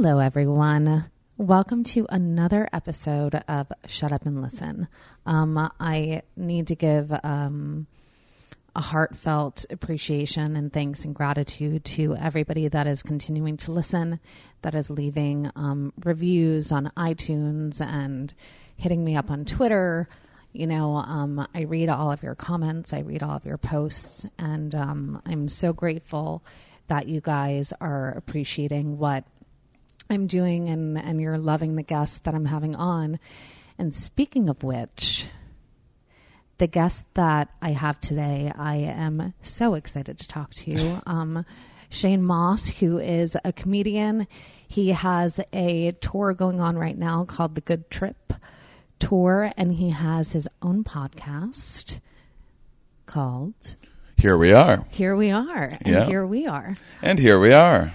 Hello, everyone. Welcome to another episode of Shut Up and Listen. Um, I need to give um, a heartfelt appreciation and thanks and gratitude to everybody that is continuing to listen, that is leaving um, reviews on iTunes and hitting me up on Twitter. You know, um, I read all of your comments, I read all of your posts, and um, I'm so grateful that you guys are appreciating what I'm doing and, and you're loving the guests that I'm having on. And speaking of which, the guest that I have today, I am so excited to talk to you. Um, Shane Mauss, who is a comedian, he has a tour going on right now called The Good Trip Tour, and he has his own podcast called Here we are. Here We Are. And Yeah. here we are. And here we are.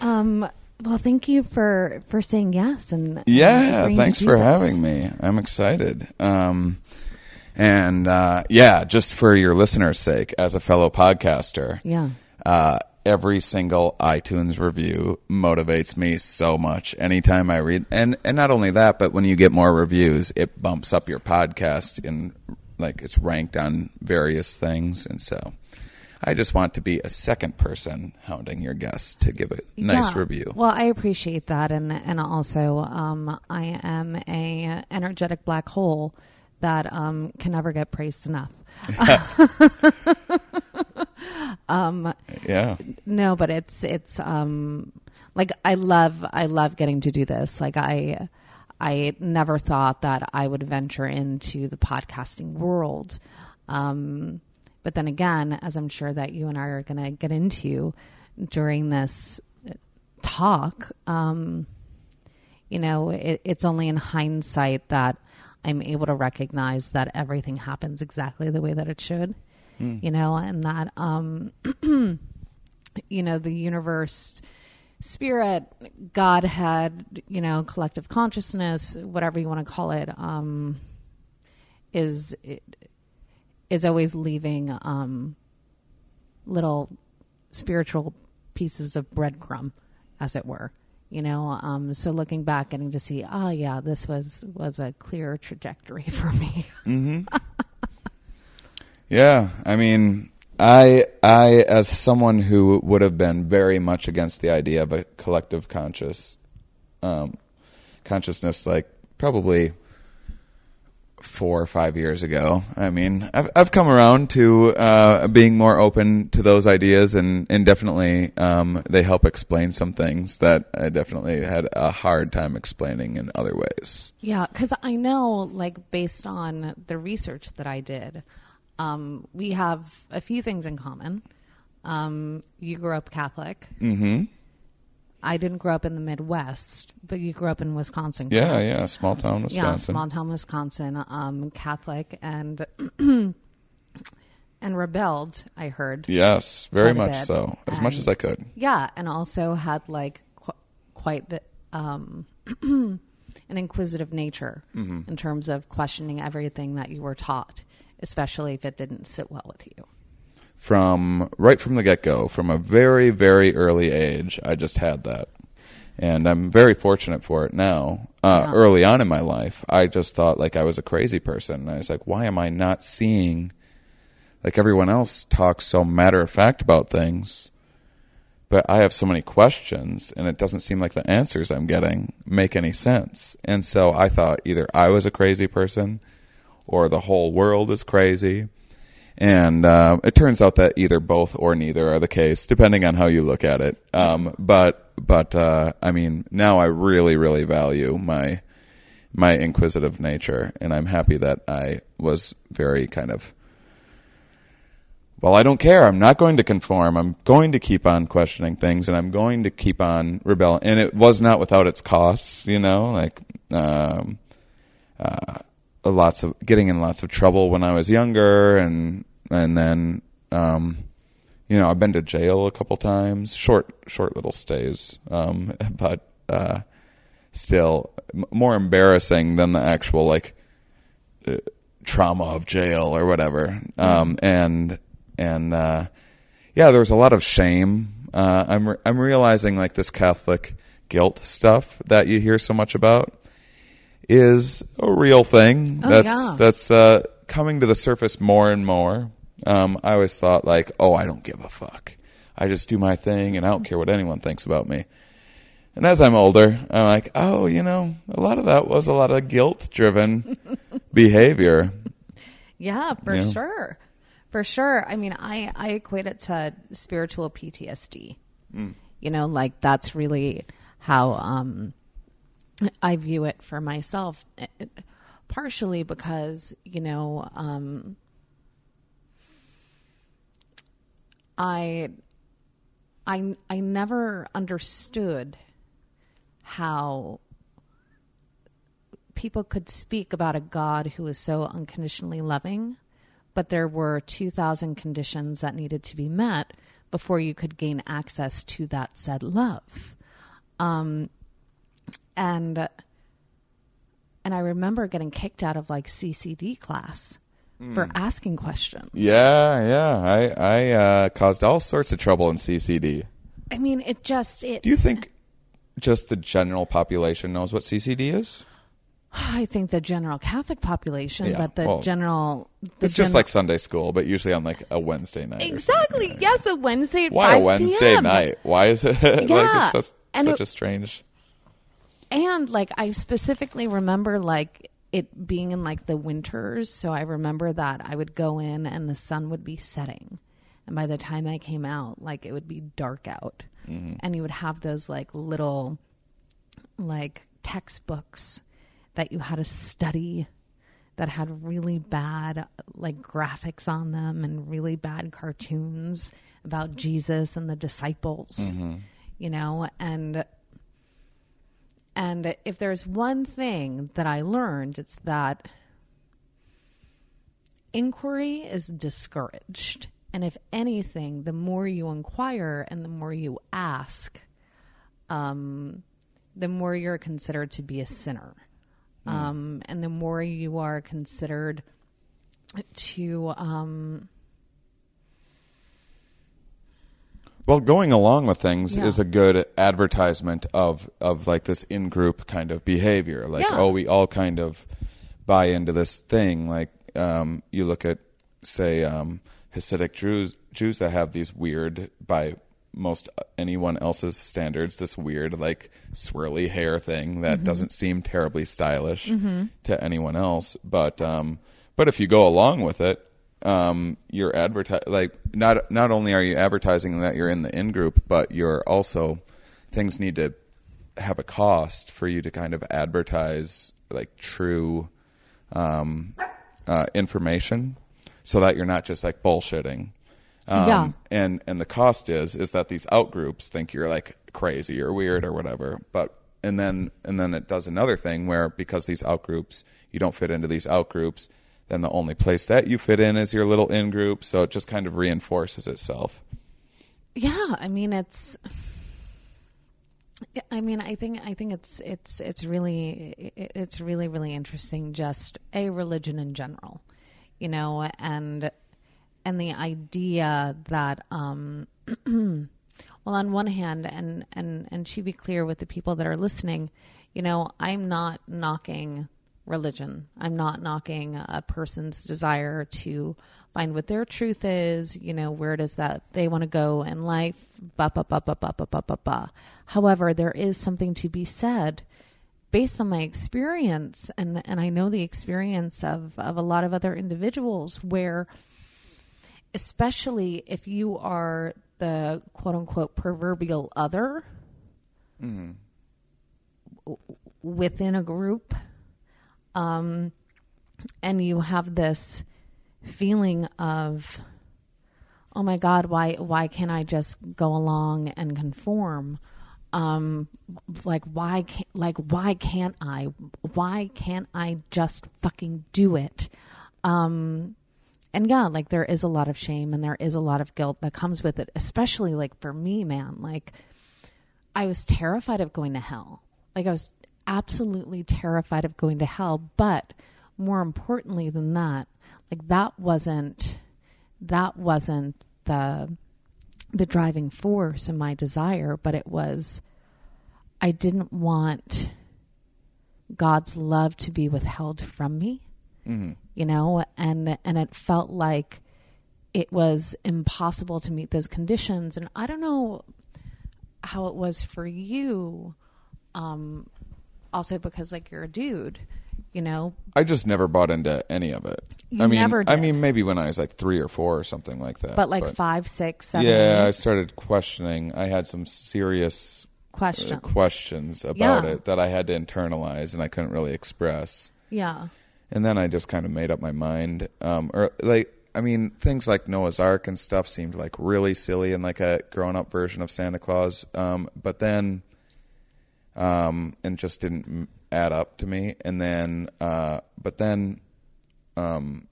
Um, well, thank you for for saying yes and Yeah, thanks for this. having me. I'm excited. Um, and uh, yeah, just for your listeners' sake, as a fellow podcaster, Yeah. uh, every single iTunes review motivates me so much. Anytime I read, and and not only that, but when you get more reviews, it bumps up your podcast in like it's ranked on various things, and so. I just want to be a second person hounding your guests to give a nice Yeah. review. Well, I appreciate that, and and also, um, I am a energetic black hole that um, can never get praised enough. yeah. No, but it's it's um like I love I love getting to do this. Like I I never thought that I would venture into the podcasting world. Um but then again, as I'm sure that you and I are going to get into during this talk, um you know, it, it's only in hindsight that I'm able to recognize that everything happens exactly the way that it should. You know, and that um you know the universe spirit godhead you know collective consciousness whatever you want to call it um is is always leaving um little spiritual pieces of breadcrumb as it were you know? Um so looking back getting to see oh yeah this was was a clear trajectory for me. Yeah, I mean, I I as someone who would have been very much against the idea of a collective conscious um, consciousness, like probably four or five years ago. I mean, I've I've come around to uh, being more open to those ideas, and and definitely um, they help explain some things that I definitely had a hard time explaining in other ways. Yeah, because I know, like, based on the research that I did, um, we have a few things in common. Um, you grew up Catholic. hmm I didn't grow up in the Midwest, but you grew up in Wisconsin. Yeah, correct? yeah, small town Wisconsin. Yeah, small town Wisconsin, um, Catholic, and and rebelled. I heard. Yes, very much so, as much as I could. Yeah, and also had like qu- quite um, an inquisitive nature Mm-hmm. in terms of questioning everything that you were taught, especially if it didn't sit well with you. From right from the get go, from a very, very early age, I just had that. And I'm very fortunate for it now. Uh, Yeah. Early on in my life, I just thought like I was a crazy person. And I was like, why am I not seeing, like everyone else talks so matter of fact about things, but I have so many questions and it doesn't seem like the answers I'm getting make any sense. And so I thought either I was a crazy person or the whole world is crazy. And uh, it turns out that either both or neither are the case, depending on how you look at it. Um, but but uh, I mean, now I really really value my my inquisitive nature, and I'm happy that I was very kind of well, I don't care. I'm not going to conform. I'm going to keep on questioning things, and I'm going to keep on rebelling. And it was not without its costs, you know, like um, uh, lots of getting in lots of trouble when I was younger, and and then um, you know I've been to jail a couple times, short short little stays, um, but uh, still m- more embarrassing than the actual like uh, trauma of jail or whatever. Um, and and uh, yeah, there was a lot of shame. Uh, I'm re- I'm realizing like this Catholic guilt stuff that you hear so much about is a real thing. Oh, that's yeah. that's uh, coming to the surface more and more. Um, I always thought like, oh, I don't give a fuck. I just do my thing, and I don't care what anyone thinks about me. And as I'm older, I'm like, oh, you know, a lot of that was a lot of guilt-driven behavior. Yeah, for Yeah. sure. For sure. I mean, I, I equate it to spiritual PTSD. You know, like that's really how um, I view it for myself. Eh, Partially because, you know, um, I, I, I never understood how people could speak about a God who is so unconditionally loving, but there were 2,000 conditions that needed to be met before you could gain access to that said love. Um, and and I remember getting kicked out of like CCD class for asking questions. Yeah, yeah. I I uh, caused all sorts of trouble in CCD. I mean, it just it. Do you think just the general population knows what CCD is? I think the general Catholic population, Yeah, but the well, general. The It's just like Sunday school, but usually on like a Wednesday night. exactly. Yes, a Wednesday. Why 5 a Wednesday PM. night? Why is it like Yeah, it's such, and such it- a strange? And like I specifically remember like it being in like the winters, so I remember that I would go in and the sun would be setting, and by the time I came out, like it would be dark out, mm-hmm. and you would have those like little like textbooks that you had to study that had really bad like graphics on them and really bad cartoons about Jesus and the disciples mm-hmm. you know? And and if there's one thing that I learned it's that inquiry is discouraged. And if anything the more you inquire and the more you ask um the more you're considered to be a sinner. Um, and the more you are considered to um, Well, going along with things Yeah. is a good advertisement of of like this in group kind of behavior. Like, Yeah. oh, we all kind of buy into this thing. Like, um, you look at say um, Hasidic Jews Jews that have these weird by most anyone else's standards this weird like swirly hair thing that doesn't seem terribly stylish to anyone else but um but if you go along with it um you're adverti- like not not only are you advertising that you're in the in group but you're also things need to have a cost for you to kind of advertise like true um uh information so that you're not just like bullshitting um, Yeah. and and the cost is is that these out groups think you're like crazy or weird or whatever but and then and then it does another thing where because these out groups you don't fit into these out groups then the only place that you fit in is your little in group so it just kind of reinforces itself. Yeah i mean it's i mean i think i think it's it's it's really it's really really interesting just a religion in general you know and and the idea that um well on one hand and and and to be clear with the people that are listening you know i'm not knocking religion. I'm not knocking a person's desire to find what their truth is you know where it is that they want to go in life ba ba ba ba ba ba ba ba ba. However there is something to be said based on my experience and and I know the experience of of a lot of other individuals where especially if you are the quote unquote proverbial other mm-hmm. w- within a group um and you have this feeling of oh my god, why why can't I just go along and conform? Um, like why can't like why can't I? Why can't I just fucking do it? Um, and yeah, like there is a lot of shame and there is a lot of guilt that comes with it, especially like for me, man. Like I was terrified of going to hell. Like I was absolutely terrified of going to hell, but more importantly than that, like that wasn't that wasn't the the driving force in my desire, but it was I didn't want God's love to be withheld from me. Mm-hmm. You know, and and it felt like it was impossible to meet those conditions and I don't know how it was for you um also because like you're a dude, you know. I just never bought into any of it. You I mean, never I mean, maybe when I was like three or four or something like that. But like five, six, seven, yeah, I started questioning. I had some serious uh, questions. questions about Yeah. it that I had to internalize and I couldn't really express. Yeah. And then I just kind of made up my mind. Um, or like, I mean, things like Noah's Ark and stuff seemed like really silly and like a grown up version of Santa Claus. Um, but then, um, and just didn't add up to me. And then, uh, but then, um,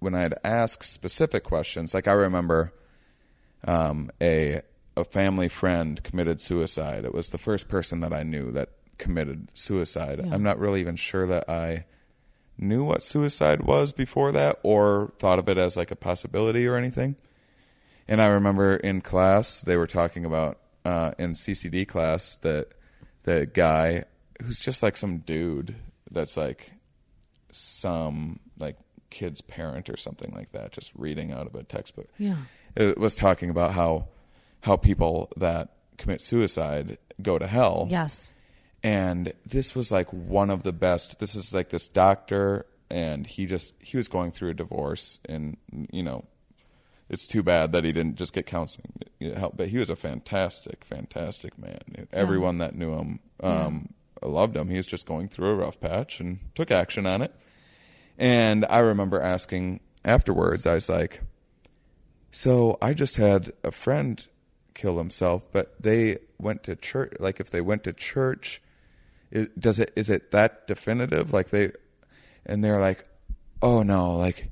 when I had asked specific questions, like I remember, um, a a family friend committed suicide. It was the first person that I knew that committed suicide. I'm not really even sure that I knew what suicide was before that or thought of it as like a possibility or anything. And I remember in class they were talking about uh, in CCD class that the guy who's just like some dude that's like some like kid's parent or something like that, just reading out of a textbook. Yeah. It was talking about how how people that commit suicide go to hell Yes. and this was like one of the best this is like this doctor and he just he was going through a divorce and you know it's too bad that he didn't just get counseling help but he was a fantastic fantastic man everyone that knew him um loved him he was just going through a rough patch and took action on it and i remember asking afterwards i was like so I just had a friend kill himself, but they went to church. Like if they went to church, it, does it is it that definitive? Like they, and they're like, oh no, like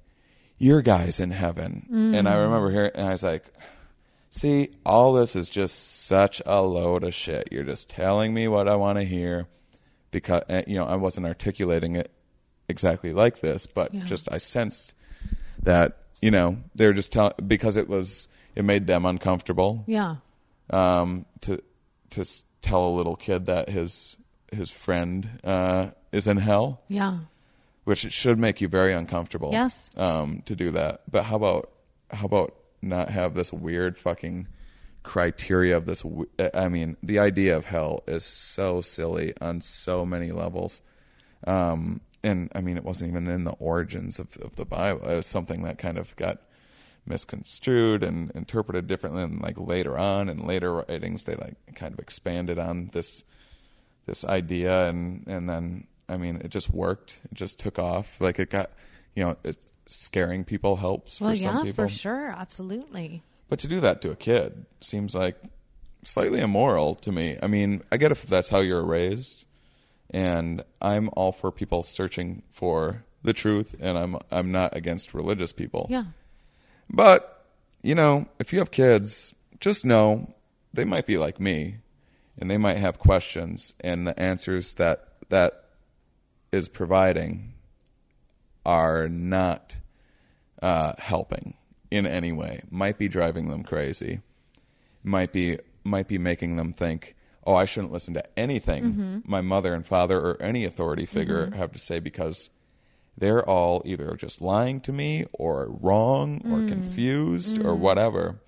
your guy's in heaven. And I remember hearing, and I was like, see, all this is just such a load of shit. You're just telling me what I want to hear, because uh, you know I wasn't articulating it exactly like this, but just I sensed that you know they were just telling because it was it made them uncomfortable Yeah. um, to to tell a little kid that his his friend uh, is in hell, Yeah. Which it should make you very uncomfortable. Yes. Um, to do that, but how about how about not have this weird fucking criteria of this? w- I mean, the idea of hell is so silly on so many levels. Um, and I mean, it wasn't even in the origins of, of the Bible. It was something that kind of got misconstrued and interpreted differently. And like later on, in later writings, they like kind of expanded on this this idea, and and then I mean, it just worked. It just took off. Like it got, you know, it, scaring people helps Well, for some yeah, people. for sure. Absolutely. But to do that to a kid seems like slightly immoral to me. I mean, I get if that's how you're raised, and I'm all for people searching for the truth, and I'm I'm not against religious people. Yeah. But, you know, if you have kids, just know they might be like me and they might have questions and the answers that that is providing are not uh, helping in any way. Might be driving them crazy. Might be might be making them think, "Oh, I shouldn't listen to anything mm-hmm. my mother and father or any authority figure mm-hmm. have to say because they're all either just lying to me or wrong or mm. confused or mm. whatever.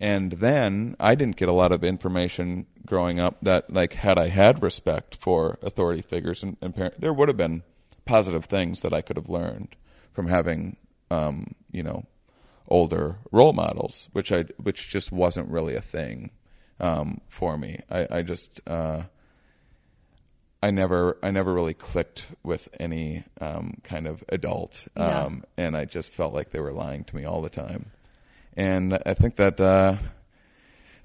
And then I didn't get a lot of information growing up that, like, had I had respect for authority figures and, and parents, there would have been positive things that I could have learned from having, um, you know, older role models, which I, which just wasn't really a thing um, for me. I, I just, uh, I never I never really clicked with any um, kind of adult, Yeah. um, and I just felt like they were lying to me all the time. And I think that uh,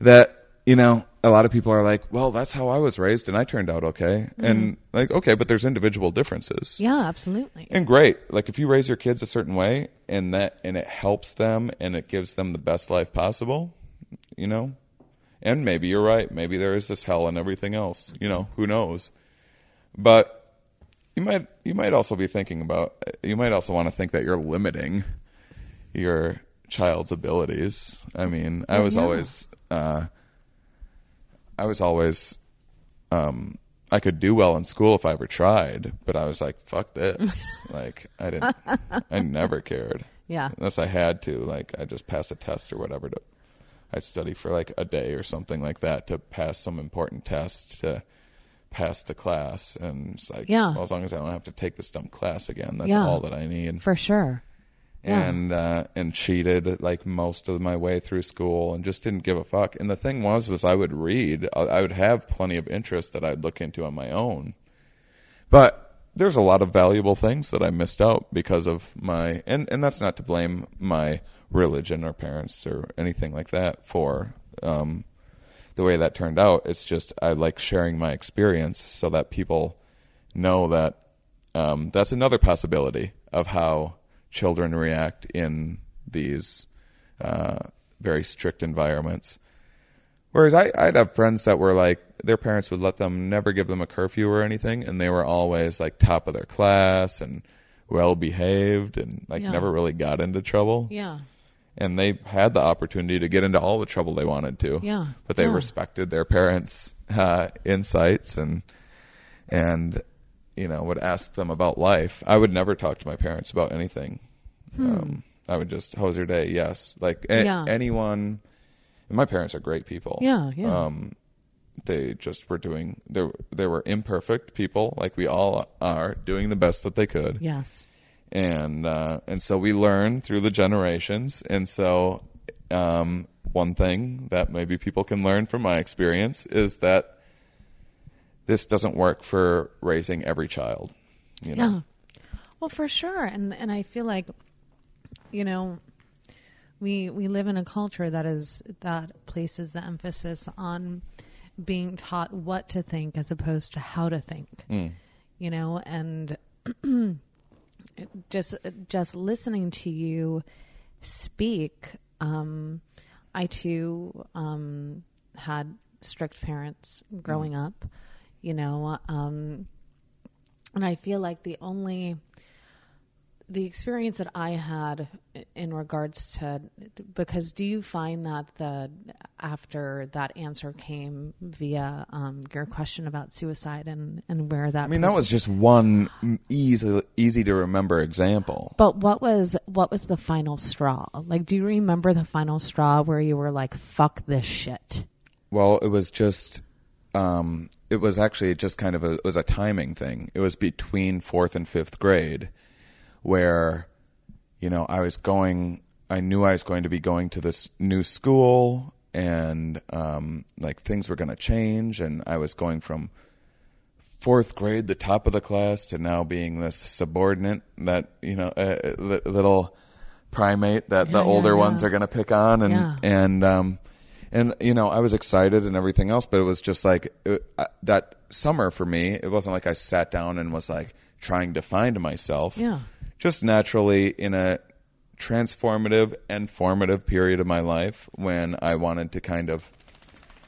that you know a lot of people are like, well, that's how I was raised, and I turned out okay, and like okay, but there's individual differences. Yeah, absolutely. And great, like if you raise your kids a certain way, and that and it helps them, and it gives them the best life possible, you know, and maybe you're right, maybe there is this hell and everything else, you know, who knows, but you might you might also be thinking about you might also want to think that you're limiting your child's abilities. I mean, I was yeah. always uh, I was always um, I could do well in school if I ever tried, but I was like, fuck this. like I didn't I never cared. Yeah. Unless I had to, like I just pass a test or whatever to I'd study for like a day or something like that to pass some important test to pass the class and it's like Yeah. well as long as I don't have to take this dumb class again, that's Yeah. all that I need For sure. And uh, and cheated like most of my way through school and just didn't give a fuck. And the thing was, was I would read, I I would have plenty of interest that I'd look into on my own, but there's a lot of valuable things that I missed out because of my and and that's not to blame my religion or parents or anything like that for um, the way that turned out. It's just I like sharing my experience so that people know that um, that's another possibility of how children react in these uh, very strict environments. Whereas I, I'd have friends that were like, their parents would let them never give them a curfew or anything, and they were always like top of their class and well behaved and like Yeah. never really got into trouble. Yeah. And they had the opportunity to get into all the trouble they wanted to. Yeah. But they Yeah. respected their parents' uh, insights and and you know would ask them about life. I would never talk to my parents about anything. Um, I would just, "How's your day?" Yes, like a- Hmm. Yeah. anyone. And my parents are great people. Yeah, yeah. Um, they just were doing. They they were imperfect people, like we all are, doing the best that they could Yes. and uh, and so we learn through the generations. And so, um, one thing that maybe people can learn from my experience is that this doesn't work for raising every child. You know? Yeah. Well, for sure, and and I feel like, you know, we we live in a culture that is that places the emphasis on being taught what to think as opposed to how to think. You know, and just just listening to you speak, um, I too um, had strict parents growing up. You know, um, and I feel like the only the experience that I had in regards to because do you find that the after that answer came via um, your question about suicide and and where that I mean, that was just one easy easy to remember example. but what was what was the final straw like do you remember the final straw where you were like fuck this shit Well, it was just, um, it was actually just kind of a, it was a timing thing. It was between fourth and fifth grade where, you know, I was going, I knew I was going to be going to this new school and, um, like things were going to change. And I was going from fourth grade, the top of the class, to now being this subordinate that, you know, a, a little primate that the Yeah, yeah, older ones are going to pick on. And, Yeah. and, um, and you know i was excited and everything else but it was just like it, uh, that summer for me it wasn't like i sat down and was like trying to find myself Yeah. just naturally in a transformative and formative period of my life when i wanted to kind of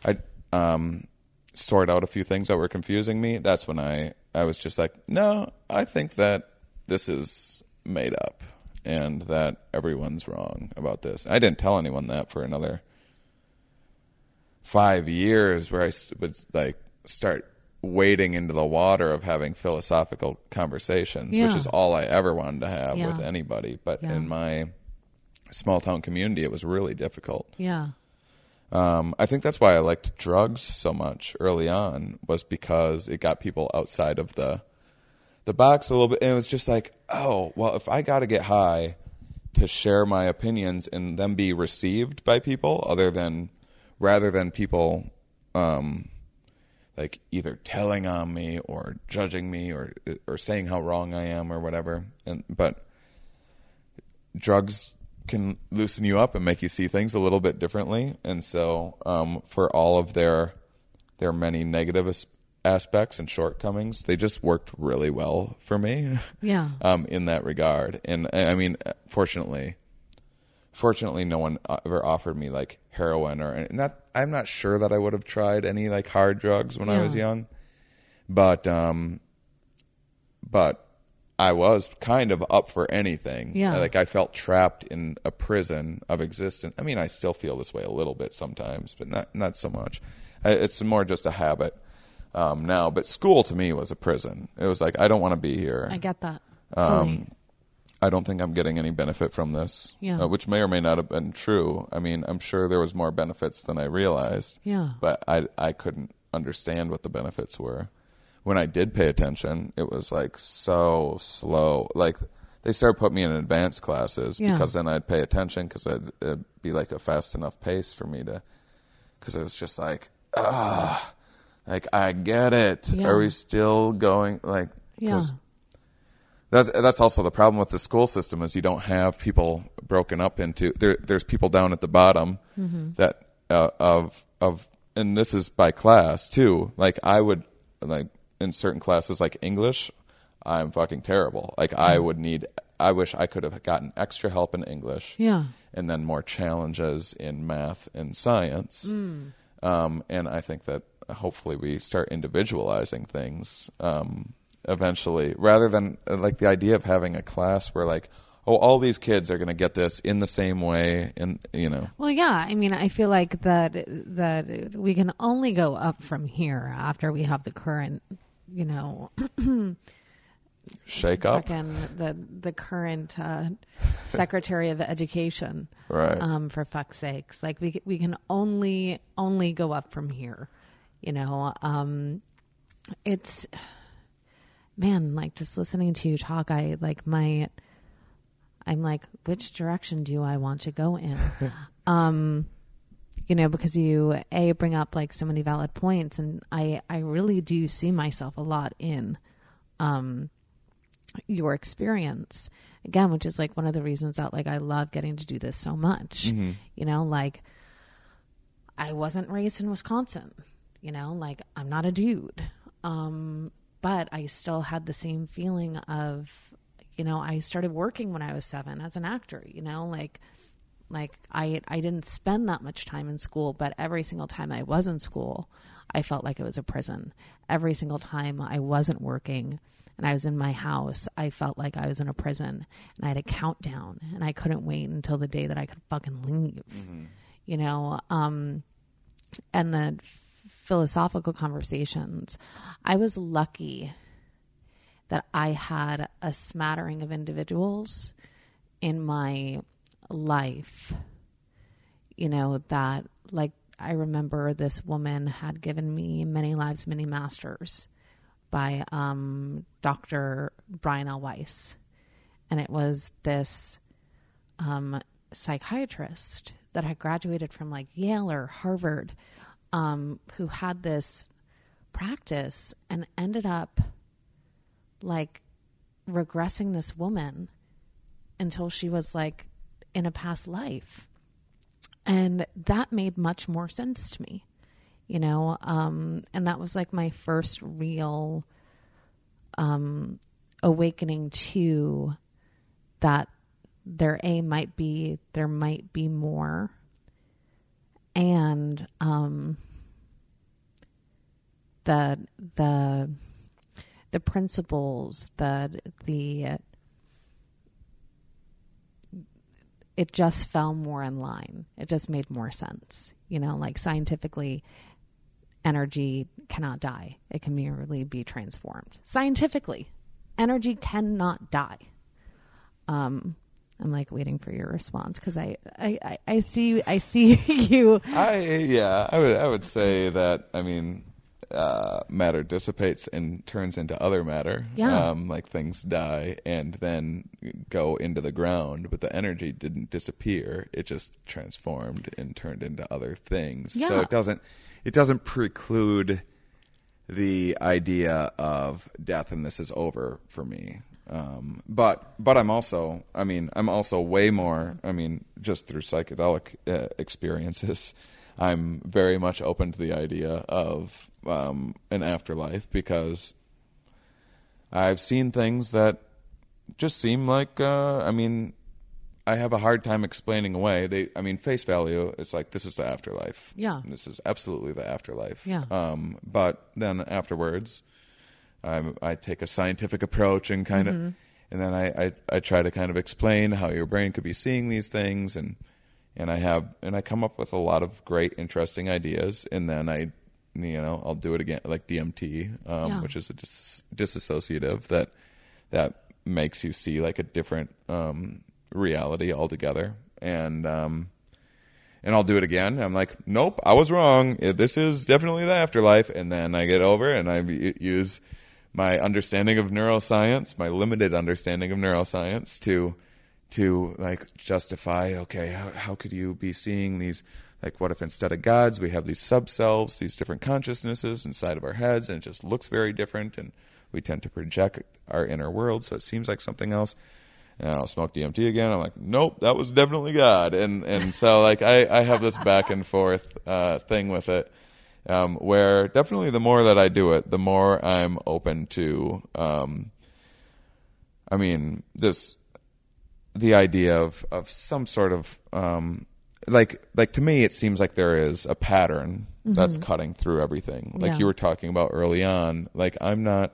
i um sort out a few things that were confusing me that's when i i was just like no i think that this is made up and that everyone's wrong about this i didn't tell anyone that for another five years where I would like start wading into the water of having philosophical conversations, which is all I ever wanted to have Yeah. with anybody. But Yeah. in my small town community, it was really difficult. yeah Um, I think that's why I liked drugs so much early on was because it got people outside of the the box a little bit, and it was just like, oh, well, if I got to get high to share my opinions and then be received by people, other than rather than people um, like either telling on me or judging me or or saying how wrong I am or whatever, and but drugs can loosen you up and make you see things a little bit differently. And so, um, for all of their their many negative as- aspects and shortcomings, they just worked really well for me. Yeah. um, in that regard. And I I mean, fortunately, fortunately, no one ever offered me like heroin or not. I'm not sure that I would have tried any like hard drugs when I was young, but um, but I was kind of up for anything. Yeah. like I felt trapped in a prison of existence. I mean, I still feel this way a little bit sometimes, but not not so much. It's more just a habit um, now. But school to me was a prison. It was like I don't want to be here. I get that. Um. I don't think I'm getting any benefit from this, Yeah. uh, which may or may not have been true. I mean, I'm sure there was more benefits than I realized. Yeah. But I I couldn't understand what the benefits were. When I did pay attention, it was like so slow. Like they started putting me in advanced classes Yeah. because then I'd pay attention because it'd, it'd be like a fast enough pace for me to. Because it was just like ah, like I get it. Yeah. Are we still going like? yeah. That's that's also the problem with the school system is you don't have people broken up into there. There's people down at the bottom Mm-hmm. that uh, of of and this is by class too. Like I would like in certain classes like English, I'm fucking terrible. Like Mm-hmm. I would need. I wish I could have gotten extra help in English. Yeah. and then more challenges in math and science. Mm. Um, and I think that hopefully we start individualizing things um, eventually, rather than uh, like the idea of having a class where like, oh, all these kids are going to get this in the same way, and you know, Well, yeah. I mean, I feel like that that we can only go up from here after we have the current, you know, shake up, fucking the the current uh, Secretary of Education. right? Um, for fuck's sakes, like we we can only only go up from here. You know, um, it's man, like just listening to you talk, I like my. I'm like, which direction do I want to go in? um, you know, because you a bring up like so many valid points, and I I really do see myself a lot in, um, your experience again, which is like one of the reasons that like I love getting to do this so much. You know, like I wasn't raised in Wisconsin. You know, like I'm not a dude. Um, but I still had the same feeling of, you know, I started working when I was seven as an actor, you know, like like I I didn't spend that much time in school, but every single time I was in school, I felt like it was a prison. Every single time I wasn't working and I was in my house, I felt like I was in a prison and I had a countdown and I couldn't wait until the day that I could fucking leave. You know, um and the philosophical conversations. I was lucky that I had a smattering of individuals in my life, you know, that like I remember this woman had given me Many Lives, Many Masters by um, Dr. Brian L. Weiss. And it was this um, psychiatrist that had graduated from like Yale or Harvard um, who had this practice and ended up like regressing this woman until she was like in a past life. And that made much more sense to me, you know? Um, and that was like my first real um, awakening to that there a might be there might be more and um the the the principles the the it just fell more in line. It just made more sense you know like scientifically energy cannot die. It can merely be transformed. Scientifically energy cannot die. Um i'm like waiting for your response because I, I i i see i see you I yeah, I would I would say that I mean uh, matter dissipates and turns into other matter. Yeah. Um, like things die and then go into the ground, but the energy didn't disappear. It just transformed and turned into other things. Yeah. So it doesn't it doesn't preclude the idea of death and this is over for me. Um, but but I'm also I mean I'm also way more I mean just through psychedelic uh, experiences I'm very much open to the idea of um, an afterlife because I've seen things that just seem like uh, I mean I have a hard time explaining away. They I mean face value it's like this is the afterlife. Yeah. This is absolutely the afterlife. Yeah. Um but then afterwards I I take a scientific approach and kind of Mm-hmm. and then I, I I try to kind of explain how your brain could be seeing these things and and I have and I come up with a lot of great interesting ideas and then I you know I'll do it again like DMT um, Yeah. which is a dis- disassociative that that makes you see like a different um, reality altogether and um, and I'll do it again. I'm like, nope, I was wrong. This is definitely the afterlife. And then I get over and I use my understanding of neuroscience, my limited understanding of neuroscience, to to like justify. Okay, how how could you be seeing these? Like, what if instead of gods we have these subselves, these different consciousnesses inside of our heads, and it just looks very different, and we tend to project our inner world, so it seems like something else and I'll smoke DMT again. I'm like, nope, that was definitely God. And and so like I, I have this back and forth uh, thing with it, um, where definitely the more that I do it, the more I'm open to. Um, I mean, this the idea of of some sort of um, like like to me, it seems like there is a pattern that's cutting through everything. Like Yeah. you were talking about early on. Like I'm not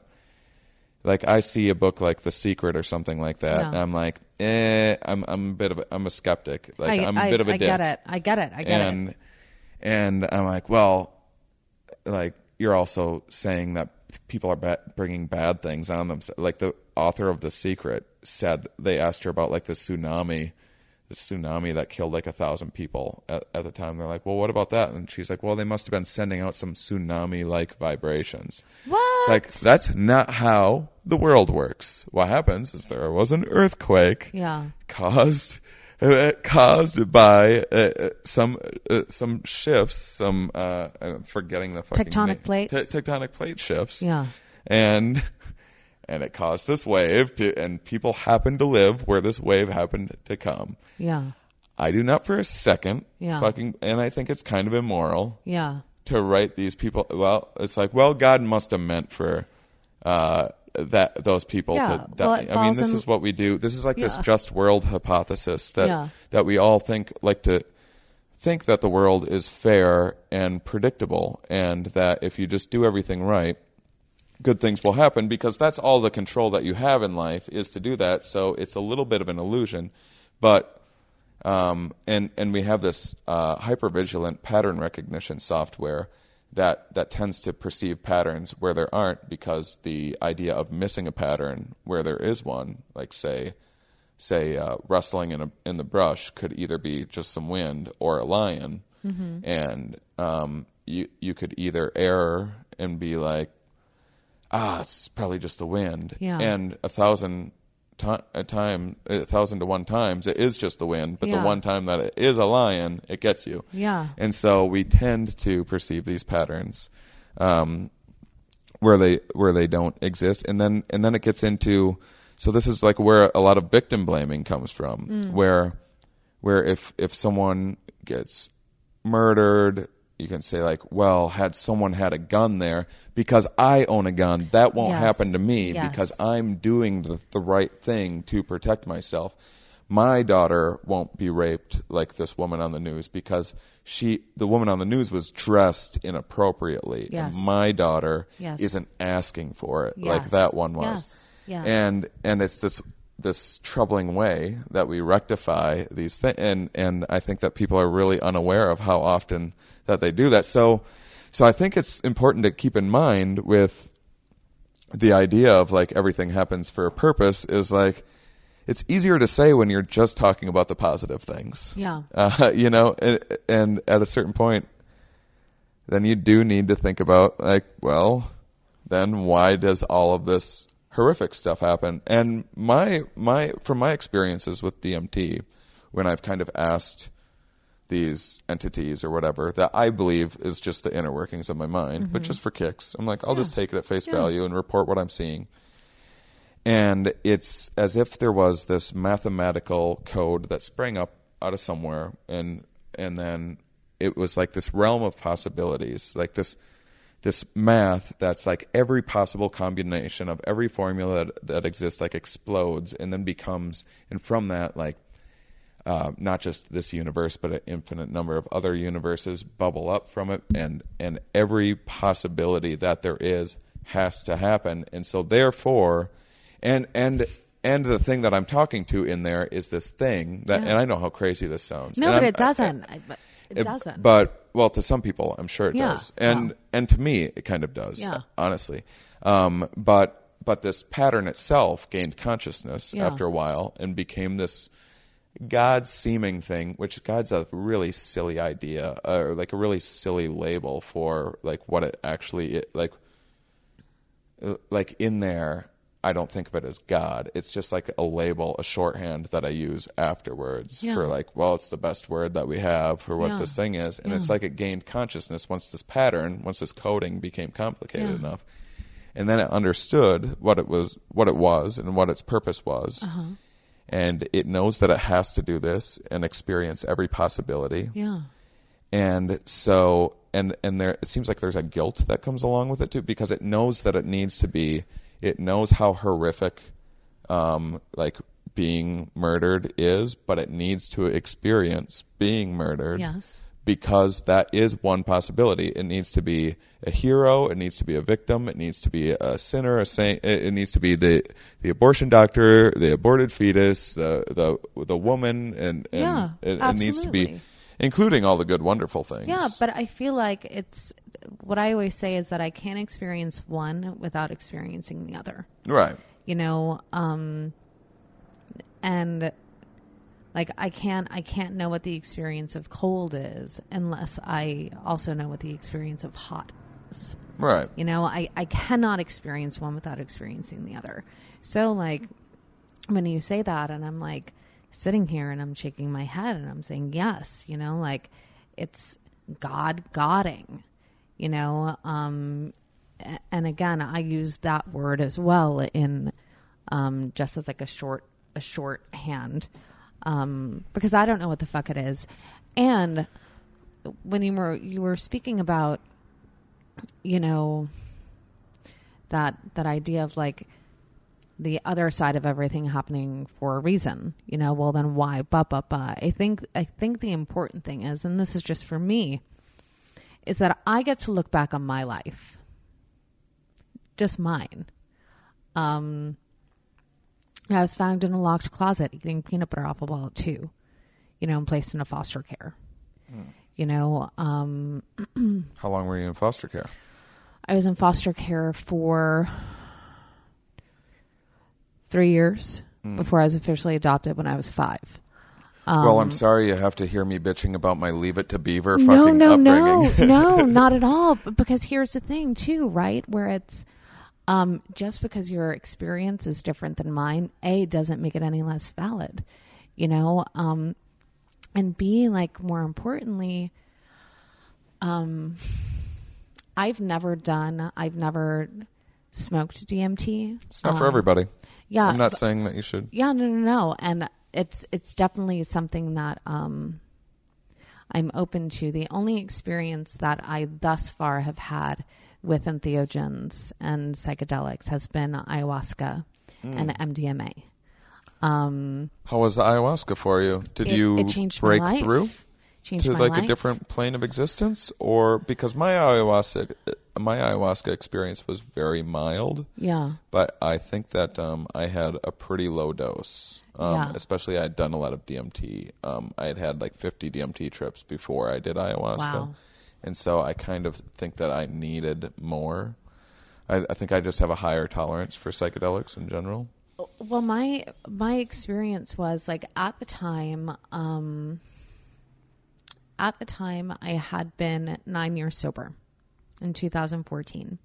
like I see a book like The Secret or something like that, Yeah. and I'm like, eh, I'm I'm a bit of a, I'm a skeptic. Like I, I'm a bit of a I dick. get it. I get it. I get and it. and I'm like, well, like you're also saying that people are ba- bringing bad things on them. Like the author of The Secret said, they asked her about like the tsunami, the tsunami that killed like a thousand people at, at the time. They're like, well, what about that? And she's like, well, they must have been sending out some tsunami-like vibrations. What? It's like that's not how the world works. What happens is there was an earthquake Yeah. caused uh, caused by uh, uh, some uh, some shifts, some uh, I'm forgetting the fucking Tectonic name. plates? Te- tectonic plate shifts. Yeah. and and it caused this wave to, and people happened to live where this wave happened to come. Yeah. I do not for a second Yeah. fucking, and I think it's kind of immoral Yeah. to write these people. Well, it's like, well, God must have meant for uh, that those people Yeah, to. well, I mean, this in- is what we do. This is like this just world hypothesis that Yeah. that we all think like to think that the world is fair and predictable, and that if you just do everything right. Good things will happen because that's all the control that you have in life is to do that. So it's a little bit of an illusion, but um, and and we have this uh, hypervigilant pattern recognition software that that tends to perceive patterns where there aren't because the idea of missing a pattern where there is one, like say say uh, rustling in a in the brush, could either be just some wind or a lion, and um, you you could either err and be like, ah, it's probably just the wind, Yeah. and a thousand a time a thousand to one times it is just the wind, but Yeah. the one time that it is a lion, it gets you. Yeah. And so we tend to perceive these patterns um, where they where they don't exist, and then and then it gets into so this is like where a lot of victim blaming comes from, where where if if someone gets murdered you can say like well had someone had a gun there because i own a gun that won't Yes. happen to me Yes. because i'm doing the, the right thing to protect myself my daughter won't be raped like this woman on the news because she the woman on the news was dressed inappropriately Yes. and my daughter isn't asking for it like that one was and and it's this this troubling way that we rectify these things and and I think that people are really unaware of how often that they do that so so I think it's important to keep in mind with the idea of like everything happens for a purpose is like it's easier to say when you're just talking about the positive things Yeah. uh, you know and, and at a certain point then you do need to think about like well then why does all of this horrific stuff happen and my my from my experiences with DMT when I've kind of asked these entities or whatever that I believe is just the inner workings of my mind, but mm-hmm. just for kicks. I'm like, I'll just take it at face value and report what I'm seeing. and it's as if there was this mathematical code that sprang up out of somewhere and and then it was like this realm of possibilities like this this math that's like every possible combination of every formula that, that exists like explodes and then becomes and from that like uh, not just this universe but an infinite number of other universes bubble up from it and and every possibility that there is has to happen and so therefore and and and the thing that I'm talking to in there is this thing that Yeah. and I know how crazy this sounds No, And but I'm- it doesn't. I, but it it- doesn't. But well, to some people, I'm sure it Yeah, does, and well. and to me, it kind of does. Yeah. honestly. Um, but but this pattern itself gained consciousness Yeah. after a while and became this God seeming thing, which God's a really silly idea, or like a really silly label for like what it actually i- like. uh, Like in there, I don't think of it as God. It's just like a label, a shorthand that I use afterwards Yeah. for like, well, it's the best word that we have for what Yeah. this thing is, and it's like it gained consciousness once this pattern, once this coding became complicated Yeah. enough, and then it understood what it was, what it was, and what its purpose was, Uh-huh. and it knows that it has to do this and experience every possibility yeah. and so and and there it seems like there's a guilt that comes along with it too because it knows that it needs to be it knows how horrific um like being murdered is but it needs to experience being murdered Yes. because that is one possibility. It needs to be a hero. It needs to be a victim. It needs to be a sinner a saint. It, needs to be the the abortion doctor the aborted fetus the the the woman and, and Yeah, it, it needs to be including all the good, wonderful things. Yeah, but I feel like it's what I always say is that I can't experience one without experiencing the other. right, You know, um and like I can't I can't know what the experience of cold is unless I also know what the experience of hot is. right, You know, I, I cannot experience one without experiencing the other. So, like, when you say that, and I'm like sitting here and I'm shaking my head and I'm saying, yes, you know, like it's God Godding, you know. Um, and again, I use that word as well in um, just as like a short a shorthand um, because I don't know what the fuck it is. And when you were you were speaking about you know that that idea of like the other side of everything happening for a reason you know well then why but but but i think i think the important thing is and this is just for me is that i get to look back on my life. Just mine. Um i was found in a locked closet eating peanut butter apple ball at two you know and placed in a foster care. You know um how long were you in foster care? I was in foster care for three years before I was officially adopted when I was five. Well, I'm sorry you have to hear me bitching about my Leave It to Beaver Um, No, fucking no, no, upbringing. no, not at all. Because here's the thing, too, right? Where it's um, just because your experience is different than mine, A, doesn't make it any less valid, you know? Um, and B, like, more importantly, um, I've never done, I've never smoked DMT. it's not for Um, everybody. Yeah. I'm not but- saying that you should. yeah, no, no, no. And it's it's definitely something that um, I'm open to. The only experience that I thus far have had with entheogens and psychedelics has been ayahuasca and MDMA. Um, How was the ayahuasca for you? Did it, you it break life. through Changed to like life. a different plane of existence, or because my ayahuasca my ayahuasca experience was very mild? Yeah, but I think that um, I had a pretty low dose. Um, Yeah. Especially, I had done a lot of DMT. Um, I had had like 50 DMT trips before I did ayahuasca. Wow. And so I kind of think that I needed more. I, I think I just have a higher tolerance for psychedelics in general. Well, my my experience was like at the time, um, at the time I had been nine years sober in 2014,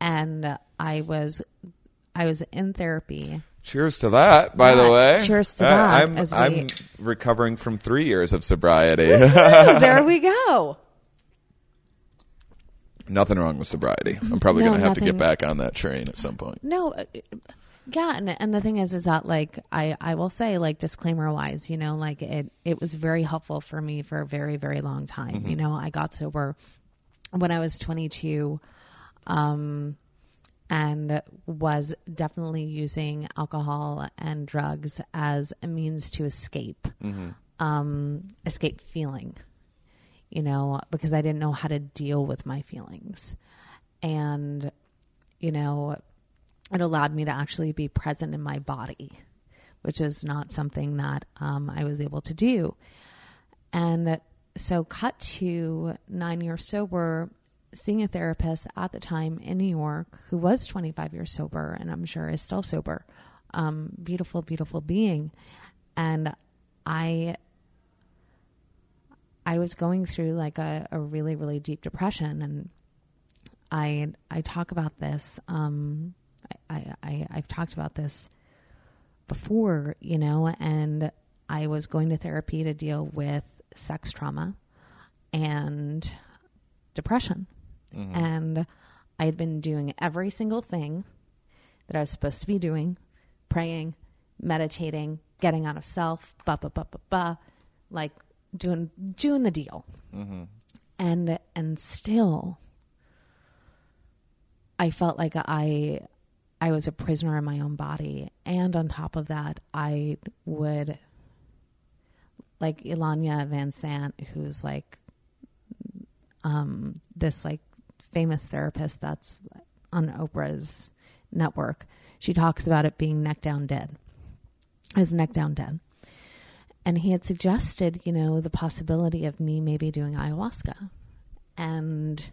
and I was I was in therapy. Cheers to that, by the way. cheers to that, I'm, we- I'm recovering from three years of sobriety. There we go. Nothing wrong with sobriety. I'm probably No, going to have to get back on that train at some point. No, uh, Yeah, and and the thing is, is that like I I will say like disclaimer wise, you know, like it it was very helpful for me for a very very long time. You know, I got sober when I was 22, um, and was definitely using alcohol and drugs as a means to escape, um, escape feeling. You know, because I didn't know how to deal with my feelings, and you know, it allowed me to actually be present in my body, which is not something that um, I was able to do. And so, cut to nine years sober, seeing a therapist at the time in New York who was 25 years sober, and I'm sure is still sober. Um, beautiful, beautiful being. And I. I was going through like a, a really, really deep depression, and I I talk about this. Um, I, I I've talked about this before, you know, and I was going to therapy to deal with sex trauma and depression, and I had been doing every single thing that I was supposed to be doing, praying, meditating, getting out of self, ba ba ba ba ba, like doing doing the deal, and and still I felt like I I was a prisoner in my own body, and on top of that, I would like Iyanla Vanzant, who's like um, this like famous therapist that's on Oprah's network. She talks about it being neck down dead, as neck down dead. And he had suggested, you know, the possibility of me maybe doing ayahuasca. And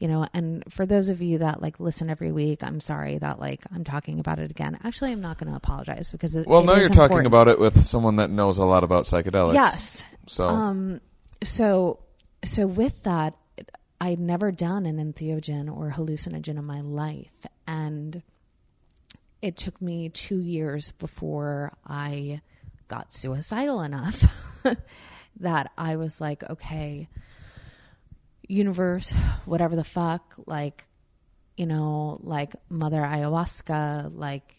you know and for those of you that like listen every week i'm sorry that like i'm talking about it again actually i'm not going to apologize because it, Well, it now you're talking about it with someone that knows a lot about psychedelics. yes So um so so with that i'd never done an entheogen or hallucinogen in my life. And it took me two years before i got suicidal enough that i was like okay universe, whatever the fuck, like, you know, like Mother Ayahuasca, like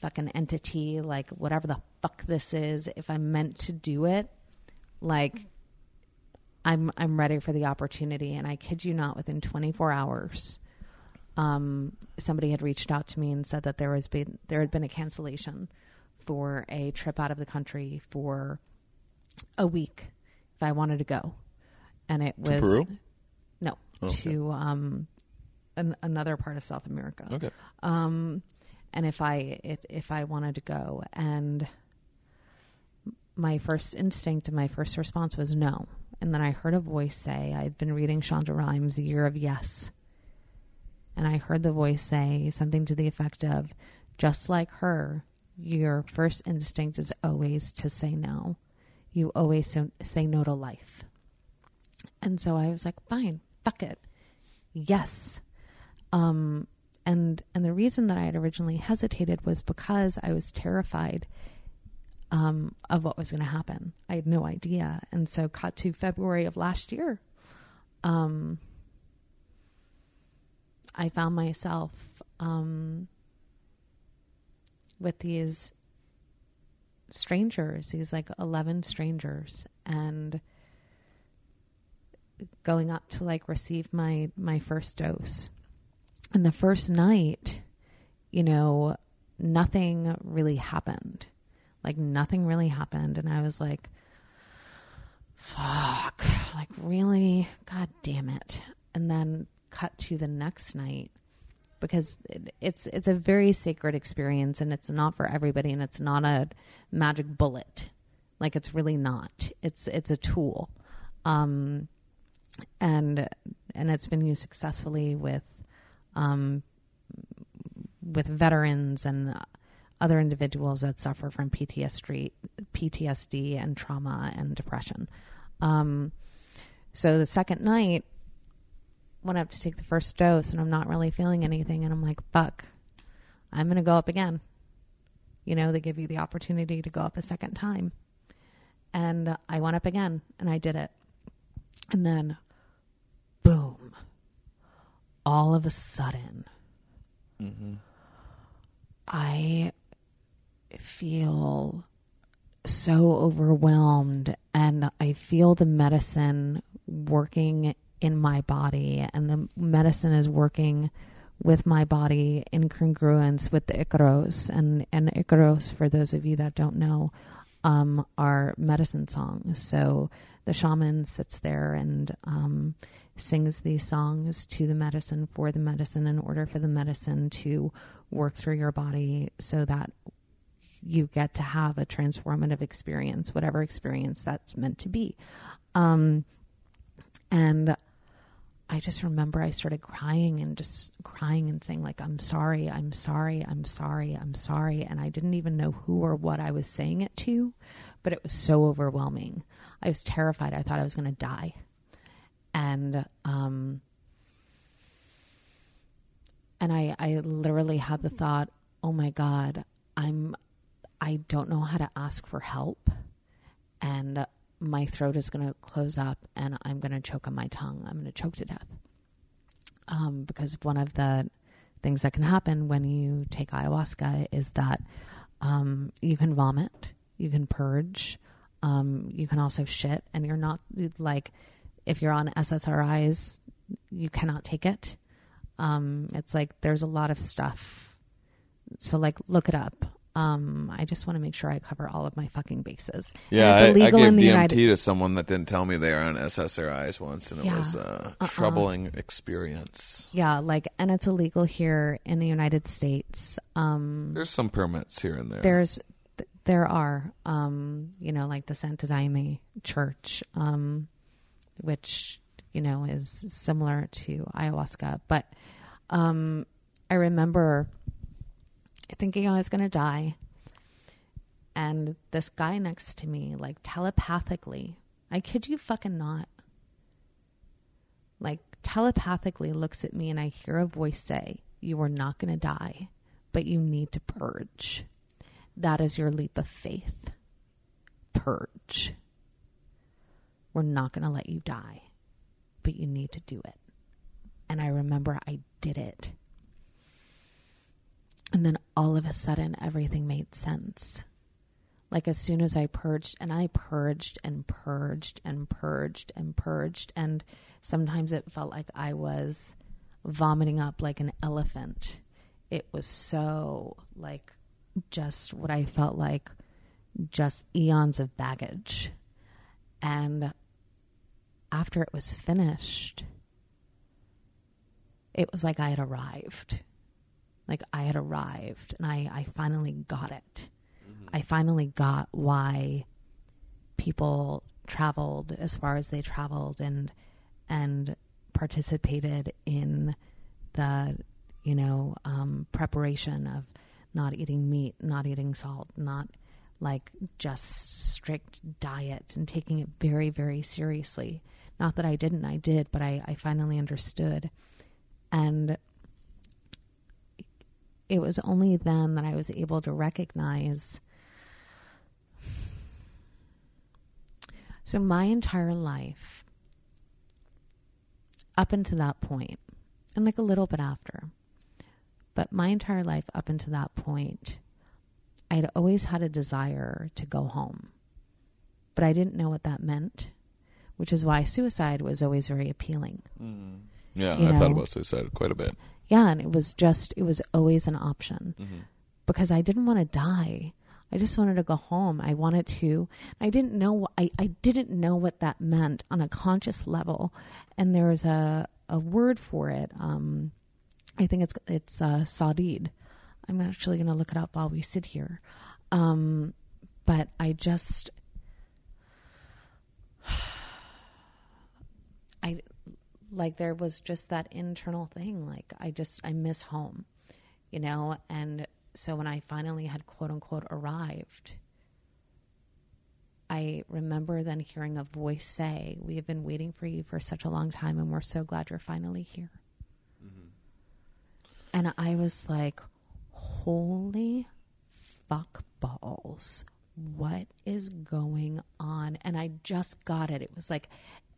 fucking entity, like whatever the fuck this is, if I'm meant to do it, like I'm I'm ready for the opportunity. And I kid you not, within 24 hours, um, somebody had reached out to me and said that there was been there had been a cancellation for a trip out of the country for a week if I wanted to go and it was Peru? no to um an, another part of South America. Okay. Um, and if I it, if I wanted to go, and my first instinct and my first response was no. And then I heard a voice say, I'd been reading Shonda Rhimes' Year of Yes. And I heard the voice say something to the effect of, just like her, your first instinct is always to say no. You always so- say no to life. And so I was like, fine, fuck it. Yes. Um, and and the reason that I had originally hesitated was because I was terrified um, of what was going to happen. I had no idea, and so cut to February of last year. Um, I found myself um, with these strangers, these like eleven strangers, and going up to like receive my my first dose and the first night you know nothing really happened like nothing really happened and i was like fuck. Like really? God damn it. And then cut to the next night because it, it's it's a very sacred experience and it's not for everybody and it's not a magic bullet. Like it's really not. It's it's a tool. Um and and it's been used successfully with um, with veterans and other individuals that suffer from PTSD, PTSD and trauma and depression. Um, so the second night, went up to take the first dose, and I'm not really feeling anything, and I'm like, "Fuck, I'm gonna go up again." You know, they give you the opportunity to go up a second time, and I went up again, and I did it, and then boom, all of a sudden, I feel so overwhelmed and I feel the medicine working in my body and the medicine is working with my body in congruence with the Icaros. And and Icaros for those of you that don't know um, are medicine songs. So the shaman sits there and um, sings these songs to the medicine for the medicine in order for the medicine to work through your body so that you get to have a transformative experience, whatever experience that's meant to be. Um, and I just remember I started crying and just crying and saying, like, I'm sorry, I'm sorry, I'm sorry, I'm sorry. And I didn't even know who or what I was saying it to, but it was so overwhelming. I was terrified. I thought I was going to die. And, um, and I, I literally had the thought, oh my God, I'm, I don't know how to ask for help. And my throat is going to close up and I'm going to choke on my tongue. I'm going to choke to death. Um, because one of the things that can happen when you take ayahuasca is that um, you can vomit, you can purge, um, you can also shit, and you're not like if you're on SSRIs, you cannot take it. Um, it's like there's a lot of stuff. So like look it up. Um, I just want to make sure I cover all of my fucking bases. Yeah, I, I it's illegal gave in the DMT United. to someone that didn't tell me they were on SSRIs once, and it Yeah. was a Uh-uh. troubling experience. Yeah, like, and it's illegal here in the United States. Um, There's some permits here and there. there's th- there are um you know like the Santa Daime Church um which you know is similar to ayahuasca but um I remember thinking I was going to die and this guy next to me like telepathically I kid you fucking not like telepathically looks at me and I hear a voice say you are not going to die but you need to purge that is your leap of faith. Purge. We're not going to let you die, but you need to do it. And I remember I did it. And then all of a sudden, everything made sense. Like as soon as I purged, and I purged and purged and purged and purged, and sometimes it felt like I was vomiting up like an elephant. It was so like just what I felt like just eons of baggage. And after it was finished, it was like I had arrived. Like I had arrived and I, I finally got it. I finally got why people traveled as far as they traveled and and participated in the you know um, preparation of not eating meat, not eating salt, not like just strict diet and taking it very, very seriously. Not that I didn't, I did, but I, I finally understood. And it was only then that I was able to recognize. So, my entire life, up until that point, and like a little bit after, but my entire life up until that point, I had always had a desire to go home. But I didn't know what that meant, which is why suicide was always very appealing. Mm. yeah, you I thought about suicide quite a bit. Yeah, and it was just, it was always an option Mm-hmm. because I didn't want to die. I just wanted to go home. I wanted to. I didn't know. I, I didn't know what that meant on a conscious level, and there was a a word for it. Um, I think it's it's uh, sadid. I'm actually going to look it up while we sit here. Um, but I just, like there was just that internal thing. Like I just I miss home, you know. And so when I finally had quote unquote arrived, I remember then hearing a voice say, "We have been waiting for you for such a long time, and we're so glad you're finally here." Mm-hmm. And I was like, holy fuck balls. What is going on? And I just got it. It was like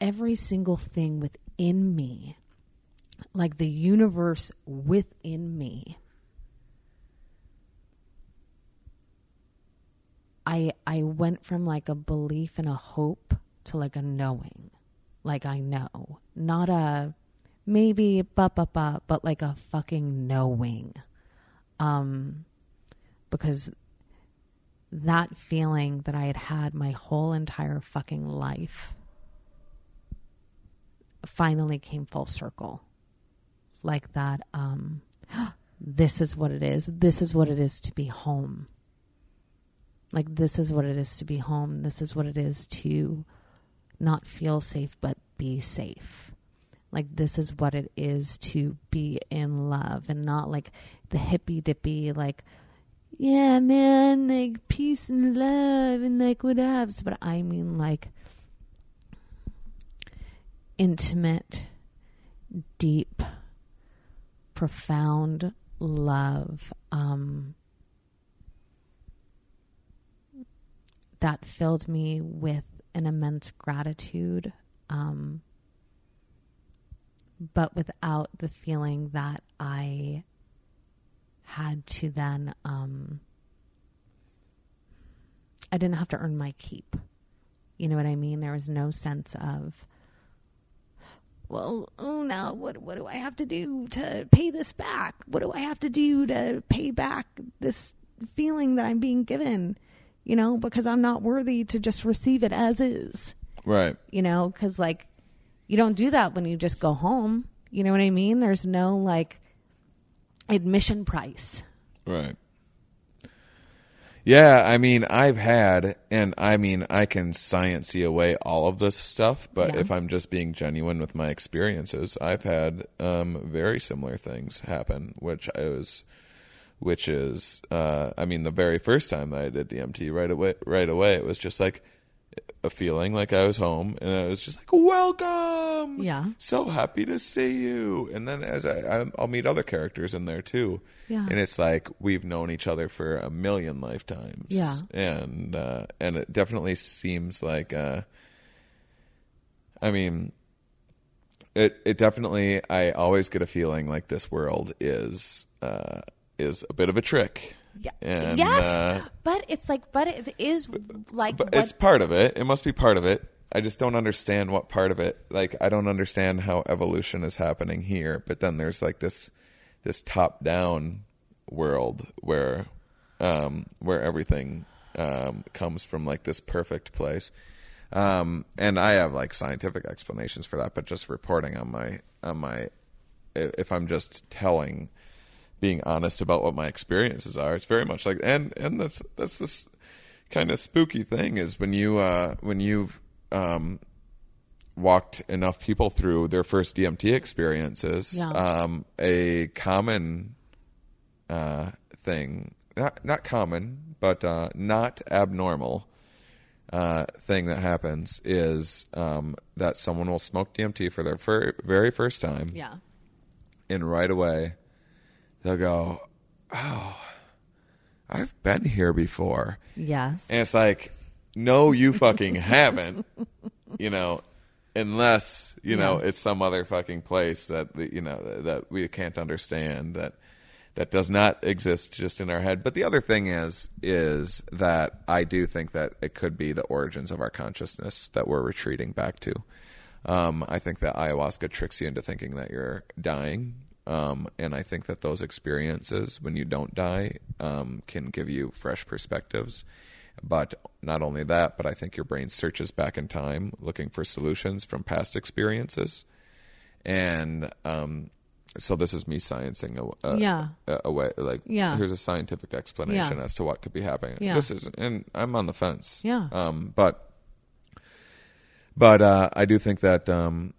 every single thing within me, like the universe within me, I I went from like a belief and a hope to like a knowing. Like I know. Not a maybe ba ba ba, but like a fucking knowing. Um because that feeling that I had had my whole entire fucking life finally came full circle. Like that um this is what it is. This is what it is to be home. Like, this is what it is to be home. This is what it is to not feel safe, but be safe. Like, this is what it is to be in love and not like the hippy dippy, like, yeah, man, like peace and love and like whatevs. But I mean, like, intimate, deep, profound love. Um, that filled me with an immense gratitude, um, but without the feeling that I had to then, um, I didn't have to earn my keep. You know what I mean? There was no sense of, well, oh, now what, what do I have to do to pay this back? What do I have to do to pay back this feeling that I'm being given? you know, because I'm not worthy to just receive it as is. Right. You know, because like you don't do that when you just go home. You know what I mean? There's no like admission price. Right. Yeah, I mean, I've had, and I mean, I can sciencey away all of this stuff, but Yeah. if I'm just being genuine with my experiences, I've had um, very similar things happen, which I was, which is, uh, I mean, the very first time that I did DMT, right away, right away, it was just like a feeling like I was home, and I was just like, "Welcome, Yeah. so happy to see you." And then as I, I I'll meet other characters in there too, Yeah. and it's like we've known each other for a million lifetimes, Yeah. and uh, and it definitely seems like, uh, I mean, it it definitely I always get a feeling like this world is uh, is a bit of a trick. Yeah. And, yes, uh, but it's like, but it is like but it's part of it. It must be part of it. I just don't understand what part of it. Like I don't understand how evolution is happening here, but then there's like this this top down world where um where everything um comes from like this perfect place. Um and I have like scientific explanations for that, but just reporting on my on my if I'm just telling being honest about what my experiences are. It's very much like and and that's that's this kind of spooky thing is when you uh when you've um walked enough people through their first DMT experiences, Yeah. um a common uh thing not not common, but uh not abnormal uh, thing that happens is um, that someone will smoke DMT for their fir- very first time, yeah, and right away they'll go, "Oh, I've been here before," yes, and it's like, "No, you fucking haven't," you know, unless you know Yeah. it's some other fucking place that you know that we can't understand that that does not exist just in our head. But the other thing is is that I do think that it could be the origins of our consciousness that we're retreating back to. Um, I think that ayahuasca tricks you into thinking that you're dying. Um, and I think that those experiences, when you don't die, um, can give you fresh perspectives. But not only that, but I think your brain searches back in time looking for solutions from past experiences. And um, so this is me sciencing a, a, Yeah. a, a way. Like, Yeah. here's a scientific explanation Yeah. as to what could be happening. Yeah. This is, and I'm on the fence. Yeah. Um, but but uh, I do think that um,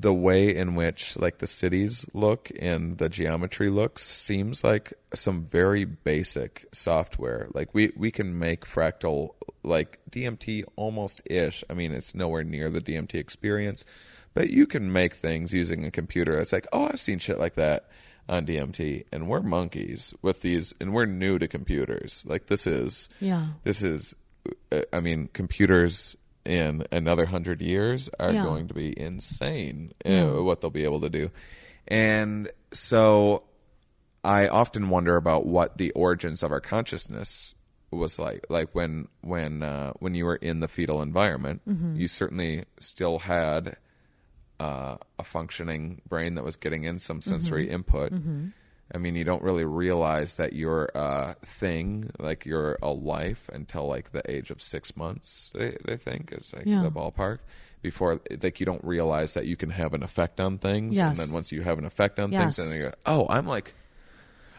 the way in which like the cities look and the geometry looks seems like some very basic software. Like we we can make fractal like DMT almost ish. I mean, it's nowhere near the DMT experience, but you can make things using a computer. It's like, oh, I've seen shit like that on DMT, and we're monkeys with these, and we're new to computers. Like this is Yeah. this is uh, i mean computers in another hundred years are Yeah. going to be insane uh, Yeah. what they'll be able to do and so i often wonder about what the origins of our consciousness was like. Like when when uh, when you were in the fetal environment, you certainly still had uh, a functioning brain that was getting in some sensory input. I mean, you don't really realize that you're a uh, thing, like you're a life, until like the age of six months. They they think is like Yeah. the ballpark. Before, like you don't realize that you can have an effect on things, and then once you have an effect on Yes. things, then you go, "Oh, I'm like,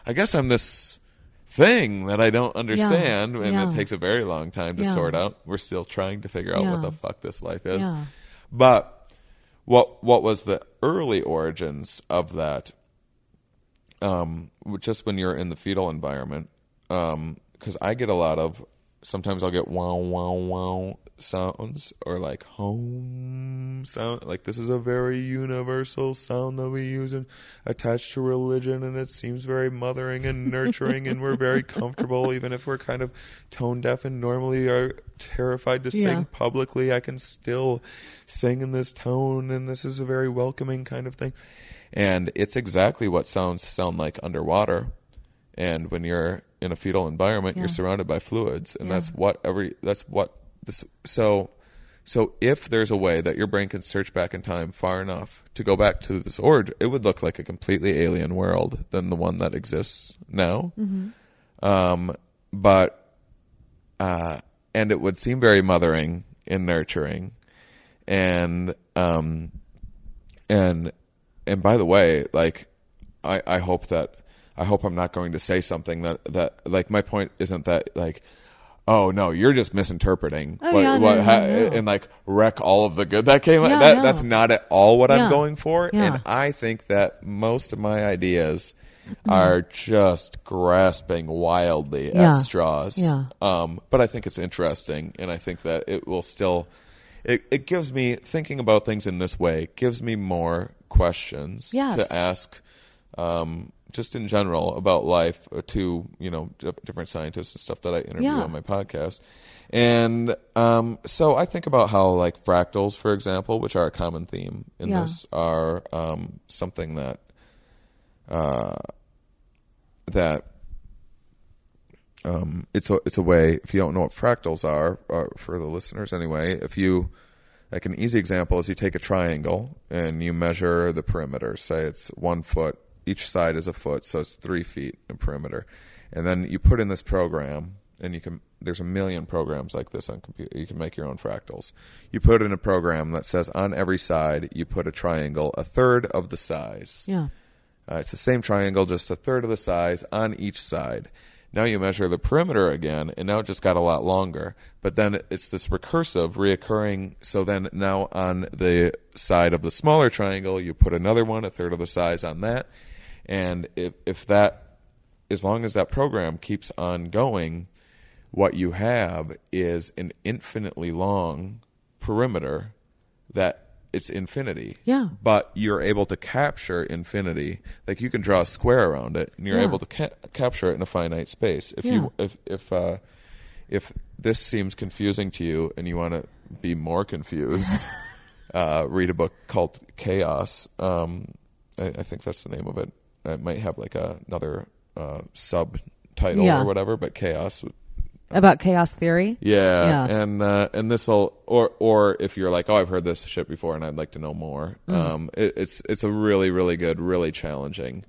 I guess I'm this thing that I don't understand," and Yeah. it takes a very long time to Yeah. sort out. We're still trying to figure out Yeah. what the fuck this life is. Yeah. But what what was the early origins of that? Um, just when you're in the fetal environment, because I get a lot of. Sometimes I'll get wow wow wow sounds or like home sound. Like this is a very universal sound that we use and attached to religion, and it seems very mothering and nurturing, and we're very comfortable, even if we're kind of tone deaf and normally are terrified to Yeah. sing publicly. I can still sing in this tone, and this is a very welcoming kind of thing. And it's exactly what sounds sound like underwater. And when you're in a fetal environment, Yeah. you're surrounded by fluids, and Yeah. that's what every that's what this. So, so if there's a way that your brain can search back in time far enough to go back to this origin, it would look like a completely alien world than the one that exists now. Um, but uh, and it would seem very mothering and nurturing, and um, and and by the way, like I, I hope that I hope I'm not going to say something that that like my point isn't that like oh no you're just misinterpreting Oh, what, yeah, what no, ha- no. and like wreck all of the good that came Yeah, that no. that's not at all what Yeah. I'm going for Yeah. and I think that most of my ideas Mm-hmm. are just grasping wildly at straws Yeah. um, but I think it's interesting, and I think that it will still. It, it gives me thinking about things in this way gives me more questions Yes. to ask, um, just in general about life uh, to you know di- different scientists and stuff that I interview Yeah. on my podcast, and um, so I think about how like fractals, for example, which are a common theme in Yeah. this, are um, something that uh, that um, it's a it's a way. If you don't know what fractals are, uh, for the listeners anyway, if you like an easy example is you take a triangle and you measure the perimeter. Say it's one foot. Each side is a foot, so it's three feet in perimeter. And then you put in this program, and you can. There's a million programs like this on computer. You can make your own fractals. You put in a program that says on every side you put a triangle a third of the size. Yeah. Uh, it's the same triangle, just a third of the size on each side. Now you measure the perimeter again, and now it just got a lot longer. But then it's this recursive, reoccurring. So then now on the side of the smaller triangle, you put another one, a third of the size on that. And if, if that, as long as that program keeps on going, what you have is an infinitely long perimeter that it's infinity. Yeah. But you're able to capture infinity. Like you can draw a square around it, and you're Yeah. able to ca- capture it in a finite space. If Yeah. you if if uh, if this seems confusing to you, and you want to be more confused, uh, read a book called Chaos. Um, I, I think that's the name of it. It might have like a, another uh, subtitle Yeah. or whatever, but Chaos About chaos theory. yeah, Yeah. and uh, and this will or or if you're like, oh, I've heard this shit before, and I'd like to know more. Mm. Um, it, it's it's a really really good, really challenging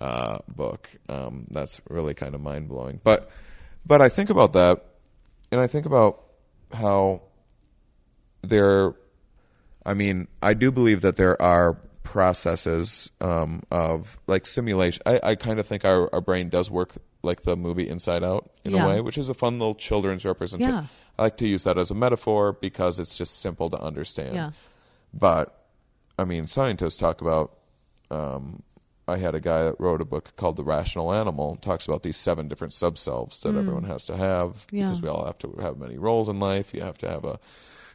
uh, book. Um, that's really kind of mind blowing. But but I think about that, and I think about how there. I mean, I do believe that there are processes um, of like simulation. I, I kind of think our, our brain does work like the movie Inside Out in Yeah. a way, which is a fun little children's representation. Yeah. I like to use that as a metaphor because it's just simple to understand. Yeah. But I mean, scientists talk about. Um, I had a guy that wrote a book called The Rational Animal. Talks about these seven different subselves that everyone has to have Mm. Yeah. because we all have to have many roles in life. You have to have a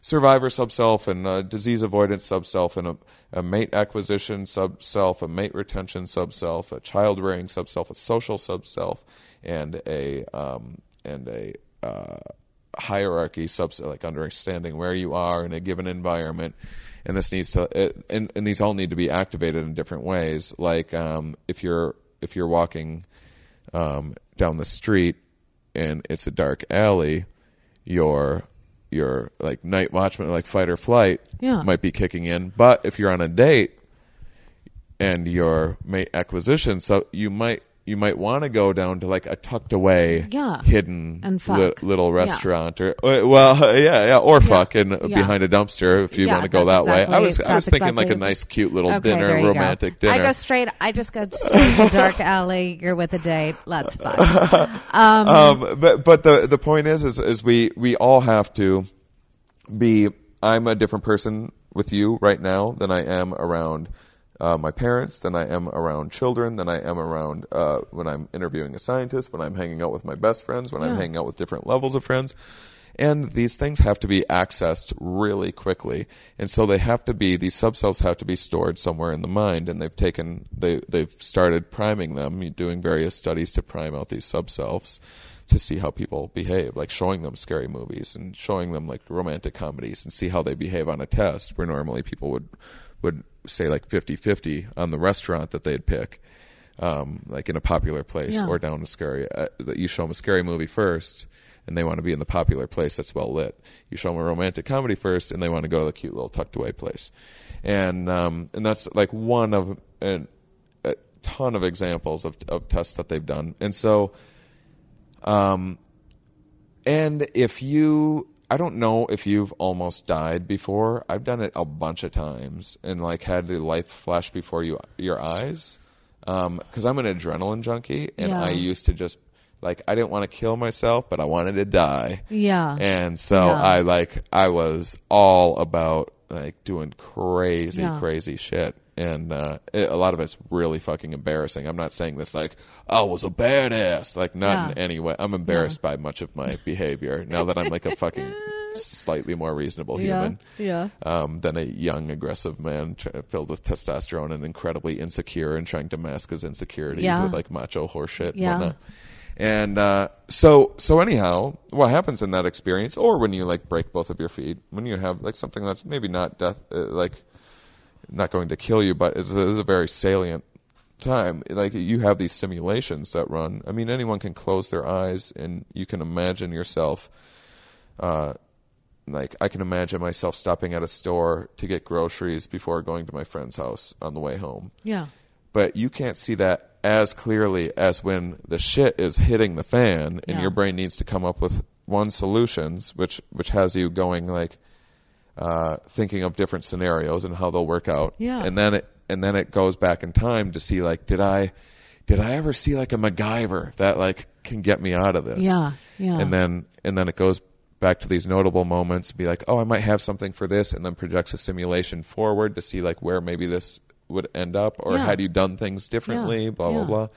survivor subself and a disease avoidance subself and a, a mate acquisition subself, a mate retention subself, a child rearing subself, a social subself, and a um, and a uh, hierarchy subself, like understanding where you are in a given environment. And this needs to, and, and these all need to be activated in different ways. Like um, if you're if you're walking um, down the street and it's a dark alley, your your like night watchman like fight or flight Yeah. might be kicking in. But if you're on a date and your mate acquisition, so you might you might want to go down to like a tucked away, Yeah. hidden And li- little Yeah. restaurant, or uh, well, yeah, yeah, or fuck and Yeah. behind a dumpster if you Yeah, want to go that way. I was I was thinking like a nice, cute little Okay, dinner, you go. romantic dinner. I go straight. I just go straight to dark alley. You're with a date. Let's fuck. um, but but the the point is, is is we we all have to be. I'm a different person with you right now than I am around uh, my parents, than I am around children, than I am around uh, when I'm interviewing a scientist, when I'm hanging out with my best friends, when I'm hanging out with different levels of friends. And these things have to be accessed really quickly, and so they have to be these subselves have to be stored somewhere in the mind. And they've taken they they've started priming them, doing various studies to prime out these subselves to see how people behave, like showing them scary movies and showing them like romantic comedies and see how they behave on a test where normally people would would say like 50-50 on the restaurant that they'd pick um, like in a popular place Yeah. or down a scary uh, that you show them a scary movie first and they want to be in the popular place that's well lit. You show them a romantic comedy first and they want to go to the cute little tucked away place. And um, and that's like one of an, a ton of examples of, of tests that they've done. And so um, and if you, I don't know if you've almost died before. I've done it a bunch of times and like had the life flash before you your eyes. Um, because I'm an adrenaline junkie, and Yeah. I used to just like I didn't want to kill myself, but I wanted to die. Yeah. And so Yeah. I like I was all about like doing crazy, Yeah. crazy shit. And uh, it, a lot of it's really fucking embarrassing. I'm not saying this like I was a badass, like not in any way. I'm embarrassed by much of my behavior now that I'm like a fucking slightly more reasonable human Yeah. yeah. um, than a young, aggressive man tr- filled with testosterone and incredibly insecure and trying to mask his insecurities Yeah. with like macho horseshit and Yeah. whatnot. And uh, so, so anyhow, what happens in that experience, or when you like break both of your feet, when you have like something that's maybe not death, uh, like not going to kill you, but it's, a, is a very salient time. Like you have these simulations that run. I mean, anyone can close their eyes and you can imagine yourself. Uh, like I can imagine myself stopping at a store to get groceries before going to my friend's house on the way home. Yeah. But you can't see that as clearly as when the shit is hitting the fan and Yeah. your brain needs to come up with one solutions which which has you going like uh, thinking of different scenarios and how they'll work out. Yeah. And then it and then it goes back in time to see like did I did I ever see like a MacGyver that like can get me out of this? Yeah, yeah. And then and then it goes back to these notable moments, be like, oh, I might have something for this, and then projects a simulation forward to see like where maybe this would end up, or Yeah. had you done things differently, Yeah, blah blah yeah. blah.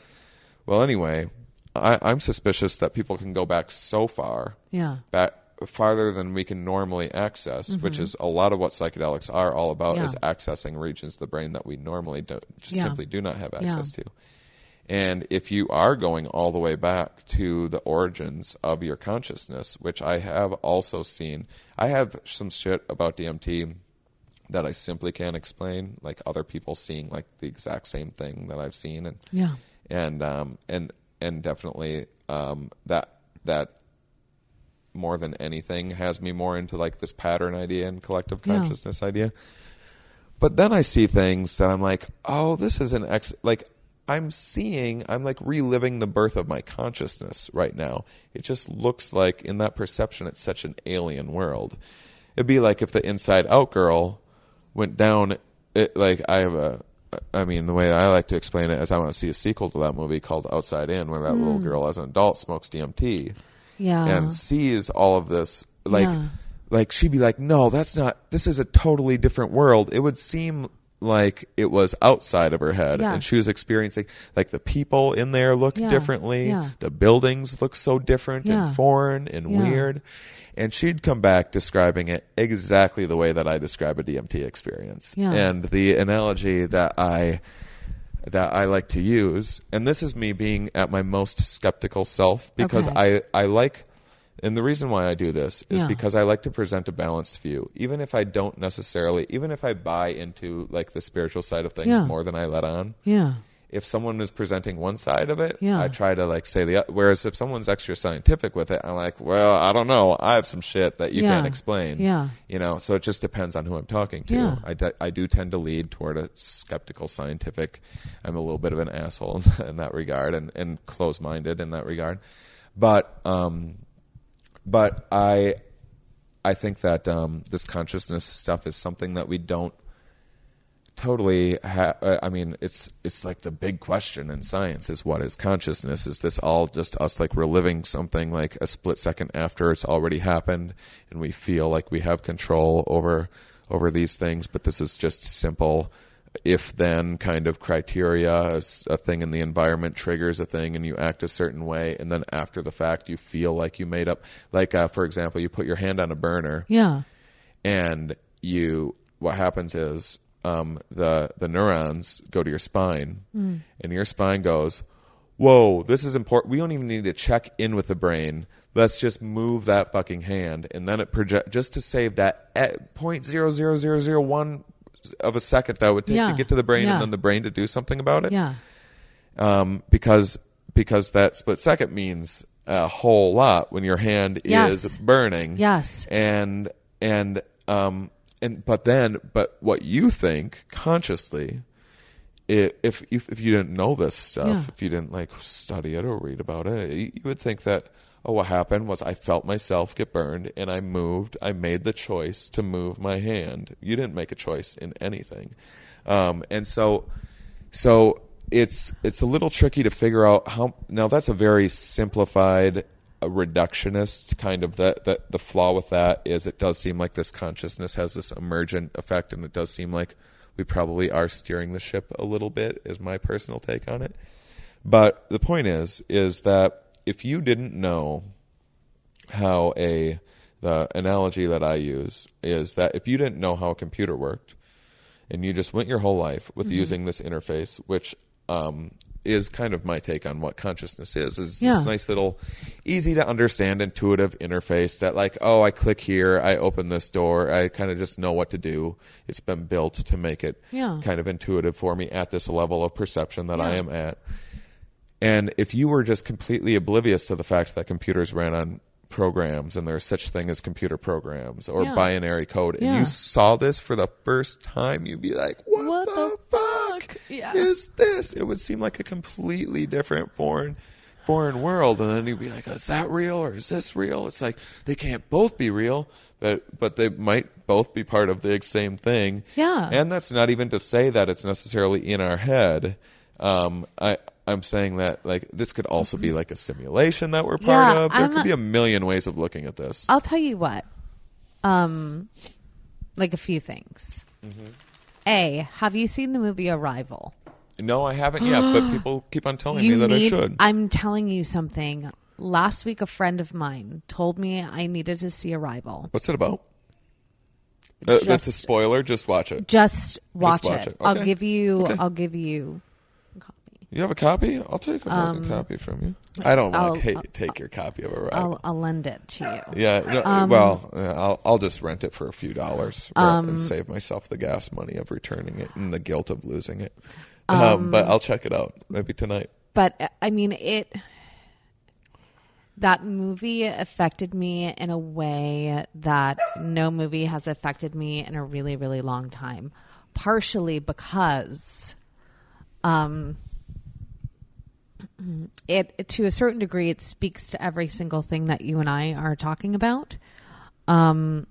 Well, anyway, I, I'm suspicious that people can go back so far Yeah. back farther than we can normally access, which is a lot of what psychedelics are all about Mm-hmm. Yeah. is accessing regions of the brain that we normally don't, just Yeah. simply do not have Yeah. access to. And if you are going all the way back to the origins of your consciousness, which I have also seen, I have some shit about DMT that I simply can't explain, like other people seeing like the exact same thing that I've seen, and Yeah. and um, and and definitely um, that that more than anything has me more into like this pattern idea and collective Yeah. consciousness idea. But then I see things that I'm like, oh, this is an ex like I'm seeing, I'm like reliving the birth of my consciousness right now. It just looks like in that perception, it's such an alien world. It'd be like if the Inside Out girl went down. It like I have a. I mean, the way I like to explain it is I want to see a sequel to that movie called Outside In, where that little mm. girl as an adult smokes DMT Yeah. and sees all of this like Yeah. like she'd be like no that's not this is a totally different world it would seem like it was outside of her head and she was experiencing like the people in there look Yeah. differently Yeah. the buildings look so different Yeah. and foreign and weird and she'd come back describing it exactly the way that I describe a DMT experience and the analogy that I that I like to use, and this is me being at my most skeptical self because Okay. I I like, and the reason why I do this is Yeah. because I like to present a balanced view, even if I don't necessarily, even if I buy into like the spiritual side of things Yeah. more than I let on. yeah. If someone is presenting one side of it, Yeah. I try to like say the whereas if someone's extra scientific with it, I'm like, well, I don't know. I have some shit that you Yeah. can't explain. Yeah. You know, so it just depends on who I'm talking to. Yeah. I, de- I do tend to lead toward a skeptical scientific. I'm a little bit of an asshole in that regard and, and close minded in that regard. But um but I I think that um, this consciousness stuff is something that we don't totally ha- uh, I mean it's it's like the big question in science is what is consciousness is this all just us like reliving something like a split second after it's already happened and we feel like we have control over over these things but this is just simple if then kind of criteria a thing in the environment triggers a thing and you act a certain way and then after the fact you feel like you made up like uh, for example you put your hand on a burner Yeah. and you what happens is um, the the neurons go to your spine and your spine goes whoa this is important we don't even need to check in with the brain let's just move that fucking hand and then it project just to save that at point zero zero zero zero one of a second that would take Yeah. to get to the brain Yeah. and then the brain to do something about it Yeah. um, because because that split second means a whole lot when your hand Yes. is burning. Yes. and and um and but then but what you think consciously. If, if if you didn't know this stuff, Yeah. if you didn't like study it or read about it, you, you would think that oh, what happened was I felt myself get burned and I moved. I made the choice to move my hand. You didn't make a choice in anything, um, and so so it's it's a little tricky to figure out how now that's a very simplified a reductionist kind of that that the flaw with that is it does seem like this consciousness has this emergent effect and it does seem like we probably are steering the ship a little bit is my personal take on it but the point is is that if you didn't know how a the analogy that I use is that if you didn't know how a computer worked and you just went your whole life with Mm-hmm. using this interface, which um, is kind of my take on what consciousness is. Is Yeah. this nice little, easy to understand, intuitive interface that like, oh, I click here, I open this door, I kind of just know what to do. It's been built to make it Yeah. kind of intuitive for me at this level of perception that I am at. And if you were just completely oblivious to the fact that computers ran on programs and there's such thing as computer programs or Yeah. binary code and Yeah. you saw this for the first time, you'd be like, what, What the, the fuck, fuck? Yeah. is this? It would seem like a completely different foreign foreign world and then you'd be like, is that real or is this real? It's like they can't both be real, but but they might both be part of the same thing. Yeah. And that's not even to say that it's necessarily in our head. Um, I I'm saying that like this could also be like a simulation that we're part Yeah, of. There I'm could be a million ways of looking at this. I'll tell you what. Um, like a few things. Mm-hmm. A, have you seen the movie Arrival? No, I haven't yet, but people keep on telling you me that need, I should. I'm telling you something. Last week, a friend of mine told me I needed to see Arrival. What's it about? Uh, that's a Just- spoiler. Just watch it. Just watch, watch it. it. I'll Okay. give you. I'll give you. You have a copy? I'll take a fucking copy from you. I don't Um, want to take your copy of a ride. I'll, I'll lend it to you. yeah, no, Um, well, uh, I'll I'll just rent it for a few dollars rather and save myself the gas money of returning it and the guilt of losing it. Um, but I'll check it out maybe tonight. but uh, I mean it. That movie affected me in a way that no movie has affected me in a really, really long time. Partially because, um, it to a certain degree it speaks to every single thing that you and I are talking about. Um,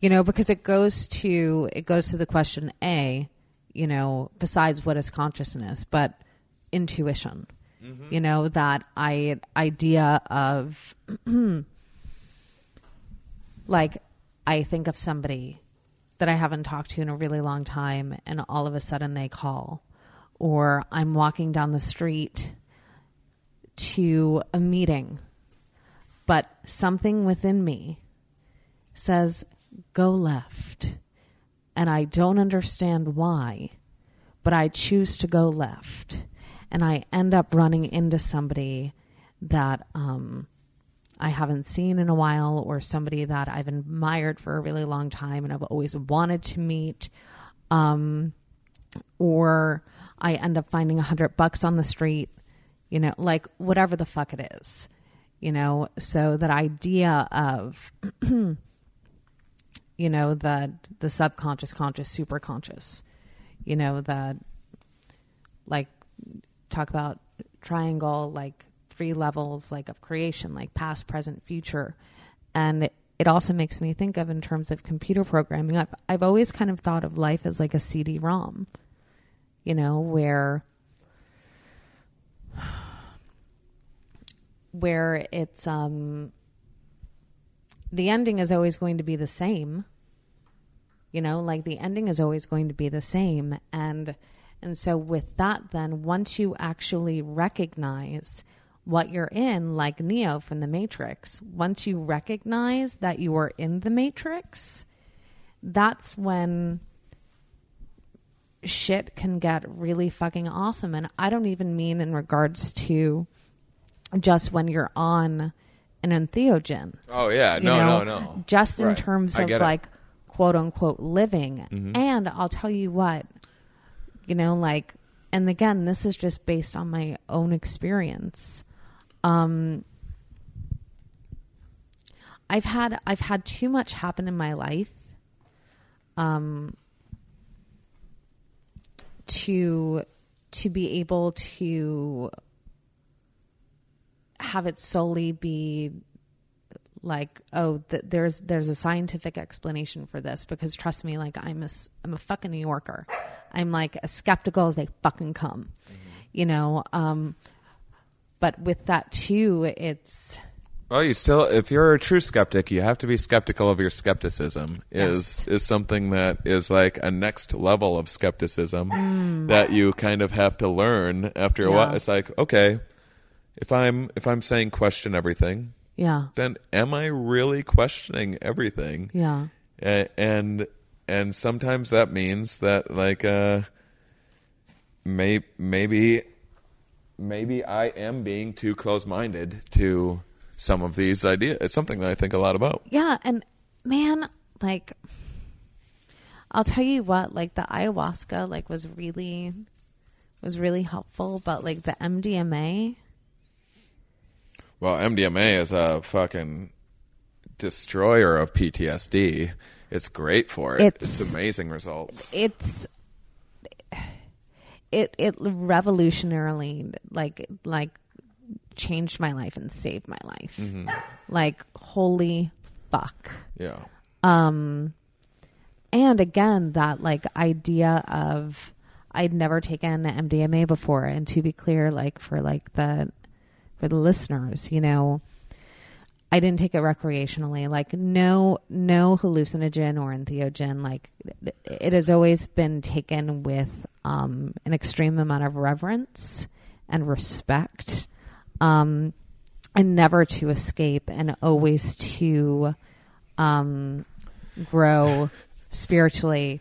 you know, because it goes to it goes to the question a, you know, besides what is consciousness, but intuition. You know that I idea of like I think of somebody that I haven't talked to in a really long time, and all of a sudden they call, or I'm walking down the street to a meeting, but something within me says, go left. And I don't understand why, but I choose to go left. And I end up running into somebody that um, I haven't seen in a while or somebody that I've admired for a really long time and I've always wanted to meet. Um, or I end up finding a hundred bucks on the street, you know, like whatever the fuck it is, you know. So that idea of, you know, the the subconscious, conscious, super conscious, you know, that like talk about triangle, like three levels, like of creation, like past, present, future, and it, it also makes me think of in terms of computer programming. I've I've always kind of thought of life as like a CD-ROM you know, where where it's um the ending is always going to be the same. You know, like the ending is always going to be the same and and so with that then once you actually recognize what you're in like Neo from the Matrix, once you recognize that you are in the Matrix, that's when shit can get really fucking awesome. And I don't even mean in regards to just when you're on an entheogen. Oh yeah, no, know? no, no. Just in Right. terms I of like quote unquote living. Mhm. And I'll tell you what, you know, like, and again, this is just based on my own experience. Um, I've had I've had too much happen in my life. Um, to to be able to have it solely be like oh th- there's there's a scientific explanation for this because trust me like I'm a I'm a fucking New Yorker. I'm like as skeptical as they fucking come you know um but with that too it's Well, you still, if you're a true skeptic, you have to be skeptical of your skepticism. Is is something that is like a next level of skepticism Mm. that you kind of have to learn after a Yeah. while. It's like, okay, if I'm if I'm saying question everything, yeah then am I really questioning everything? yeah and and sometimes that means that like uh may, maybe maybe I am being too close-minded to some of these ideas. It's something that I think a lot about. Yeah, and man, like I'll tell you what, like the ayahuasca like was really was really helpful, but like the MDMA, Well, MDMA is a fucking destroyer of PTSD. It's great for it. It's- it's amazing results. it's it it revolutionarily like like changed my life and saved my life. Like holy fuck. Yeah. Um, and again, that like idea of I'd never taken MDMA before, and to be clear, like for like the for the listeners, you know, I didn't take it recreationally. Like no no hallucinogen or entheogen. Like it has always been taken with um, an extreme amount of reverence and respect. Um, and never to escape and always to um, grow spiritually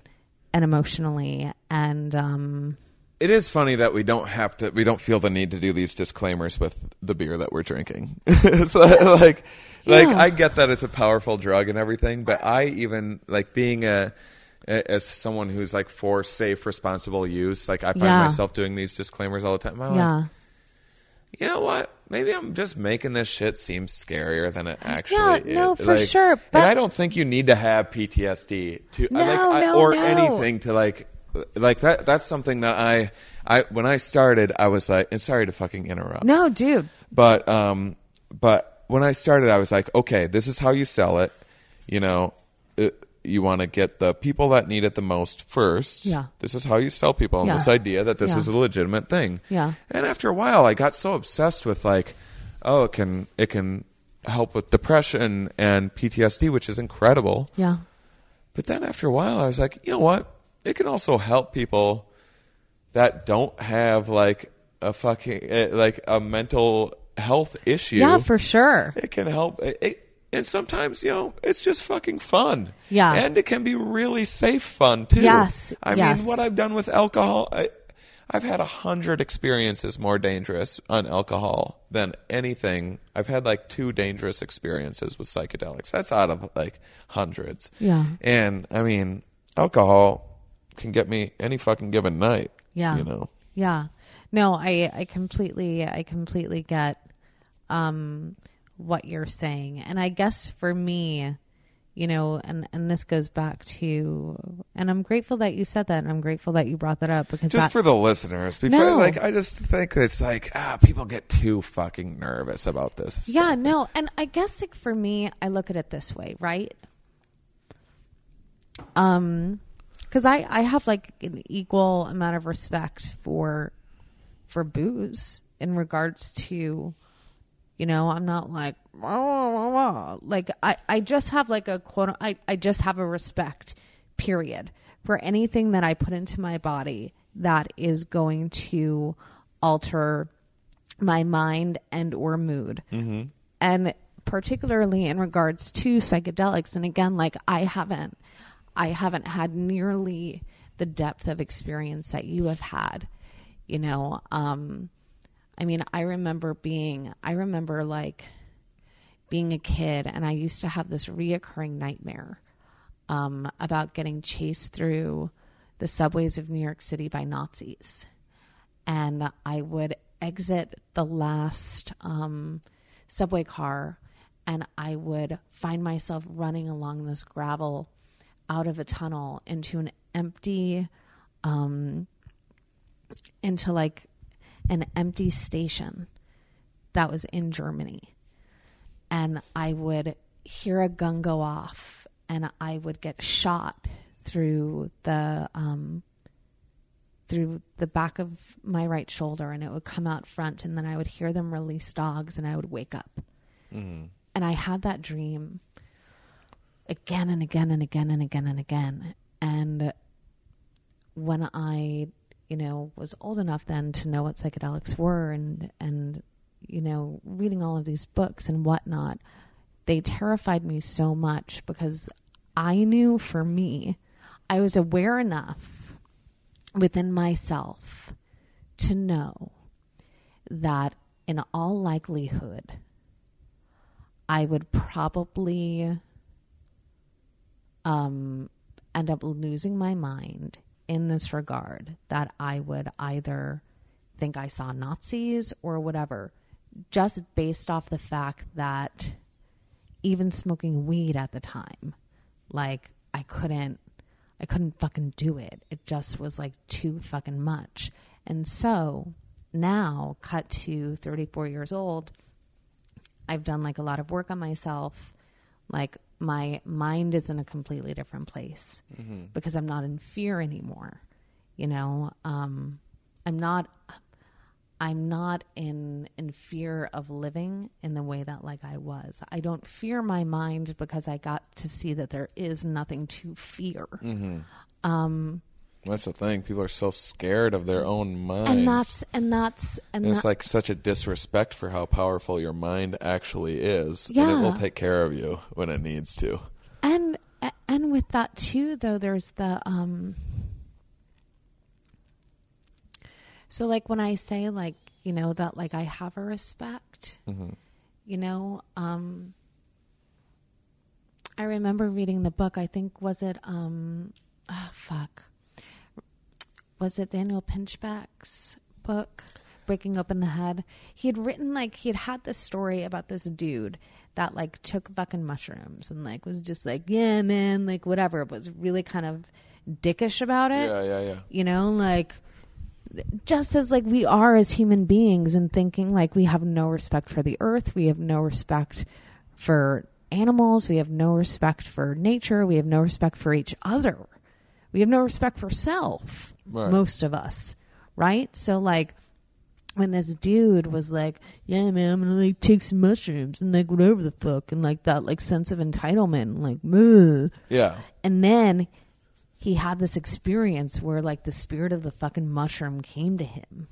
and emotionally and um, It is funny that we don't have to. We don't feel the need to do these disclaimers with the beer that we're drinking. so, like, like Yeah. I get that it's a powerful drug and everything, but I even like being a as someone who's like for safe, responsible use. Like I find Yeah. myself doing these disclaimers all the time. I'm like, yeah you know what? Maybe I'm just making this shit seem scarier than it actually Yeah, is. no, for Like- sure, but- I don't think you need to have PTSD to No, like, I, no, or no. anything to like like that. That's something that I I when I started, I was like, and sorry to fucking interrupt. no dude But um, but when I started, I was like, okay, this is how you sell it. You know, it, you want to get the people that need it the most first. Yeah. This is how you sell people on Yeah. this idea that this Yeah. is a legitimate thing. Yeah. And after a while, I got so obsessed with like, oh, it can it can help with depression and PTSD, which is incredible. yeah But then after a while, I was like, you know what? It can also help people that don't have like a fucking eh, like a mental health issue. yeah for sure It can help. It, it, and sometimes, you know, it's just fucking fun. Yeah. And it can be really safe fun too. Yes, I yes. mean, what I've done with alcohol, I, I've had a hundred experiences more dangerous on alcohol than anything. I've had like two dangerous experiences with psychedelics. That's out of like hundreds. Yeah. And I mean, alcohol can get me any fucking given night. Yeah. You know. Yeah. No, I I completely I completely get um what you're saying. And I guess for me, you know, and and this goes back to and I'm grateful that you said that and I'm grateful that you brought that up because Just that, for the listeners, before No. like I just think it's like ah, people get too fucking nervous about this. Yeah, stuff. no, and I guess like for me, I look at it this way, right? Um, because I I have like an equal amount of respect for for booze in regards to, you know, I'm not like "Wah, wah, wah, wah." like I I just have like a quote I I just have a respect period for anything that I put into my body that is going to alter my mind and or mood and particularly in regards to psychedelics and again like i haven't i haven't had nearly the depth of experience that you have had you know um i mean i remember being i remember like being a kid and i used to have this reoccurring nightmare um about getting chased through the subways of new york city by nazis. And I would exit the last um, subway car and I would find myself running along this gravel out of a tunnel into an empty, um, into like an empty station that was in Germany. And I would hear a gun go off and I would get shot through the, um, through the back of my right shoulder and it would come out front and then I would hear them release dogs and I would wake up. And I had that dream again and again and again and again and again. And when I, you know, was old enough then to know what psychedelics were and and you know, reading all of these books and whatnot, they terrified me so much because I knew for me, I was aware enough within myself to know that in all likelihood I would probably um, end up losing my mind in this regard that I would either think I saw Nazis or whatever, just based off the fact that even smoking weed at the time, like I couldn't I couldn't fucking do it. It just was like too fucking much. And so now, cut to 34 years old, I've done like a lot of work on myself. Like my mind is in a completely different place mm-hmm. because I'm not in fear anymore. You know, um, I'm not. I'm not in in fear of living in the way that like I was. I don't fear my mind because I got to see that there is nothing to fear. Mm-hmm. Um, That's the thing. People are so scared of their own minds. And that's and that's and And it's that- like such a disrespect for how powerful your mind actually is. And it will take care of you when it needs to. and and with that too though there's the um so like when i say like you know that like i have a respect you know um i remember reading the book i think was it um oh fuck was it daniel pinchbeck's book breaking open the head? He had written like he had had this story about this dude that like took fucking mushrooms and like was just like yeah man like whatever was really kind of dickish about it. Yeah, yeah, yeah. you know like just as like we are as human beings and thinking like we have no respect for the earth we have no respect for animals we have no respect for nature we have no respect for each other. We have no respect for self Right. most of us right so like when this dude was like yeah man i'm gonna like take some mushrooms and like whatever the fuck and like that like sense of entitlement like Meh. Yeah. And then he had this experience where like the spirit of the fucking mushroom came to him.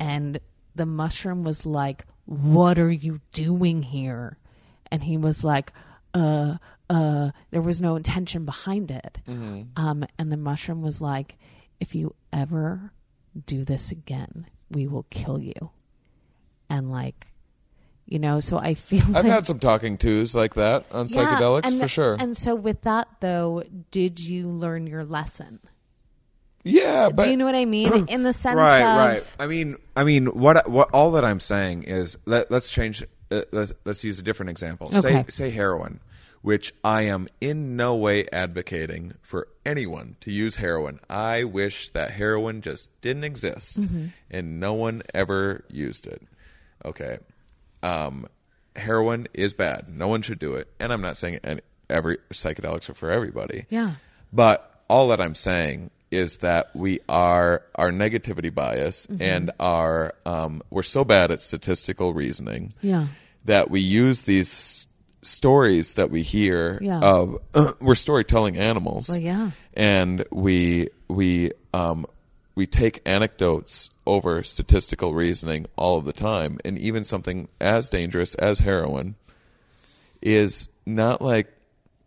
And the mushroom was like, "What are you doing here?" And he was like, "Uh uh there was no intention behind it." Um and the mushroom was like, "If you ever do this again, we will kill you." And like you know, so I feel I've like had some talking tos like that on yeah, psychedelics and- for sure. And so, with that though, did you learn your lesson? Yeah, but Do you know what I mean? In the sense right, of right. I mean, I mean, what what all that I'm saying is let let's change. Uh, let's let's use a different example. Okay. Say say heroin, which I am in no way advocating for anyone to use heroin. I wish that heroin just didn't exist Mm-hmm. and no one ever used it. Okay, um, heroin is bad. No one should do it, and I'm not saying any, every psychedelics are for everybody. Yeah. But all that I'm saying is that we are our negativity bias Mm-hmm. and our um, we're so bad at statistical reasoning Yeah. that we use these stories that we hear Yeah. of we're storytelling animals. Well, yeah. And we we um we take anecdotes over statistical reasoning all of the time and even something as dangerous as heroin is not like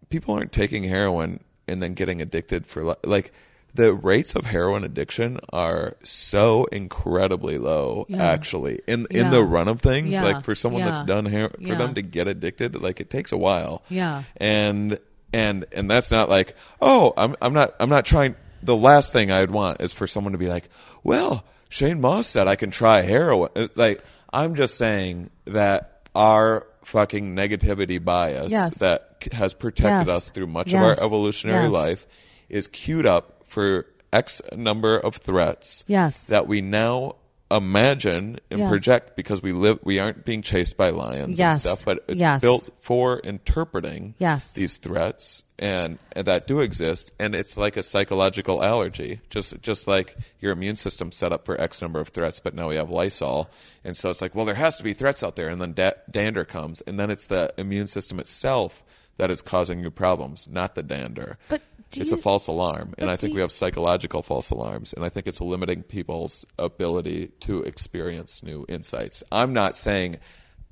people aren't taking heroin and then getting addicted for li- like the rates of heroin addiction are so incredibly low Yeah. actually in Yeah. in the run of things Yeah. like for someone that's done her- for them to get addicted like it takes a while Yeah. and and and that's not like oh i'm i'm not i'm not trying the last thing i'd want is for someone to be like well Shane Mauss said i can try heroin Uh, like i'm just saying that our fucking negativity bias Yes. that has protected Yes. us through much Yes. of our evolutionary life is queued up for x number of threats Yes. that we now imagine and Yes. project because we live we aren't being chased by lions and stuff but it's Yes. built for interpreting Yes. these threats and, and that do exist and it's like a psychological allergy just just like your immune system set up for x number of threats but now we have lysol and so it's like well there has to be threats out there and then da- dander comes and then it's the immune system itself that is causing you problems not the dander But do it's you- a false alarm and i think you- we have psychological false alarms and i think it's limiting people's ability to experience new insights i'm not saying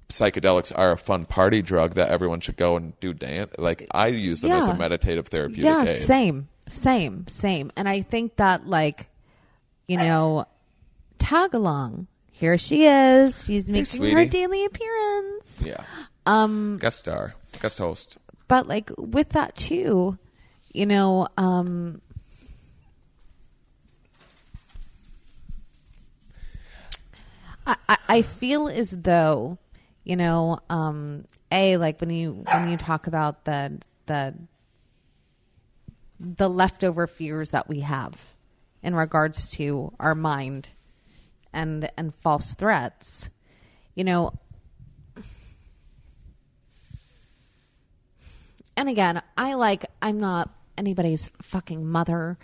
psychedelics are a fun party drug that everyone should go and do dance like i use them as a meditative therapeutic yeah, aid same, same, same. And I think that, like, you know, tag along. Here she is. She's making her daily appearance. yeah um guest star guest host But like with that too, you know, um, I, I- feel as though, you know, um, a like when you when you talk about the the the leftover fears that we have in regards to our mind and and false threats, you know, and again, I like I'm not anybody's fucking mother.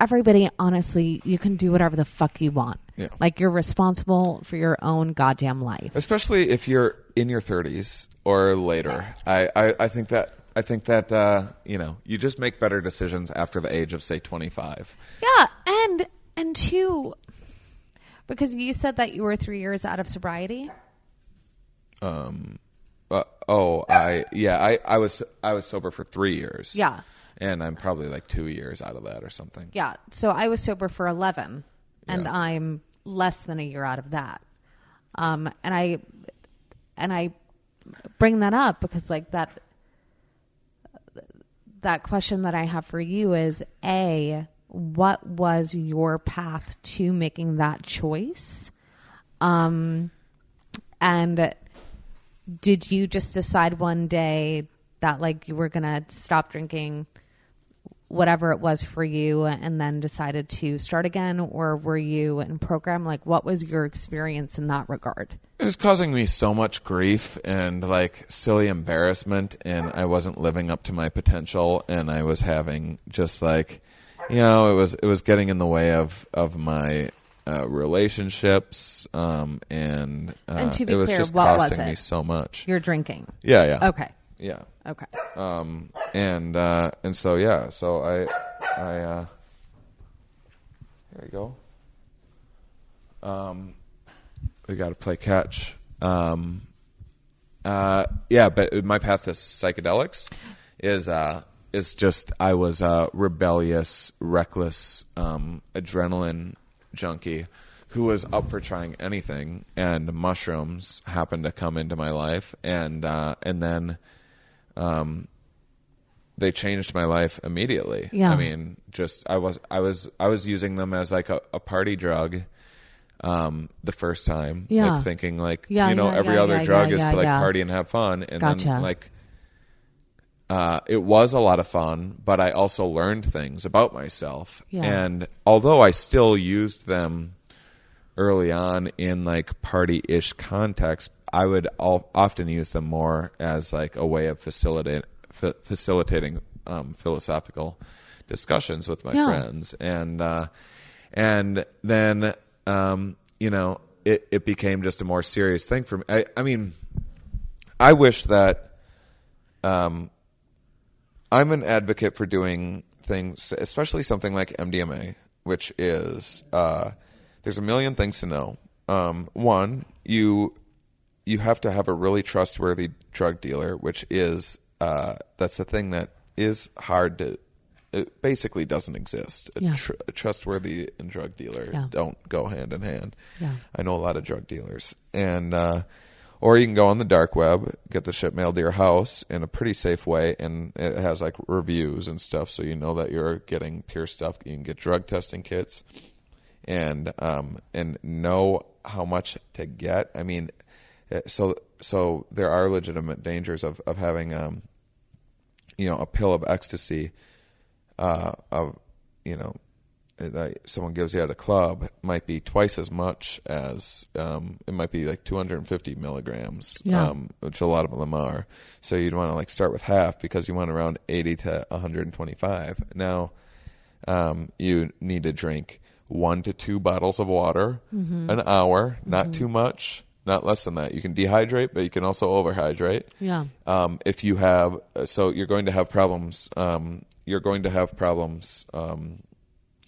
Everybody, honestly, you can do whatever the fuck you want. Yeah. Like you're responsible for your own goddamn life. especially if you're in your 30s or later i i, I think that I think that uh, you know you just make better decisions after the age of say 25. Yeah, and and two, because you said that you were three years out of sobriety. Um, uh, oh, I yeah, I, I was I was sober for three years. Yeah. And I'm probably like two years out of that or something. Yeah, so I was sober for eleven, and Yeah. I'm less than a year out of that. Um, and I and I bring that up because like that that question that I have for you is a what was your path to making that choice? Um, and did you just decide one day that like you were gonna stop drinking whatever it was for you and then decided to start again? Or were you in program? Like what was your experience in that regard? It was causing me so much grief and like silly embarrassment, and I wasn't living up to my potential, and I was having just like, you know, it was it was getting in the way of of my uh, relationships, um, and uh, And to be it was clear, just costing me so much. you're drinking? Yeah, yeah, okay yeah. okay um, and uh, and so yeah, so I I uh, here we go. Um, we got to play catch. Um, uh, yeah, but my path to psychedelics is uh, is just I was a rebellious, reckless, um, adrenaline junkie who was up for trying anything, and mushrooms happened to come into my life, and uh, and then they changed my life immediately. Yeah. I mean, just I was I was I was using them as like a, a party drug. Um, the first time, Yeah. like thinking like Yeah, you know yeah, every yeah, other drug is to like party and have fun, and Gotcha. then like uh, it was a lot of fun, but I also learned things about myself. Yeah. And although I still used them early on in like party ish context, I would all, often use them more as like a way of facilitate, fa- facilitating um, philosophical discussions with my Yeah. friends. And, uh, and then, um, you know, it, it became just a more serious thing for me. I, I mean, I wish that um, I'm an advocate for doing things, especially something like MDMA, which is uh, there's a million things to know. Um, one, you you have to have a really trustworthy drug dealer, which is uh, that's a thing that is hard to. It basically doesn't exist. A, Yeah. tr- a trustworthy and drug dealer Yeah. don't go hand in hand. Yeah. I know a lot of drug dealers, and uh, or you can go on the dark web, get the shit mailed to your house in a pretty safe way, and it has like reviews and stuff, so you know that you're getting pure stuff. You can get drug testing kits, and um, and know how much to get. I mean, so so there are legitimate dangers of of having um, you know, a pill of ecstasy, uh, of you know, that someone gives you at a club might be twice as much as um, it might be like 250 milligrams, Yeah. um, which a lot of them are. So you'd want to like start with half because you want around 80 to 125. Now, um, you need to drink one to two bottles of water an hour, not too much, not less than that. You can dehydrate, but you can also overhydrate Yeah. um, if you have so you're going to have problems um, you're going to have problems um,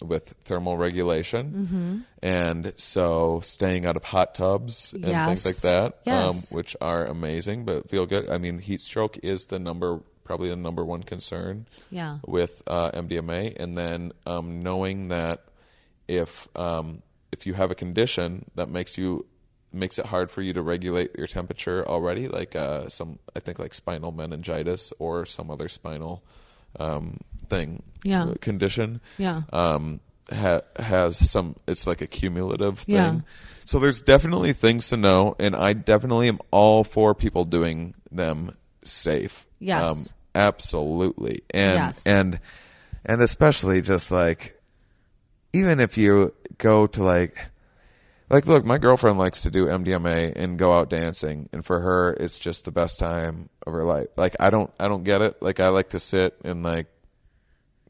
with thermal regulation Mm-hmm. and so staying out of hot tubs and Yes. things like that Yes. um, which are amazing but feel good i mean heat stroke is the number probably the number one concern Yeah. with uh, MDMA, and then um, knowing that if um, if you have a condition that makes you makes it hard for you to regulate your temperature already, like uh, some I think like spinal meningitis or some other spinal um, thing Yeah. uh, condition Yeah. um, ha- has some. It's like a cumulative thing. Yeah. So there's definitely things to know, and I definitely am all for people doing them safe. Um, Yes. absolutely, and Yes. and and especially just like even if you go to like like look my girlfriend likes to do mdma and go out dancing and for her it's just the best time of her life like i don't i don't get it like i like to sit and like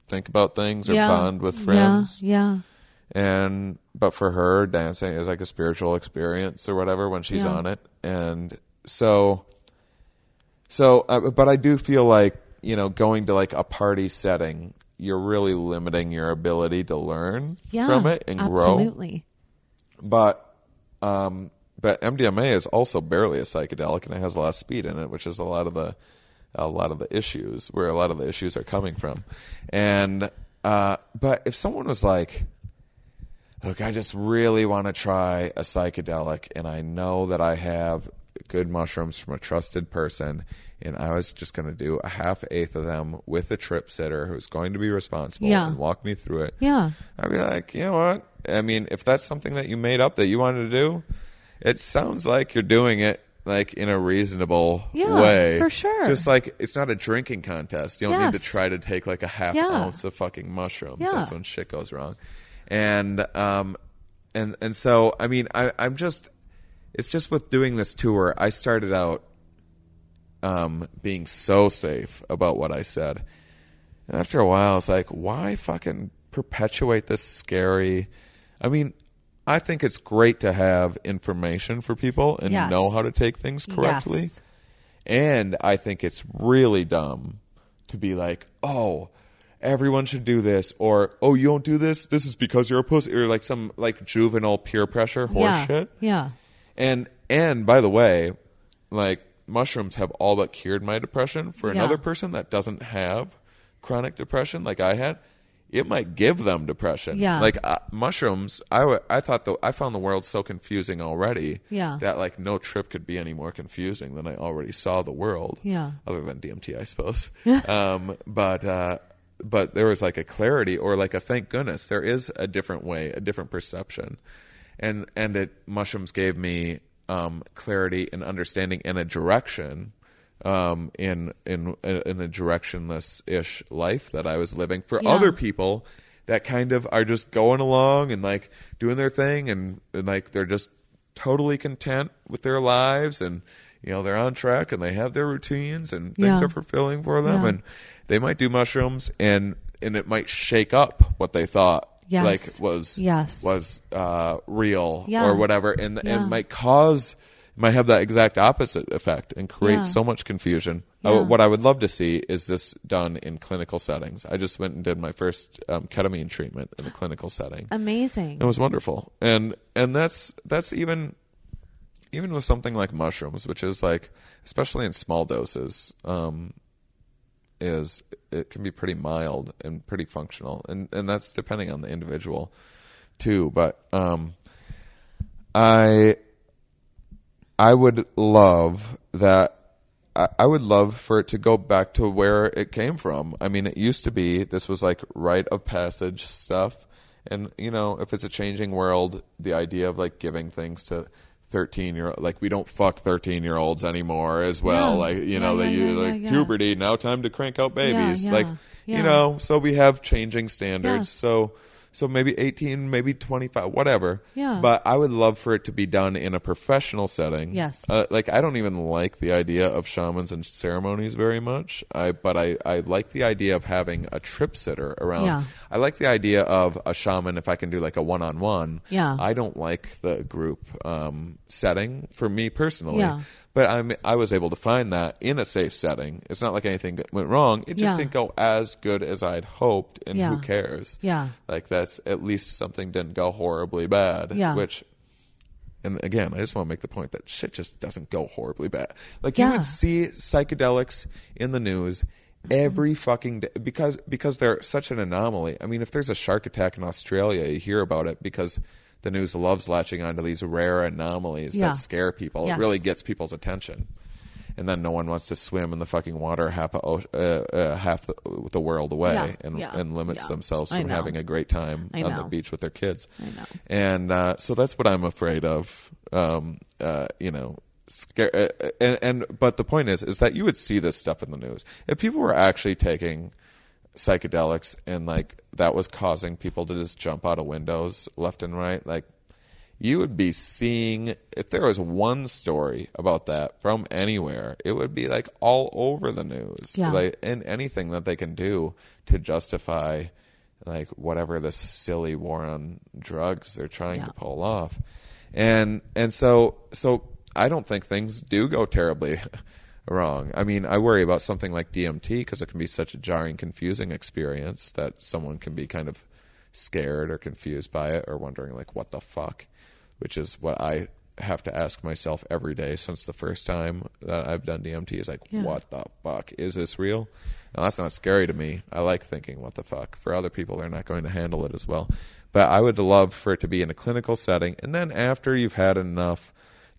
think about things or yeah. bond with friends Yeah. yeah and but for her dancing is like a spiritual experience or whatever when she's Yeah. on it and so so uh, but i do feel like you know going to like a party setting you're really limiting your ability to learn from it and grow absolutely. But um but MDMA is also barely a psychedelic and it has a lot of speed in it, which is a lot of the a lot of the issues where a lot of the issues are coming from. And uh but if someone was like look, I just really want to try a psychedelic and I know that I have good mushrooms from a trusted person and I was just going to do a half eighth of them with a trip sitter who's going to be responsible Yeah. and walk me through it. Yeah. I'd be like, you know what? I mean, if that's something that you made up that you wanted to do, it sounds like you're doing it like in a reasonable Yeah, way. for sure. Just like it's not a drinking contest. You don't need to try to take like a half Yeah. ounce of fucking mushrooms. Yeah. That's when shit goes wrong. And um and and so I mean I I'm just it's just with doing this tour, I started out um being so safe about what I said. And after a while, it's like, why fucking perpetuate this scary? I mean, I think it's great to have information for people and Yes. know how to take things correctly. Yes. And I think it's really dumb to be like, oh, everyone should do this, or oh, you don't do this. This is because you're a pussy, or like some like juvenile peer pressure Yeah. horseshit. Yeah. And and by the way, like mushrooms have all but cured my depression. For Yeah. another person that doesn't have chronic depression like I had, it might give them depression. Yeah. Like uh, mushrooms, I, w- I thought the I found the world so confusing already. Yeah. That like no trip could be any more confusing than I already saw the world. Yeah. Other than DMT, I suppose. um, but uh, but there was like a clarity or like a thank goodness there is a different way, a different perception, and and it mushrooms gave me um, clarity and understanding and a direction um, in in in a directionless ish life that I was living. For Yeah. other people that kind of are just going along and like doing their thing and, and like they're just totally content with their lives and you know they're on track and they have their routines and things Yeah. are fulfilling for them Yeah. and they might do mushrooms and and it might shake up what they thought Yes. like was Yes. was uh, real Yeah. or whatever and and might cause might have that exact opposite effect and create Yeah. so much confusion. Yeah. Uh, what I would love to see is this done in clinical settings. I just went and did my first um, ketamine treatment in a clinical setting. Amazing. It was wonderful, and and that's that's even even with something like mushrooms, which is like especially in small doses, um, is it can be pretty mild and pretty functional, and and that's depending on the individual too. But um, I I would love that. I I would love for it to go back to where it came from. I mean, it used to be this was like rite of passage stuff, and you know, if it's a changing world, the idea of like giving things to thirteen year like we don't fuck thirteen year olds anymore as well. Yeah. Like you know, yeah, they yeah, use like puberty now, time to crank out babies. like you know, so we have changing standards. So so maybe eighteen, maybe twenty five, whatever. Yeah. But I would love for it to be done in a professional setting. Yes. Uh, like I don't even like the idea of shamans and ceremonies very much. I but I I like the idea of having a trip sitter around. Yeah. I like the idea of a shaman if I can do like a one on one. Yeah. I don't like the group um, setting for me personally. Yeah. But I'm I was able to find that in a safe setting. It's not like anything went wrong. It just Yeah. didn't go as good as I'd hoped, and Yeah. who cares? Yeah. Like that's at least something didn't go horribly bad. Yeah. Which and again, I just want to make the point that shit just doesn't go horribly bad. Like you Yeah. would see psychedelics in the news every fucking day because because they're such an anomaly. I mean, if there's a shark attack in Australia, you hear about it because the news loves latching onto these rare anomalies Yeah. that scare people. Yes. It really gets people's attention. And then no one wants to swim in the fucking water half a, uh, uh, half the, the world away Yeah. and Yeah. and limits themselves from having a great time on the beach with their kids. And uh, so that's what I'm afraid of. Um, uh, you know, scare. Uh, and, and but the point is, is that you would see this stuff in the news if people were actually taking psychedelics and like that was causing people to just jump out of windows left and right. Like you would be seeing if there was one story about that from anywhere, it would be like all over the news. Yeah. Like and anything that they can do to justify like whatever this silly war on drugs they're trying Yeah. to pull off. And and so so I don't think things do go terribly wrong. I mean, I worry about something like DMT because it can be such a jarring, confusing experience that someone can be kind of scared or confused by it or wondering like what the fuck, which is what I have to ask myself every day since the first time that I've done DMT is like Yeah. what the fuck is this real? Now that's not scary to me. I like thinking what the fuck. For other people they're not going to handle it as well. But I would love for it to be in a clinical setting and then after you've had enough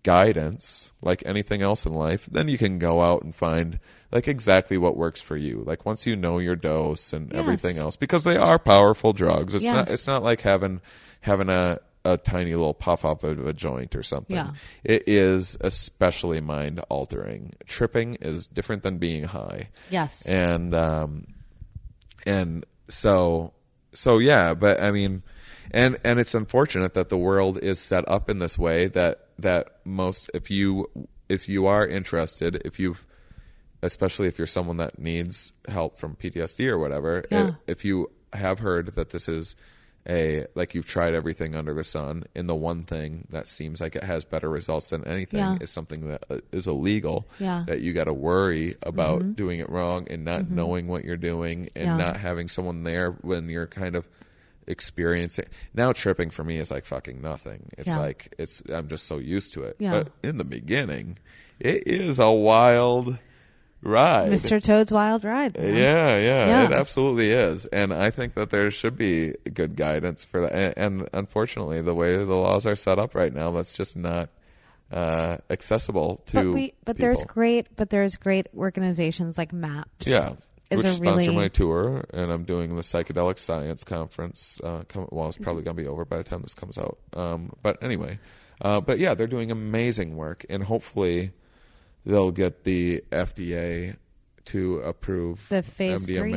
guidance like anything else in life then you can go out and find like exactly what works for you like once you know your dose and Yes. everything else because they are powerful drugs it's not it's not like having having a a tiny little puff off of a joint or something Yeah. it is especially mind altering tripping is different than being high Yes. and um and so so yeah but i mean and and it's unfortunate that the world is set up in this way that that most if you if you are interested if you've especially if you're someone that needs help from PTSD or whatever Yeah. if, if you have heard that this is a like you've tried everything under the sun and the one thing that seems like it has better results than anything Yeah. is something that uh, illegal Yeah. that you got to worry about doing it wrong and not Mm-hmm. knowing what you're doing and Yeah. not having someone there when you're kind of experiencing now tripping for me is like fucking nothing it's Yeah. like it's i'm just so used to it Yeah. but in the beginning it is a wild ride. Mr. Toad's Wild Ride. Yeah, yeah, Yeah. it absolutely is, and I think that there should be good guidance for that. And, and unfortunately, the way the laws are set up right now, that's just not uh, accessible to. But we, but there's great, but there's great organizations like MAPS. yeah. Is which a sponsor really my tour, and I'm doing the psychedelic science conference. Uh, come, well, it's probably gonna be over by the time this comes out. Um, but anyway, uh, but yeah, they're doing amazing work, and hopefully, they'll get the FDA to approve The phase MDMA. three?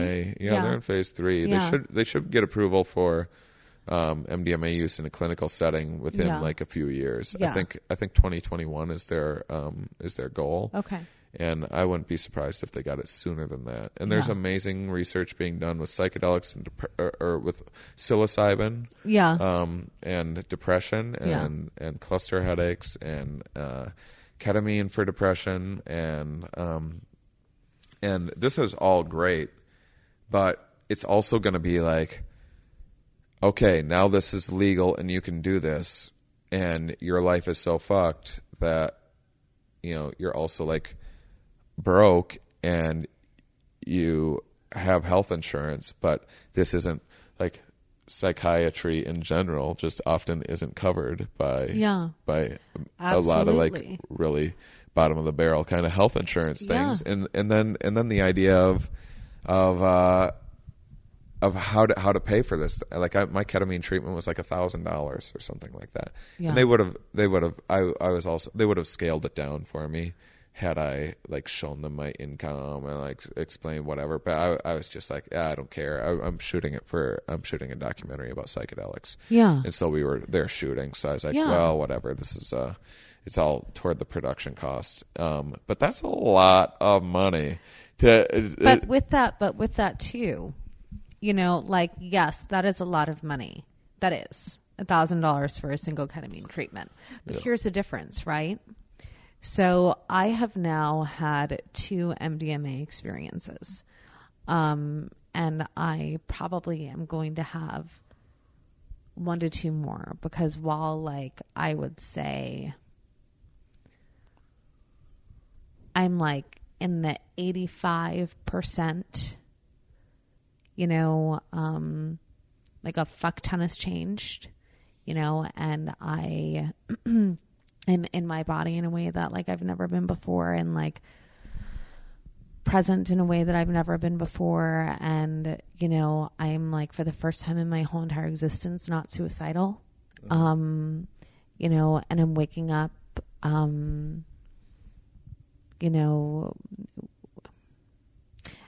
Yeah, Yeah. they're in phase three. Yeah. They should they should get approval for um, MDMA use in a clinical setting within Yeah. like a few years. Yeah. I think I think 2021 is their um, is their goal. Okay. And I wouldn't be surprised if they got it sooner than that. And there's Yeah. amazing research being done with psychedelics and dep- or, or with psilocybin Yeah. um, and depression Yeah. and and cluster headaches and uh, ketamine for depression and um, and this is all great, but it's also going to be like, okay, now this is legal and you can do this, and your life is so fucked that you know you're also like broke and you have health insurance, but this isn't like psychiatry in general just often isn't covered by Yeah. by a lot of like really bottom of the barrel kind of health insurance things Yeah. and and then and then the idea of of uh of how to how to pay for this like I, my ketamine treatment was like a thousand dollars or something like that Yeah. and they would have they would have I I was also they would have scaled it down for me had I like shown them my income and like explained whatever but I I was just like yeah I don't care. I, I'm shooting it for I'm shooting a documentary about psychedelics. Yeah. and so we were there shooting so I was like Yeah. well whatever. This is uh it's all toward the production costs um but that's a lot of money to but with that but with that too you know like yes that is a lot of money. That is a thousand dollars for a single ketamine treatment. But here's the difference right so i have now had two mdma experiences. Um, and i probably am going to have one to two more because while like i would say I'm like in the 85%, you know, um, like a fuck ton has changed, you know, and I am in my body in a way that like I've never been before and like present in a way that I've never been before. And, you know, I'm like for the first time in my whole entire existence, not suicidal. Um, you know, and I'm waking up, um, you know,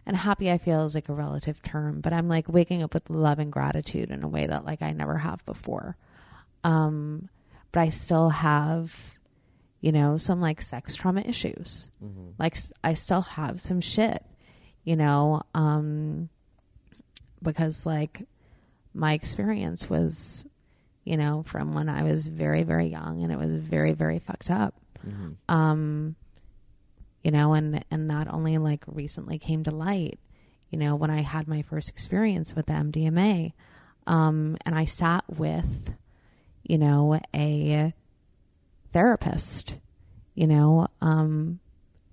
and happy I feel is like a relative term, but I'm like waking up with love and gratitude in a way that like I never have before. Um, but I still have, you know, some like sex trauma issues. Like I still have some shit, you know, um, because like my experience was, you know, from when I was very, very young and it was very, very fucked up. Um, you know and and that only like recently came to light you know when i had my first experience with the mdma um and i sat with you know a therapist you know um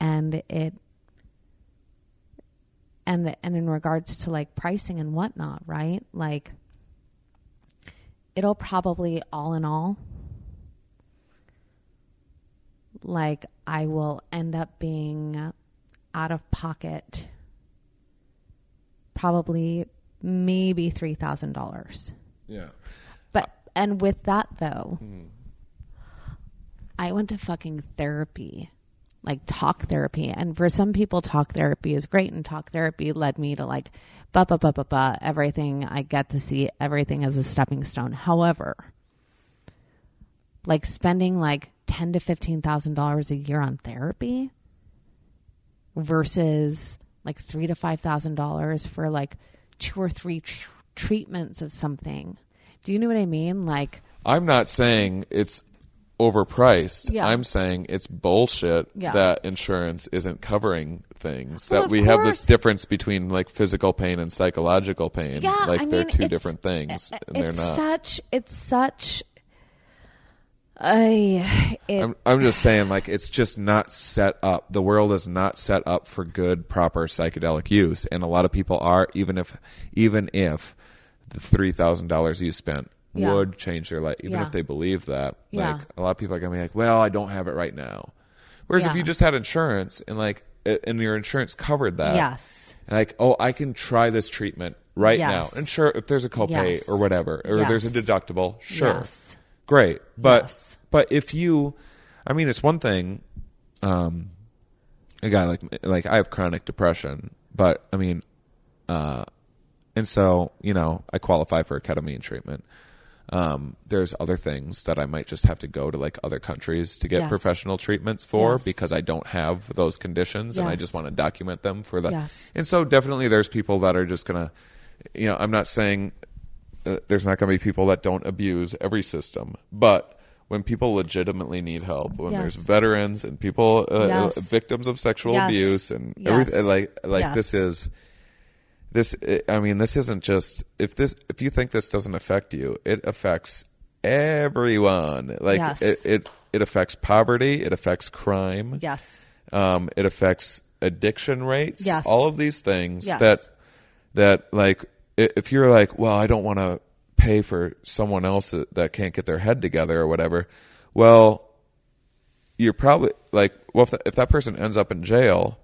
and it and and in regards to like pricing and whatnot right like it'll probably all in all like I will end up being out of pocket probably maybe $3,000. yeah and with that though, mm-hmm. I went to fucking therapy. Like talk therapy. And for some people talk therapy is great and talk therapy led me to like ba ba ba ba ba everything I get to see everything as a stepping stone. However, like spending like ten to fifteen thousand dollars a year on therapy versus like three to five thousand dollars for like two or three tr- treatments of something. Do you know what I mean? Like, I'm not saying it's overpriced. Yeah. I'm saying it's bullshit Yeah. that insurance isn't covering things. Well, that we have this difference between like physical pain and psychological pain. yeah, like I they're mean, two different things, and it's they're not. such. It's such. I it, I'm, I'm just saying, like, it's just not set up. The world is not set up for good, proper psychedelic use, and a lot of people are, even if, even if the three thousand dollars you spent Yeah. would change their life, even Yeah. if they believe that. Like, a lot of people are gonna be like, "Well, I don't have it right now." Whereas if you just had insurance and like, and your insurance covered that, Yes. like, oh, I can try this treatment right Yes. now, and sure, if there's a copay Yes. or whatever, or there's a deductible, sure, Yes. great but Yes. but if you i mean it's one thing um a guy like like i have chronic depression but i mean uh and so you know i qualify for a ketamine treatment um there's other things that i might just have to go to like other countries to get Yes. professional treatments for Yes. because i don't have those conditions and i just want to document them for the Yes. and so definitely there's people that are just gonna you know i'm not saying uh, there's not going to be people that don't abuse every system, but when people legitimately need help, when Yes. there's veterans and people uh, Yes. uh, victims of sexual Yes. abuse and Yes. everything, like like Yes. this is this. I mean, this isn't just if this if you think this doesn't affect you, it affects everyone. Like Yes. it, it it affects poverty, it affects crime, yes. um, it affects addiction rates. Yes. All of these things Yes. that that like if you're like, well, I don't want to pay for someone else that- can't get their head together or whatever. Well, you're probably like, well, if, that if that person ends up in jail,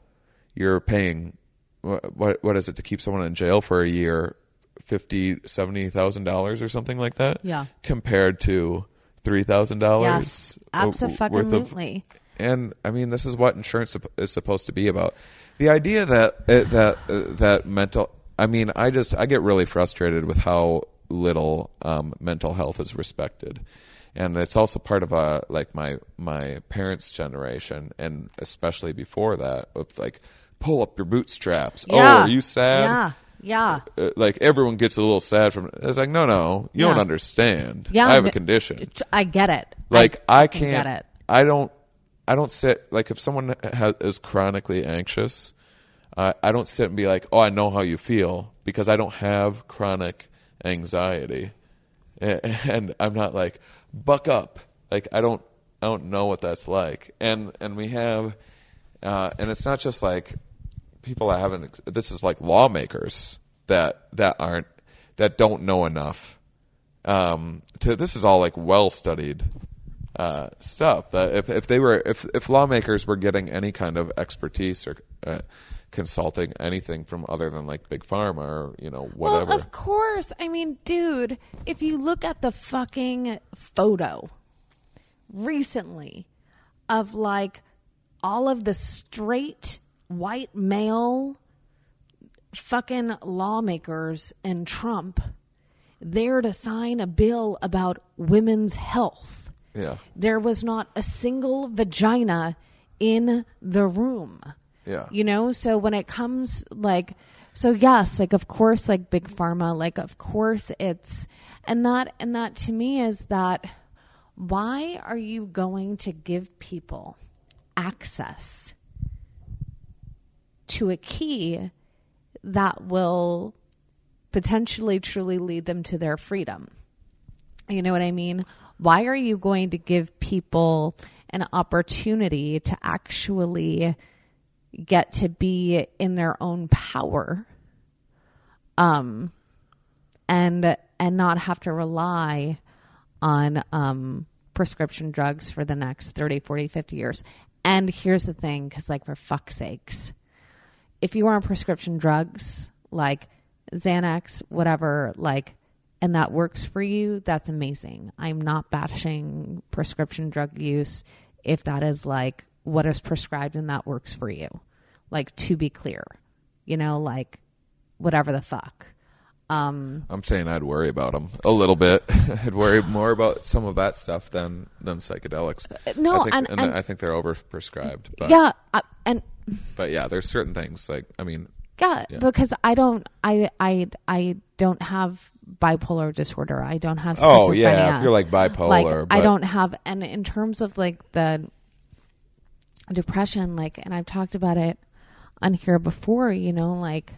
you're paying what what, what is it to keep someone in jail for a year? Fifty, seventy thousand dollars or something like that. Yeah. Compared to three thousand dollars. Yes. Absolutely. and I mean, this is what insurance is supposed to be about. The idea that uh, that uh, that mental. I mean, I just I get really frustrated with how little um, mental health is respected, and it's also part of a like my my parents' generation, and especially before that, of like pull up your bootstraps. Oh, are you sad? Yeah. Yeah. Uh, like everyone gets a little sad from it. It's like no, no, you Yeah. don't understand. Yeah. I have a condition I get it. like I, can can't get it. I don't I don't sit like if someone ha- is chronically anxious uh, I don't sit and be like oh I know how you feel because I don't have chronic anxiety and, and I'm not like buck up like I don't I don't know what that's like and and we have uh, and it's not just like people that haven't this is like lawmakers that that aren't that don't know enough um, to this is all like well studied uh, stuff. That if if they were if if lawmakers were getting any kind of expertise or uh, consulting anything from other than like big pharma or you know whatever. Well, of course. I mean, dude, if you look at the fucking photo recently of like all of the straight white male fucking lawmakers and Trump there to sign a bill about women's health. yeah, There was not a single vagina in the room. Yeah. You know, so when it comes like so yes, like of course like big pharma, like of course it's and that and that to me is that why are you going to give people access to a key that will potentially truly lead them to their freedom? You know what I mean? Why are you going to give people an opportunity to actually get to be in their own power um and and not have to rely on um prescription drugs for the next 30 40 50 years and here's the thing cuz like for fuck's sakes if you are on prescription drugs like Xanax, whatever, like, and that works for you, that's amazing. I'm not bashing prescription drug use if that is like what is prescribed and that works for you. Like, to be clear, you know, like, whatever the fuck. Um, I'm saying I'd worry about them a little bit. I'd worry more about some of that stuff than than psychedelics. no, I think, and- and- I think they're overprescribed. But, yeah. I, and but yeah, there's certain things like I mean, Yeah, Yeah. because I don't, I, I, I don't have bipolar disorder. I don't have. Oh, yeah, if you're, like, bipolar, Like I don't have, and in terms of like the depression, like, and I've talked about it on here before. You know, like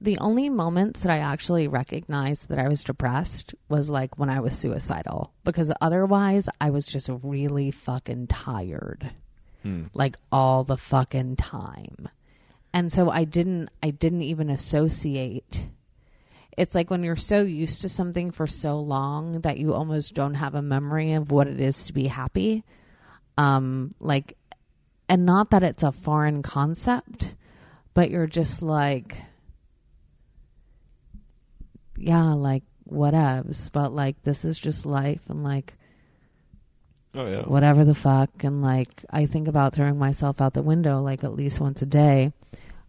the only moments that I actually recognized that I was depressed was like when I was suicidal because otherwise I was just really fucking tired. Like all the fucking time. And so I didn't I didn't even associate it's like when you're so used to something for so long that you almost don't have a memory of what it is to be happy. Um like and not that it's a foreign concept, but you're just like yeah, like whatevs, but like this is just life and like Oh yeah. whatever the fuck. And like I think about throwing myself out the window like at least once a day.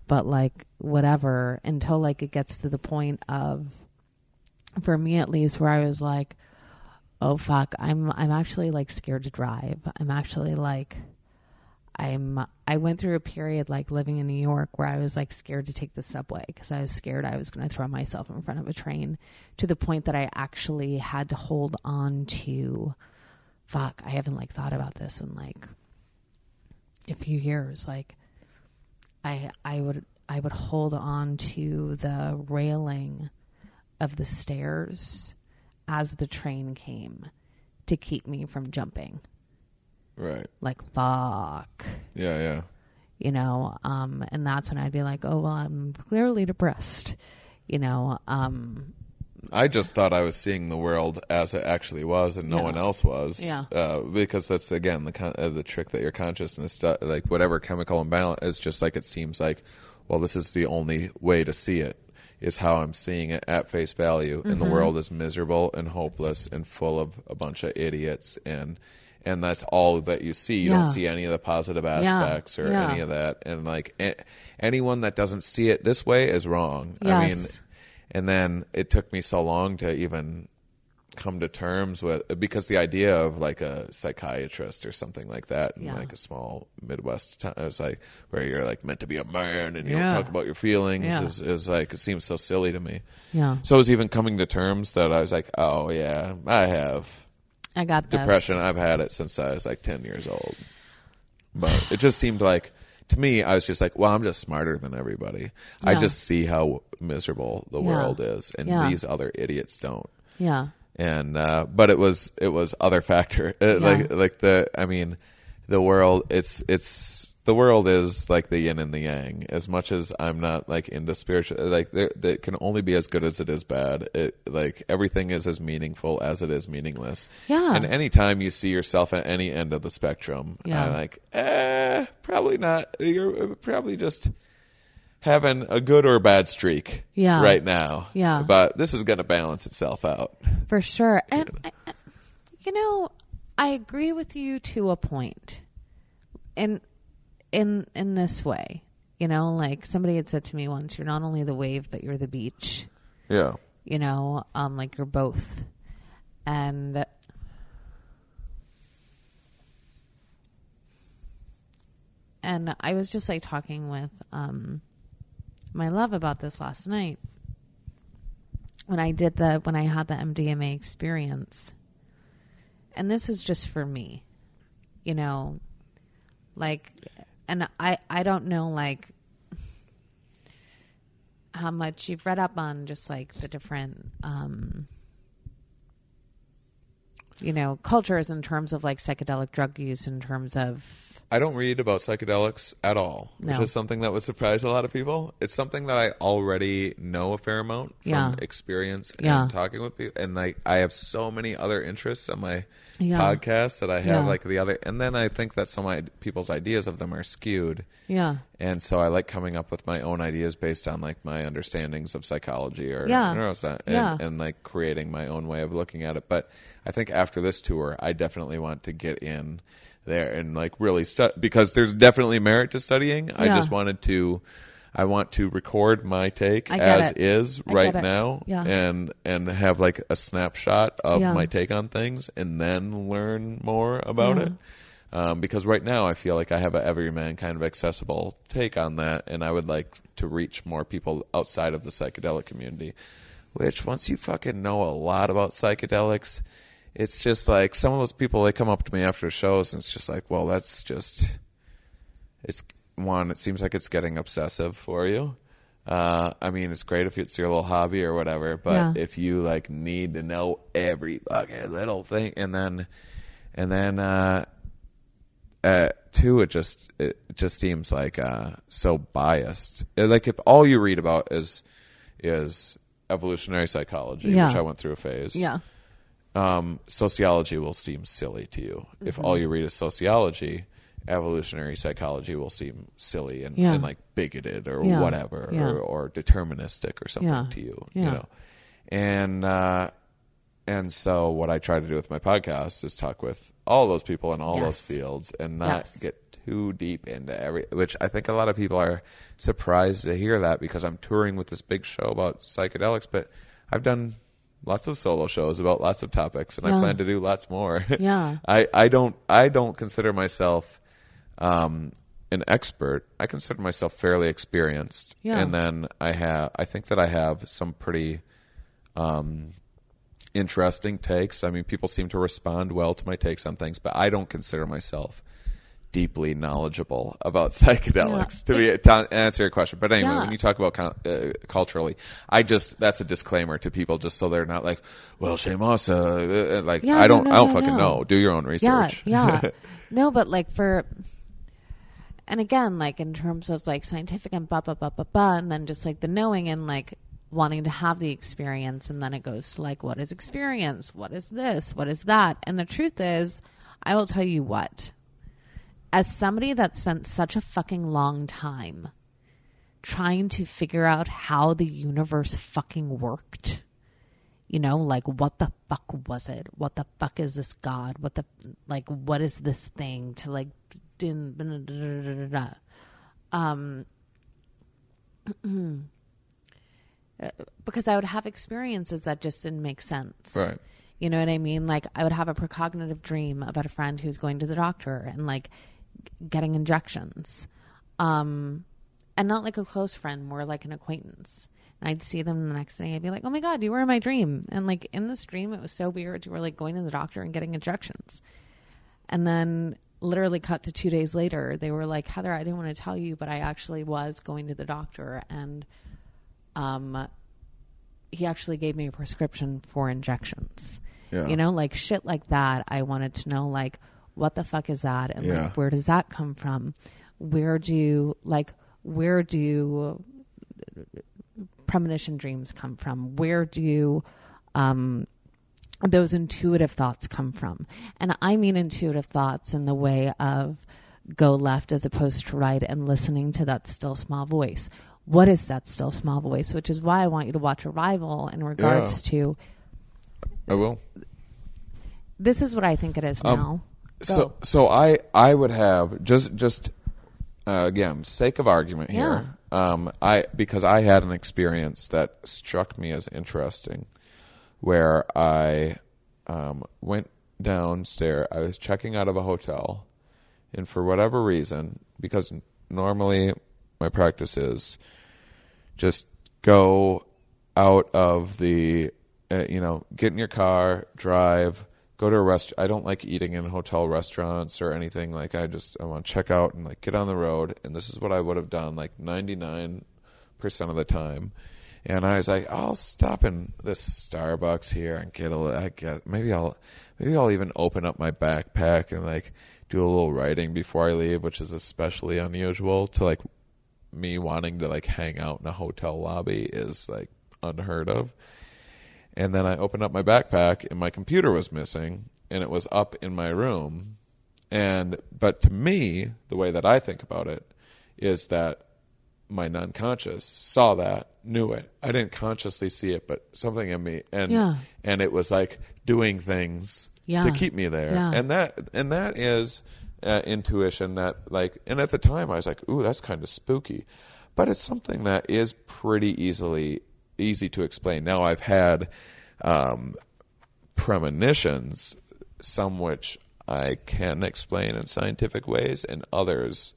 But like whatever. Until like it gets to the point of for me at least where I was like oh fuck. I'm I'm actually like scared to drive. I'm actually like I'm I went through a period like living in New York where I was like scared to take the subway because I was scared I was going to throw myself in front of a train to the point that I actually had to hold on to fuck I haven't like thought about this in like a few years like I I would I would hold on to the railing of the stairs as the train came to keep me from jumping Right. like fuck Yeah, yeah. you know um and that's when i'd be like oh well i'm clearly depressed you know um I just thought I was seeing the world as it actually was, and no Yeah. one else was. Yeah. Uh, because that's again the con- uh, the trick that your consciousness, do- like whatever chemical imbalance, is just like it seems like. Well, this is the only way to see it. Is how I'm seeing it at face value, and Mm-hmm. the world is miserable and hopeless and full of a bunch of idiots, and and that's all that you see. You Yeah. don't see any of the positive aspects or Yeah. any of that, and like a- anyone that doesn't see it this way is wrong. I mean, Yes. And then it took me so long to even come to terms with because the idea of like a psychiatrist or something like that in Yeah. like a small Midwest town, it was like where you're like meant to be a man and you Yeah. don't talk about your feelings Yeah. is, is like it seems so silly to me. yeah So it was even coming to terms that I was like, oh yeah, I have i got this. depression. I've had it since I was like 10 years old. But it just seemed like, to me, I was just like, well, I'm just smarter than everybody. I just see how miserable the Yeah. world is, and Yeah. these other idiots don't. yeah And, uh, but it was, it was other factor. It, Like, like the, I mean, the world, it's, it's, the world is like the yin and the yang. As much as I'm not like into spiritual, like it can only be as good as it is bad. It like everything is as meaningful as it is meaningless. Yeah. And anytime you see yourself at any end of the spectrum, Yeah. I'm like, eh, probably not. You're probably just having a good or bad streak Yeah. right now. Yeah. But this is going to balance itself out. for sure and I, I- you know i agree with you to a point in in in this way you know like somebody had said to me once you're not only the wave but you're the beach. Yeah. you know um like you're both. And and i was just like talking with um my love about this last night. When i did the when i had the mdma experience. And this was just for me. You know like and i i don't know like how much you've read up on just like the different um you know cultures in terms of like psychedelic drug use in terms of I don't read about psychedelics at all, which is something that would surprise a lot of people. It's something that I already know a fair amount from Yeah. experience and Yeah. talking with people. And like, I have so many other interests on my Yeah. podcast that I have like the other. And then I think that some I- people's ideas of them are skewed. yeah And so I like coming up with my own ideas based on like my understandings of psychology or Yeah. neuroscience and, Yeah. and like creating my own way of looking at it. But I think after this tour, I definitely want to get in there and like really study because there's definitely merit to studying. I Yeah. just wanted to. I want to record my take I get as it. is I right get it. now, Yeah. and and have like a snapshot of Yeah. my take on things, and then learn more about it um, because right now I feel like I have a everyman kind of accessible take on that, and I would like to reach more people outside of the psychedelic community. Which, once you fucking know a lot about psychedelics, it's just like some of those people they come up to me after shows, and it's just like, well, that's just it's one. It seems like it's getting obsessive for you. Uh, I mean, it's great if it's your little hobby or whatever, but Yeah. if you like need to know every fucking little thing, and then, and then, uh, uh, two, it just it just seems like uh, so biased. Uh, Like if all you read about is is evolutionary psychology, Yeah. which I went through a phase. Yeah. Um, sociology will seem silly to you. If Mm-hmm. all you read is sociology, evolutionary psychology will seem silly and, Yeah. and like bigoted or Yeah. whatever Yeah. or, or deterministic or something to you. You know, and uh, and so what I try to do with my podcast is talk with all those people in all those fields and not Yes. get too deep into every. Which I think a lot of people are surprised to hear that because I'm touring with this big show about psychedelics, but I've done lots of solo shows about lots of topics, and I plan to do lots more. Yeah. I, I don't I don't consider myself um, an expert. I consider myself fairly experienced, Yeah. and then I have I think that I have some pretty um, interesting takes. I mean, people seem to respond well to my takes on things, but I don't consider myself deeply knowledgeable about psychedelics to be to answer your question. But anyway, Yeah. when you talk about uh, culturally, I just that's a disclaimer to people just so they're not like, well, Shane Mauss, uh, uh, like Yeah, I don't no, I don't no, fucking no. know. Do your own research. Yeah, yeah. no, but like for, and again, like in terms of like scientific and blah blah blah blah blah, and then just like the knowing and like wanting to have the experience, and then it goes to like, what is experience? What is this? What is that? And the truth is, I will tell you what. As somebody that spent such a fucking long time trying to figure out how the universe fucking worked you know like what the fuck was it what the fuck is this god what the like what is this thing to like din- da- da- da- da- da. um because i would have experiences that just didn't make sense Right. you know what i mean like i would have a precognitive dream about a friend who's going to the doctor and like getting injections um and not like a close friend more like an acquaintance and I'd see them the next day. I'd be like, "Oh my god, you were in my dream!" And like in this dream, it was so weird. You were like going to the doctor and getting injections, and then literally cut to two days later, they were like, "Heather, I didn't want to tell you, but I actually was going to the doctor, and um, he actually gave me a prescription for injections." Yeah. You know, like shit like that. I wanted to know, like, what the fuck is that, and Yeah. like, where does that come from? Where do like where do premonition dreams come from? Where do um, those intuitive thoughts come from? And I mean intuitive thoughts in the way of go left as opposed to right and listening to that still small voice. What is that still small voice? Which is why I want you to watch Arrival in regards to I will. this is what I think it is Um, now. So Go. so I I would have just just uh, again sake of argument here. Um, I because I had an experience that struck me as interesting, where I um, went downstairs. I was checking out of a hotel, and for whatever reason, because normally my practice is just go out of the uh, you know get in your car drive go to a rest i don't like eating in hotel restaurants or anything like i just i want to check out and like get on the road and this is what i would have done like 99% of the time and i was like i'll stop in this starbucks here and get a I get maybe i'll maybe i'll even open up my backpack and like do a little writing before i leave which is especially unusual to like me wanting to like hang out in a hotel lobby is like unheard of. And then I opened up my backpack and my computer was missing and it was up in my room. And but to me, the way that I think about it is that my non-conscious saw that, knew it. I didn't consciously see it, but something in me and Yeah. and it was like doing things Yeah. to keep me there. Yeah. And that and that is uh, intuition that like and at the time I was like, "Ooh, that's kind of spooky." But it's something that is pretty easily easy to explain. Now I've had um, premonitions, some which I can explain in scientific ways, and others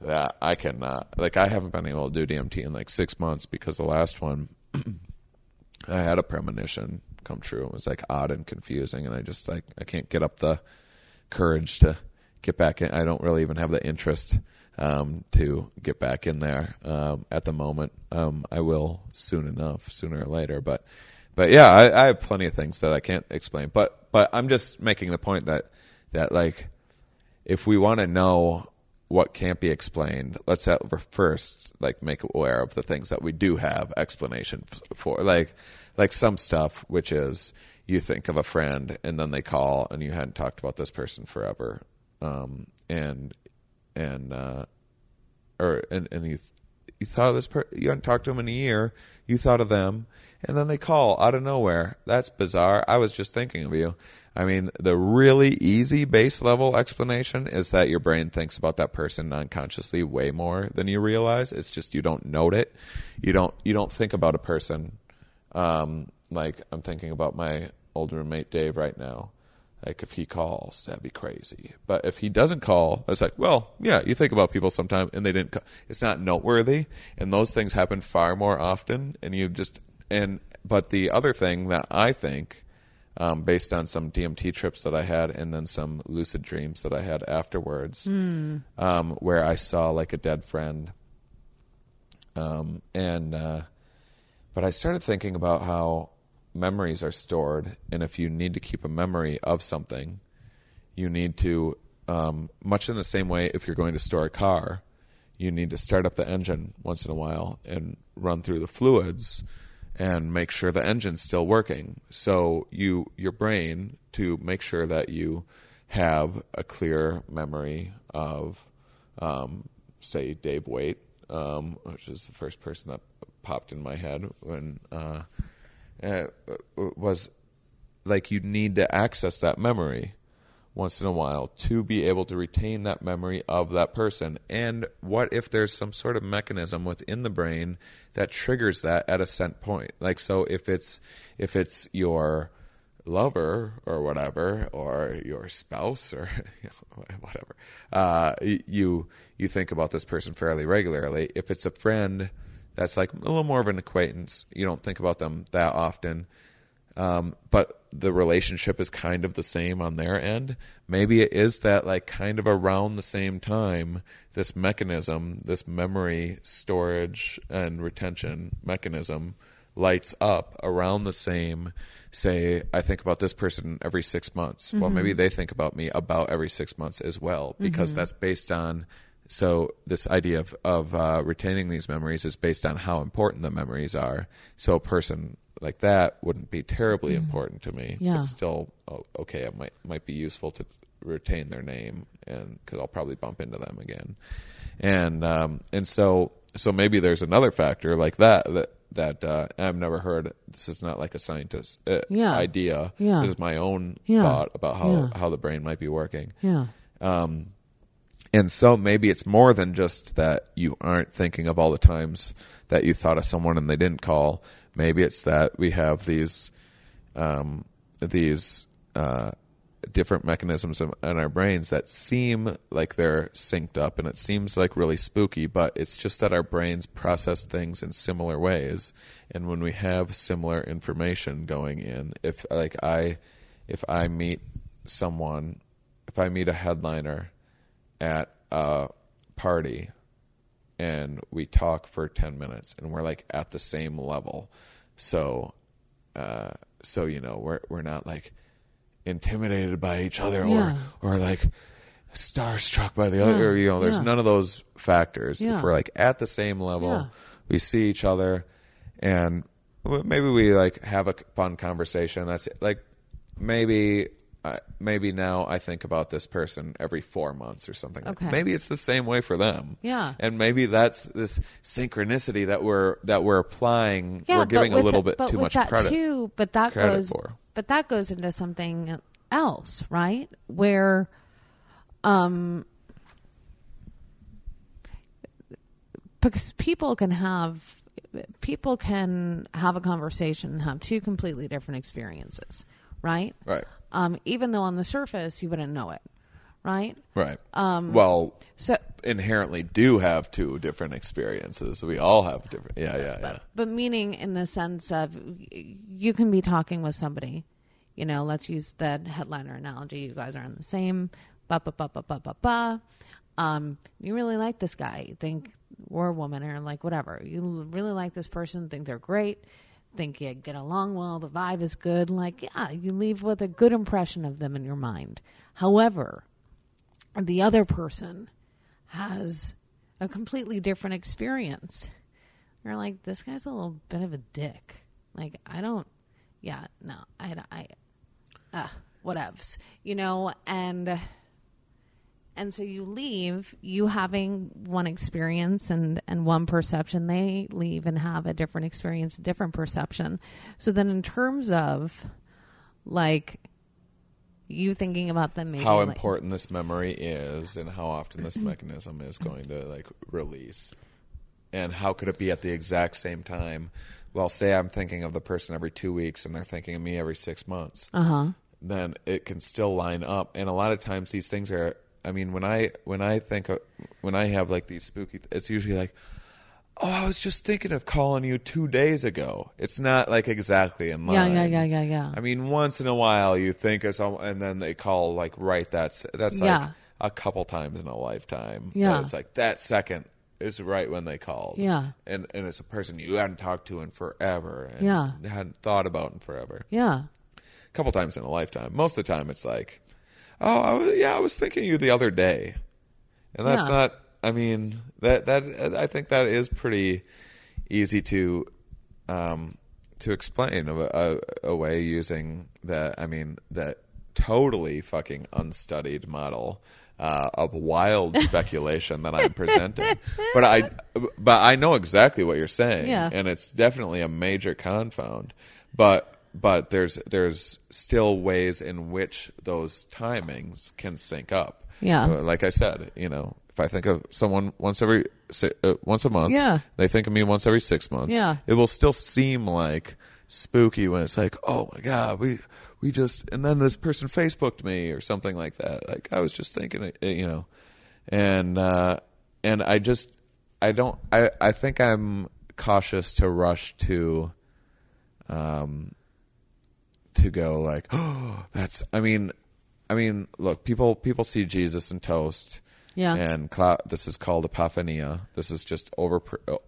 that I cannot. Like I haven't been able to do DMT in like six months because the last one I had a premonition come true. It was like odd and confusing, and I just like I can't get up the courage to get back in. I don't really even have the interest um, to get back in there um, at the moment. Um, I will soon enough, sooner or later. But but yeah, I, I have plenty of things that I can't explain. But but I'm just making the point that that like if we want to know what can't be explained, let's at first like make aware of the things that we do have explanation for, like like some stuff, which is you think of a friend and then they call and you hadn't talked about this person forever, um, and and uh, or and and you you thought of this per you hadn't talked to them in a year, you thought of them, and then they call out of nowhere. That's bizarre. I was just thinking of you. I mean, the really easy base level explanation is that your brain thinks about that person unconsciously way more than you realize. It's just you don't note it. You don't you don't think about a person um, like I'm thinking about my old roommate Dave right now. Like if he calls, that'd be crazy. But if he doesn't call, it's like, well, yeah, you think about people sometimes and they didn't. Call. It's not noteworthy, and those things happen far more often. And you just and but the other thing that I think um, based on some DMT trips that I had and then some lucid dreams that I had afterwards, Hmm. um, where I saw like a dead friend. Um, and uh, but I started thinking about how memories are stored, and if you need to keep a memory of something, you need to, um, much in the same way, if you're going to store a car, you need to start up the engine once in a while and run through the fluids and make sure the engine's still working. So you your brain to make sure that you have a clear memory of, um, say, Dave Waite, um, which is the first person that popped in my head when uh, uh, was like you need to access that memory once in a while to be able to retain that memory of that person. And what if there's some sort of mechanism within the brain that triggers that at a set point? Like so if it's if it's your lover or whatever or your spouse or whatever uh, you you think about this person fairly regularly if it's a friend that's like a little more of an acquaintance. You don't think about them that often. Um, but the relationship is kind of the same on their end. Maybe it is that like kind of around the same time, this mechanism, this memory storage and retention mechanism lights up around the same say i think about this person every six months. Well maybe they think about me about every six months as well because that's based on so this idea of, of uh, retaining these memories is based on how important the memories are so a person like that wouldn't be terribly important to me Yeah. but still oh, okay it might might be useful to retain their name and because i'll probably bump into them again and um, and so so maybe there's another factor like that that that uh, I've never heard. This is not like a scientist uh, Yeah. idea. Yeah. This is my own Yeah. thought about how how the brain might be working. Yeah. And so maybe it's more than just that you aren't thinking of all the times that you thought of someone and they didn't call. Maybe it's that we have these um, these uh, different mechanisms in in our brains that seem like they're synced up and it seems like really spooky, but it's just that our brains process things in similar ways. And when we have similar information going in, if like I if I meet someone, if I meet a headliner at a party and we talk for 10 minutes and we're like at the same level so uh so you know we're we're not like intimidated by each other Yeah. or or like starstruck by the other or, you know there's yeah. none of those factors Yeah. if we're like at the same level Yeah. we see each other and maybe we like have a fun conversation that's it. like maybe uh, maybe now I think about this person every four months or something. Okay. Maybe it's the same way for them. Yeah. And maybe that's this synchronicity that we're that we're applying. Yeah, we're giving a little the- bit too much that credit. Too, but that goes, for. but that goes into something else, right? Where, um, because people can have people can have a conversation and have two completely different experiences, right? Right. Um, even though on the surface you wouldn't know it, right? Right. Um, well, So, inherently do have two different experiences. We all have different. Yeah, yeah, yeah. but meaning in the sense of you can be talking with somebody you know let's use the headliner analogy you guys are in the same ba ba ba ba ba ba ba. Um, you really like this guy. You think or a woman or like whatever. You really like this person. Think they're great. Think you get along well. The vibe is good. Like yeah, you leave with a good impression of them in your mind. However, the other person has a completely different experience. You're like, this guy's a little bit of a dick. Like, I don't, yeah, no, I, I, uh, whatevs, you know, and, and so you leave, you having one experience and, and one perception, they leave and have a different experience, a different perception. So then in terms of like, you thinking about them maybe how like- important this memory is and how often this mechanism is going to like release and how could it be at the exact same time well say i'm thinking of the person every two weeks and they're thinking of me every six months uh-huh. then it can still line up and a lot of times these things are i mean when i when i think of, when i have like these spooky it's usually like oh i was just thinking of calling you two days ago it's not like exactly in line Yeah, yeah, yeah, yeah, yeah. I mean, once in a while you think of some, and then they call like right. That's that's like Yeah. a couple times in a lifetime. Yeah. it's like that second is right when they called. Yeah. and and it's a person you hadn't talked to in forever. And Yeah. hadn't thought about in forever. Yeah. A couple times in a lifetime. Most of the time, it's like, oh, I was, yeah, I was thinking of you the other day, and that's Yeah. not. I mean, that that I think that is pretty easy to um, to explain a, a, a way using that. I mean, that totally fucking unstudied model uh, of wild speculation that I'm presenting. But I, but I know exactly what you're saying, Yeah. and it's definitely a major confound. But but there's there's still ways in which those timings can sync up. Yeah. Uh, like I said, you know, if I think of someone once every uh, once a month, Yeah. they think of me once every six months. Yeah. it will still seem like spooky when it's like, oh my god, we we just and then this person Facebooked me or something like that. Like I was just thinking, it, you know, and uh, and I just I don't I I think I'm cautious to rush to um to go like oh that's i mean i mean look people people see jesus in toast Yeah. and clou- this is called apophenia this is just over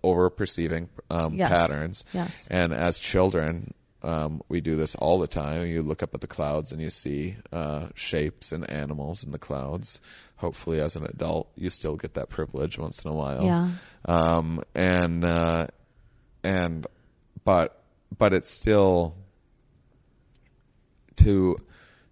over perceiving um, Yes. patterns Yes. and as children um, we do this all the time you look up at the clouds and you see uh, shapes and animals in the clouds hopefully as an adult you still get that privilege once in a while Yeah. um, and uh, and but but it's still to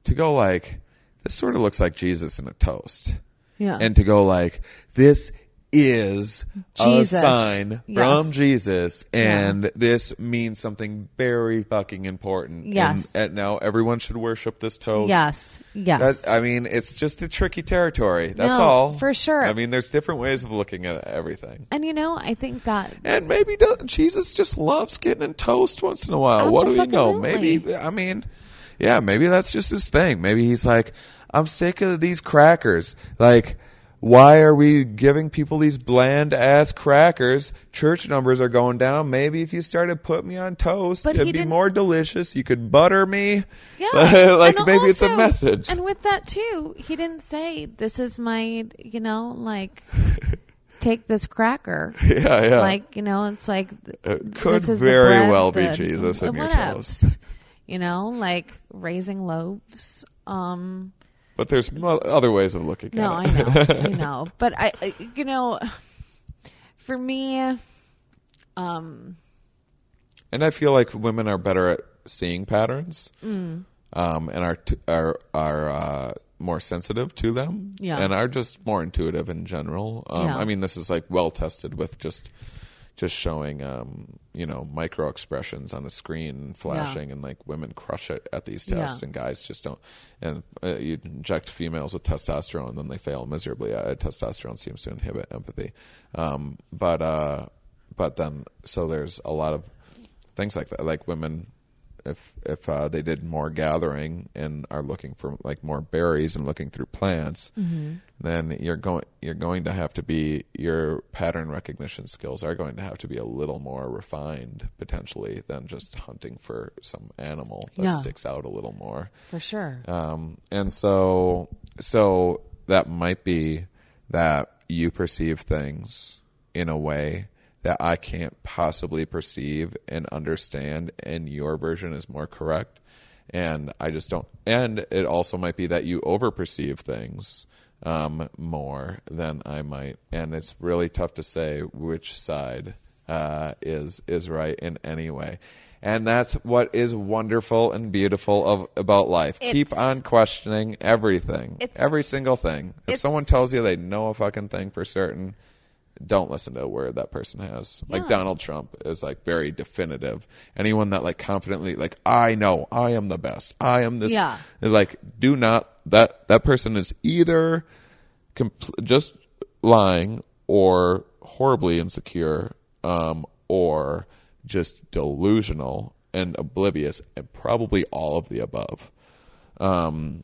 to go like this sort of looks like Jesus in a toast, Yeah. and to go like this is Jesus. a sign Yes. from Jesus, and this means something very fucking important. Yes. and, and now everyone should worship this toast. Yes. Yes. That, I mean, it's just a tricky territory. That's No, all. for sure. I mean, there's different ways of looking at everything. and you know, I think that And maybe Jesus just loves getting in toast once in a while. What do we know? Maybe, I mean, yeah, maybe that's just his thing. Maybe he's like, I'm sick of these crackers. Like, why are we giving people these bland ass crackers? Church numbers are going down. Maybe if you started putting me on toast, But it'd be more delicious. You could butter me. Yeah. like And maybe it's a message. And with that too, he didn't say this is my, you know, like take this cracker. yeah, yeah. Like, you know, it's like It could this is the very well be Jesus in your toast. You know, like raising loaves. Um but there's mo- other ways of looking no, at it. No, I know. I know. But I I- you know, for me um and I feel like women are better at seeing patterns, Mm. um, and are t- are are uh, more sensitive to them, Yeah. and are just more intuitive in general. Um, Yeah. I mean, this is like well tested with just just showing um, you know micro expressions on a screen flashing, and like women crush it at these tests, Yeah. and guys just don't. And uh, you inject females with testosterone, and then they fail miserably. Uh, testosterone seems to inhibit empathy, um, but uh, but then so there's a lot of things like that. Like women, if if uh, they did more gathering and are looking for like more berries and looking through plants, then you're going you're going to have to be your pattern recognition skills are going to have to be a little more refined potentially than just hunting for some animal that Yeah. sticks out a little more. for sure. Um, and so, so that might be that you perceive things in a way that I can't possibly perceive and understand, and your version is more correct. And I just don't. And it also might be that you overperceive things um, more than I might, and it's really tough to say which side uh, is is right in any way. And that's what is wonderful and beautiful of about life. Keep on questioning everything, every single thing. If someone tells you they know a fucking thing for certain, don't listen to a word that person has. Like Donald Trump is like very definitive. Anyone that like confidently like I know I am the best. I am this. Yeah. Like do not that that person is either compl- just lying or horribly insecure um, or just delusional and oblivious and probably all of the above um,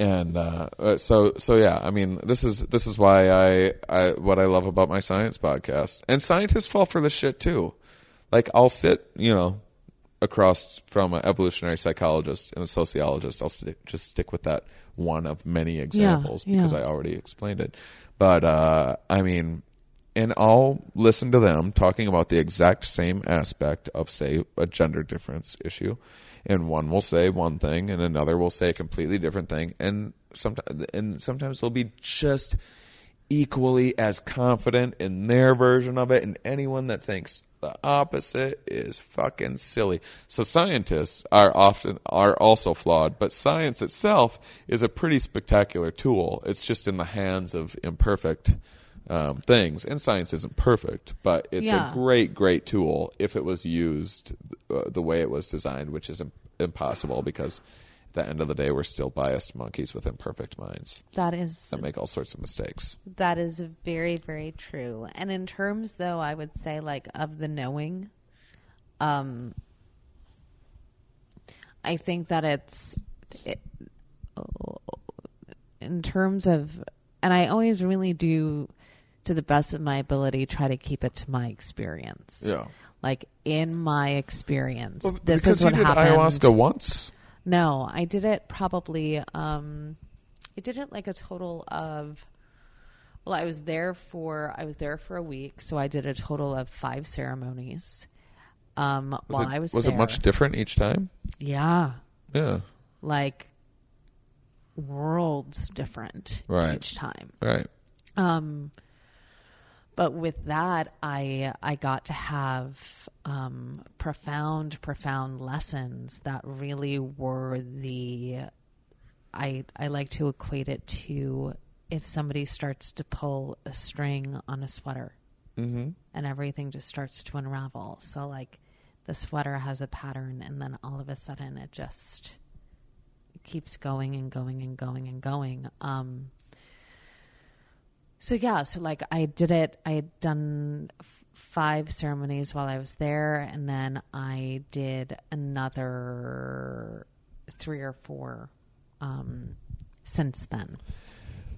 and uh, uh, so so yeah i mean this is this is why I, I what i love about my science podcast. And scientists fall for this shit too. Like i'll sit you know across from an evolutionary psychologist and a sociologist. I'll stick, just stick with that one of many examples because yeah. i already explained it. But uh, i mean and I'll listen to them talking about the exact same aspect of, say, a gender difference issue, and one will say one thing, and another will say a completely different thing, and sometimes and sometimes they'll be just equally as confident in their version of it, and anyone that thinks the opposite is fucking silly. So scientists are often are also flawed, but science itself is a pretty spectacular tool. It's just in the hands of imperfect um, things, and science isn't perfect, but it's Yeah. a great, great tool if it was used uh, the way it was designed, which is im- impossible because at the end of the day, we're still biased monkeys with imperfect minds That is that make all sorts of mistakes. that is very very true. And in terms though, I would say like of the knowing, um, I think that it's it, in terms of, and I always really do, to the best of my ability, try to keep it to my experience. Yeah. Like in my experience, Well, this is what you did happened. ayahuasca once. No, I did it probably. Um, I did it like a total of. Well, I was there for I was there for a week, so I did a total of five ceremonies. Um, Was, while it, I was was there. it much different each time? Yeah, Yeah. like worlds different Right. each time. Right. Um, but with that, I I got to have um, profound, profound lessons that really were the. I I like to equate it to if somebody starts to pull a string on a sweater, Mm-hmm. and everything just starts to unravel. So like, the sweater has a pattern, and then all of a sudden it just keeps going and going and going and going. Um, so yeah, so like I did it. I had done f- five ceremonies while I was there, and then I did another three or four um, since then.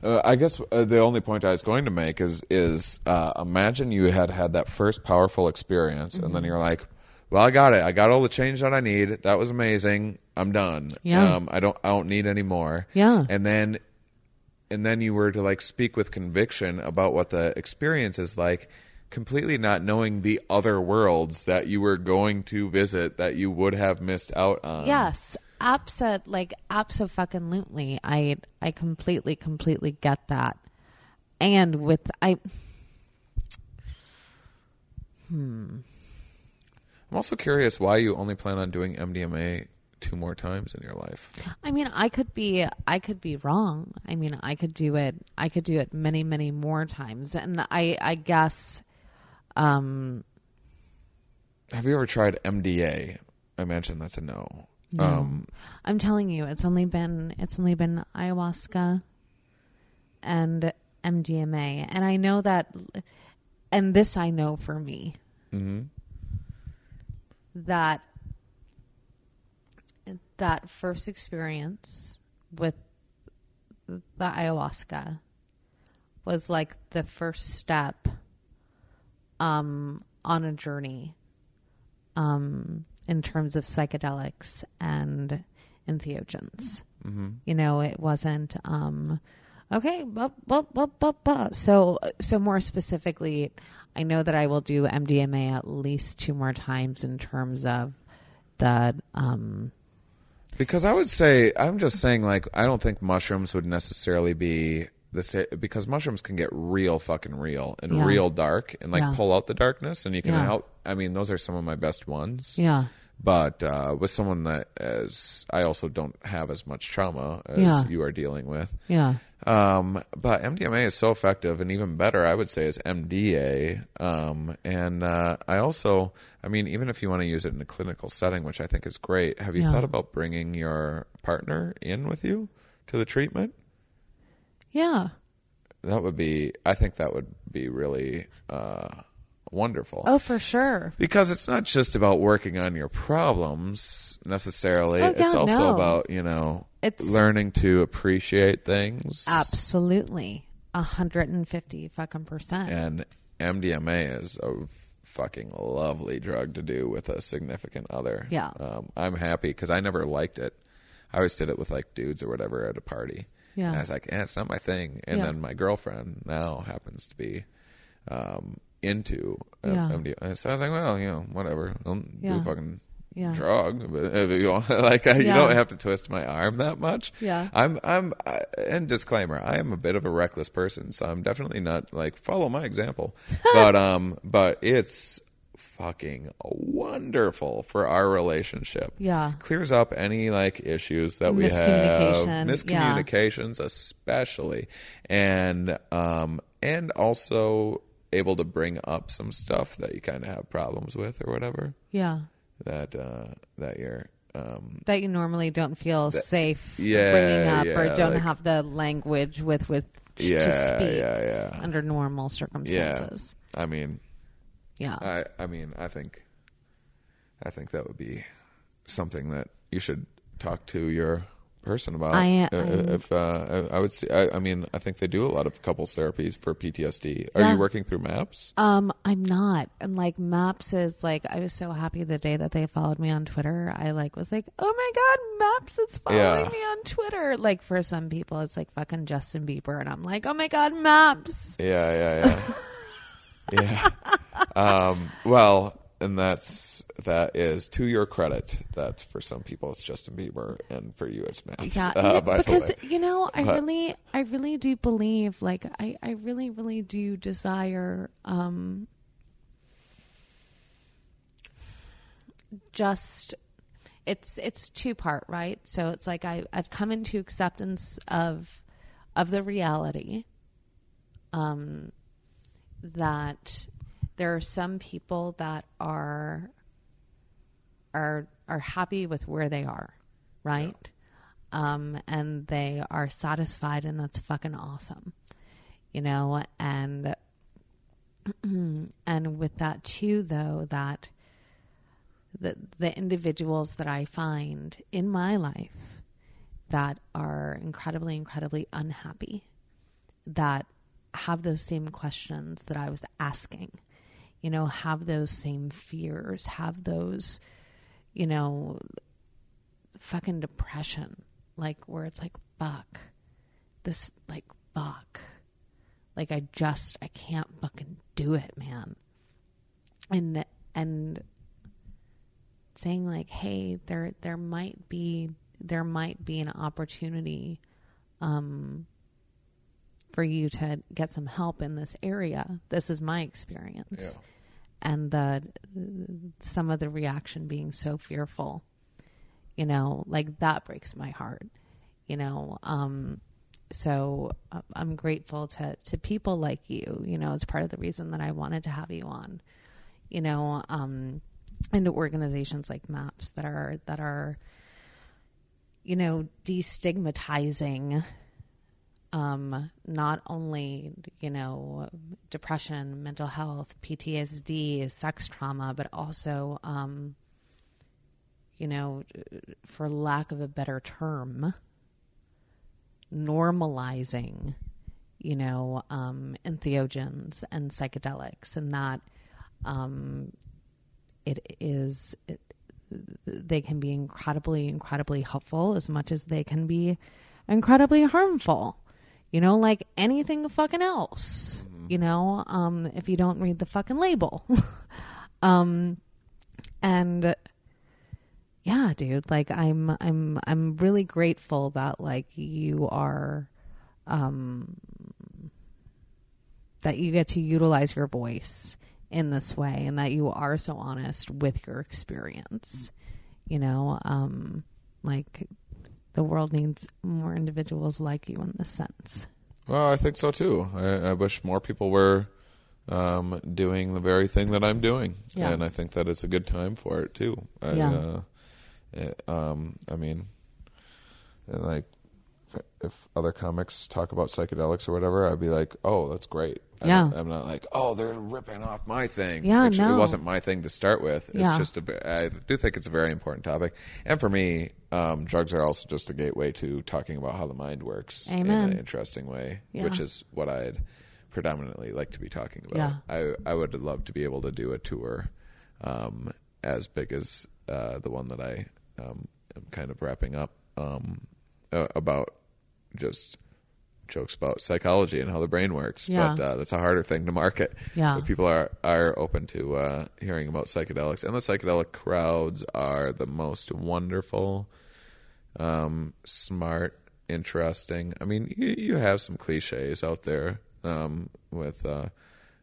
Uh, I guess uh, the only point I was going to make is is uh, imagine you had had that first powerful experience, and Mm-hmm. then you're like, "Well, I got it. I got all the change that I need. That was amazing. I'm done. Yeah. Um, I don't I don't need any more. Yeah. And then and then you were to like speak with conviction about what the experience is like, completely not knowing the other worlds that you were going to visit that you would have missed out on. Yes, abso like absolutely. I I completely completely get that. And with I Hmm. I'm also curious why you only plan on doing MDMA two more times in your life. I mean, I could be I could be wrong. I mean, I could do it I could do it many many more times. And I I guess um Have you ever tried MDA? I imagine that's a no. Um, I'm telling you, it's only been it's only been ayahuasca and MDMA, and I know that, and this I know for me mhm. that that first experience with the ayahuasca was like the first step um, on a journey um, in terms of psychedelics and entheogens. Mm-hmm. You know, it wasn't um, Okay, so so more specifically, I know that I will do MDMA at least two more times in terms of the um Because I would say I'm just saying like I don't think mushrooms would necessarily be the same because mushrooms can get real fucking real and Yeah. real dark and like Yeah. pull out the darkness and you can Yeah. help. I mean, those are some of my best ones. yeah But uh, with someone that as I also don't have as much trauma as Yeah. you are dealing with. yeah Um, but MDMA is so effective, and even better, I would say, is MDA. Um, and uh, I also, I mean, even if you want to use it in a clinical setting, which I think is great, have you Yeah. thought about bringing your partner in with you to the treatment? yeah That would be, I think that would be really uh, wonderful. oh for sure Because it's not just about working on your problems necessarily. Oh, it's yeah, also no. about, you know, It's- learning to appreciate things. absolutely a hundred and fifty fucking percent And MDMA is a fucking lovely drug to do with a significant other. Yeah. Um, I'm happy because I never liked it. I always did it with like dudes or whatever at a party. Yeah. And I was like, eh, it's not my thing. And Yeah. then my girlfriend now happens to be um, into uh, Yeah. MDMA. So I was like, well, you know, whatever. Don't Yeah. do fucking Yeah. drug. But you like, you Yeah. don't have to twist my arm that much. Yeah. I'm, I'm, I, and disclaimer, I am a bit of a reckless person, so I'm definitely not like follow my example. but, um, but it's fucking wonderful for our relationship. Yeah. Clears up any like issues that we have, Miscommunication, yeah. miscommunications especially, and, um, and also able to bring up some stuff that you kind of have problems with or whatever yeah that, uh, that you're, um, that you normally don't feel safe yeah, bringing up or don't like- have the language with with Yeah, to speak yeah, yeah. under normal Yeah. circumstances. I mean, Yeah. I I mean, I think I think that would be something that you should talk to your person about. I- Uh, I'm- if uh, I would see, I, I mean, I think they do a lot of couples therapies for PTSD. Are Yeah. you working through MAPS? Um, I'm not. And like Maps is like I was so happy the day that they followed me on Twitter. I like was like, Oh my god, Maps is following Yeah. me on Twitter. Like for some people it's like fucking Justin Bieber and I'm like, Oh my god, Maps. Yeah, yeah, yeah, yeah. Um, well, and that's that is to your credit that for some people it's Justin Bieber and for you it's MAPS. Yeah, uh, because you know, I But- really, I really do believe, like, I, I really, really do desire, um, just, it's, it's two part, right? So it's like I, I've come into acceptance of, of the reality, um, that there are some people that are are are happy with where they are, right? Um, and they are satisfied, and that's fucking awesome, you know. And and with that too, though, that the the individuals that I find in my life that are incredibly, incredibly unhappy, that have those same questions that I was asking, you know, have those same fears, have those, you know, fucking depression, like where it's like, fuck, this, like, fuck. Like, I just, I can't fucking do it, man. And, and saying like, hey, there, there might be, there might be an opportunity, um, for you to get some help in this area. This is my experience. And the some of the reaction being so fearful. You know, like that breaks my heart. You know, um so uh, I'm grateful to to people like you. You know, it's part of the reason that I wanted to have you on. You know, um and to organizations like MAPS that are that are you know, destigmatizing um, not only you know depression, mental health, PTSD, sex trauma, but also um, you know, for lack of a better term, normalizing you know um, entheogens and psychedelics, and that um, it is. It, they can be incredibly, incredibly helpful as much as they can be incredibly harmful you know, like anything fucking else, you know, um, if you don't read the fucking label. um, and yeah, dude, like I'm, I'm, I'm really grateful that like you are, um, that you get to utilize your voice in this way and that you are so honest with your experience. You know, um, like the world needs more individuals like you in this sense. Well, I think so too. I, I wish more people were um, doing the very thing that I'm doing, Yeah. and I think that it's a good time for it too. I, Yeah. uh, it, um, I mean, like if- other comics talk about psychedelics or whatever, I'd be like, "Oh, that's great." I Yeah. I'm not like, "Oh, they're ripping off my thing." Yeah, which no. it wasn't my thing to start with. It's Yeah. just a. I do think it's a very important topic, and for me, um, drugs are also just a gateway to talking about how the mind works in an interesting way, Yeah. which is what I'd predominantly like to be talking about. Yeah. I I would love to be able to do a tour um, as big as uh, the one that I um, am kind of wrapping up um, uh, about just jokes about psychology and how the brain works. Yeah. But uh, that's a harder thing to market. Yeah. But people are are open to uh, hearing about psychedelics, and the psychedelic crowds are the most wonderful um, smart, interesting. I mean, you, you have some cliches out there um, with, uh,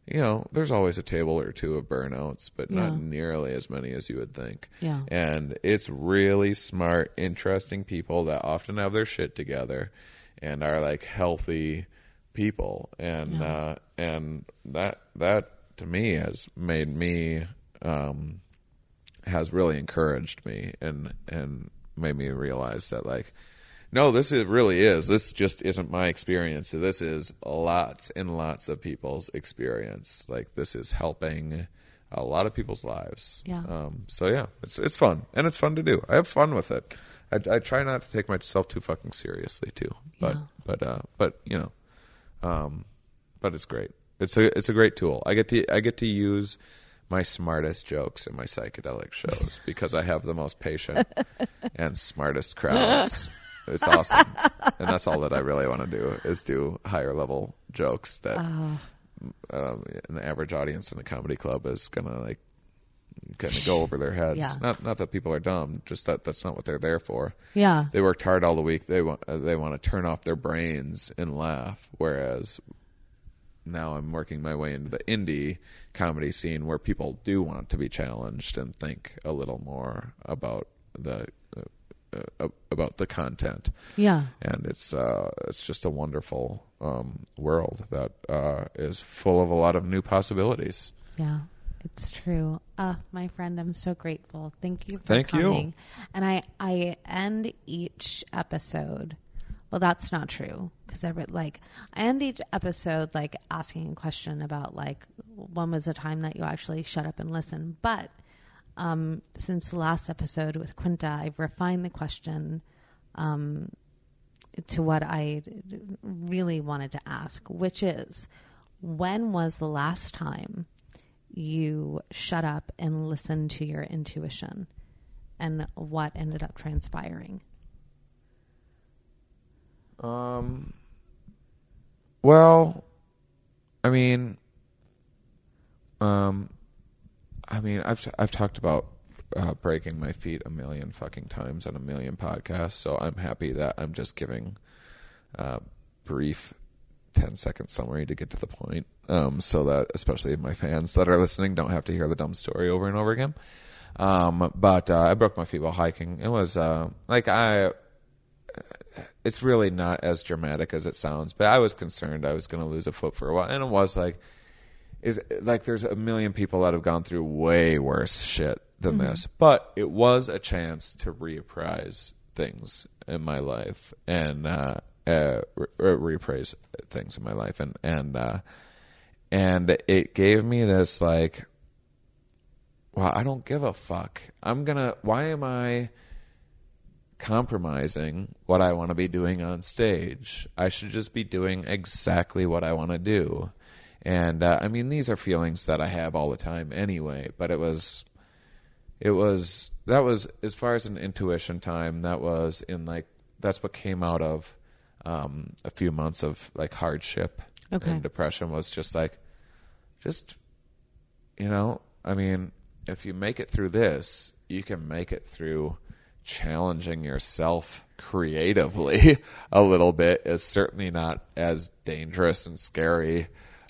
you know, there's always a table or two of burnouts, but Yeah. not nearly as many as you would think. Yeah. And it's really smart, interesting people that often have their shit together and are like healthy people. And, uh, and that, that to me has made me, um, has really encouraged me and and made me realize that like no this is really is this just isn't my experience. This is lots and lots of people's experience. Like this is helping a lot of people's lives. Yeah. um so yeah it's it's fun. And it's fun to do. I have fun with it i, I try not to take myself too fucking seriously too but Yeah. but uh but you know um but it's great. It's a it's a great tool. I get to I get to use my smartest jokes in my psychedelic shows because I have the most patient and smartest crowds. It's awesome, and that's all that I really want to do is do higher level jokes that um, an average audience in a comedy club is gonna like kind of go over their heads. Yeah. Not not that people are dumb, just that that's not what they're there for Yeah. they worked hard all the week. They want uh, they want to turn off their brains and laugh. Whereas now I'm working my way into the indie comedy scene where people do want to be challenged and think a little more about the uh, uh, about the content. Yeah. And it's uh, it's just a wonderful um, world that uh, is full of a lot of new possibilities. Yeah, it's true. Uh, my friend, I'm so grateful. Thank you for Thank you. And I, I end each episode. Well, that's not true because I like I end each episode like asking a question about like when was the time that you actually shut up and listen. But um, since the last episode with Quinta, I've refined the question um, to what I really wanted to ask, which is when was the last time you shut up and listen to your intuition and what ended up transpiring? Um. Well, I mean, um, I mean, I've I've talked about uh, breaking my feet a million fucking times on a million podcasts, so I'm happy that I'm just giving a brief 10 second summary to get to the point, um, so that especially my fans that are listening don't have to hear the dumb story over and over again. Um, but uh, I broke my feet while hiking. It was uh, like I it's really not as dramatic as it sounds, but I was concerned I was going to lose a foot for a while, and it was like, is like there's a million people that have gone through way worse shit than this, but it was a chance to reappraise things in my life and uh, uh, re- things in my life, and and uh, and it gave me this like, well, I don't give a fuck. I'm gonna. Why am I? compromising what I want to be doing on stage. I should just be doing exactly what I want to do. And uh, I mean, these are feelings that I have all the time anyway. But it was, it was that was as far as an intuition time. That was in like that's what came out of um, a few months of like hardship Okay. and depression was just like, just you know, I mean, if you make it through this, you can make it through challenging yourself creatively a little bit is certainly not as dangerous and scary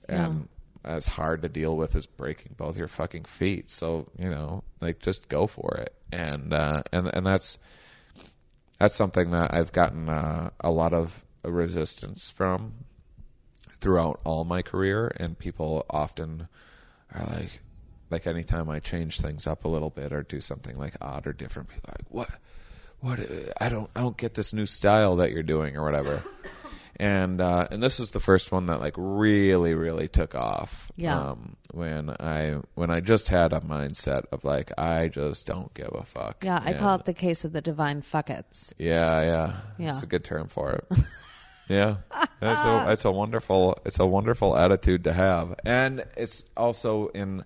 and as hard to deal with as breaking both your fucking feet. So, you know, like just go for it. And uh and and that's that's something that I've gotten uh, a lot of resistance from throughout all my career and people often are like like anytime I change things up a little bit or do something like odd or different people like what? What? I don't I don't get this new style that you're doing or whatever and uh and this is the first one that like really really took off Yeah. um when I when I just had a mindset of like I just don't give a fuck Yeah, I And- call it the case of the divine fuckets. yeah, yeah. Yeah. It's a good term for it. yeah. It's a it's a wonderful it's a wonderful attitude to have. And it's also in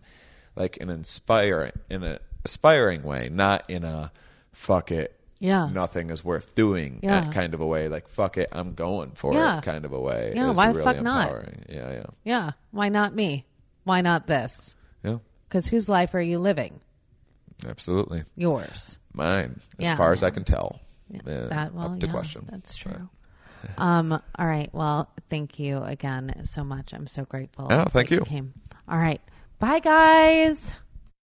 like an inspiring in a aspiring way, not in a fuck it. Yeah. Nothing is worth doing Yeah. that kind of a way. Like fuck it, I'm going for Yeah. it kind of a way. Yeah, why the really fuck not? Yeah, yeah. Yeah, why not me? Why not this? Yeah. Because whose life are you living? Absolutely. Yours. Mine. As Yeah. far as I can tell. Yeah, that well, up to question. That's true. um. All right. Well, thank you again so much. I'm so grateful. Oh, thank that you. Came. All right. Bye, guys.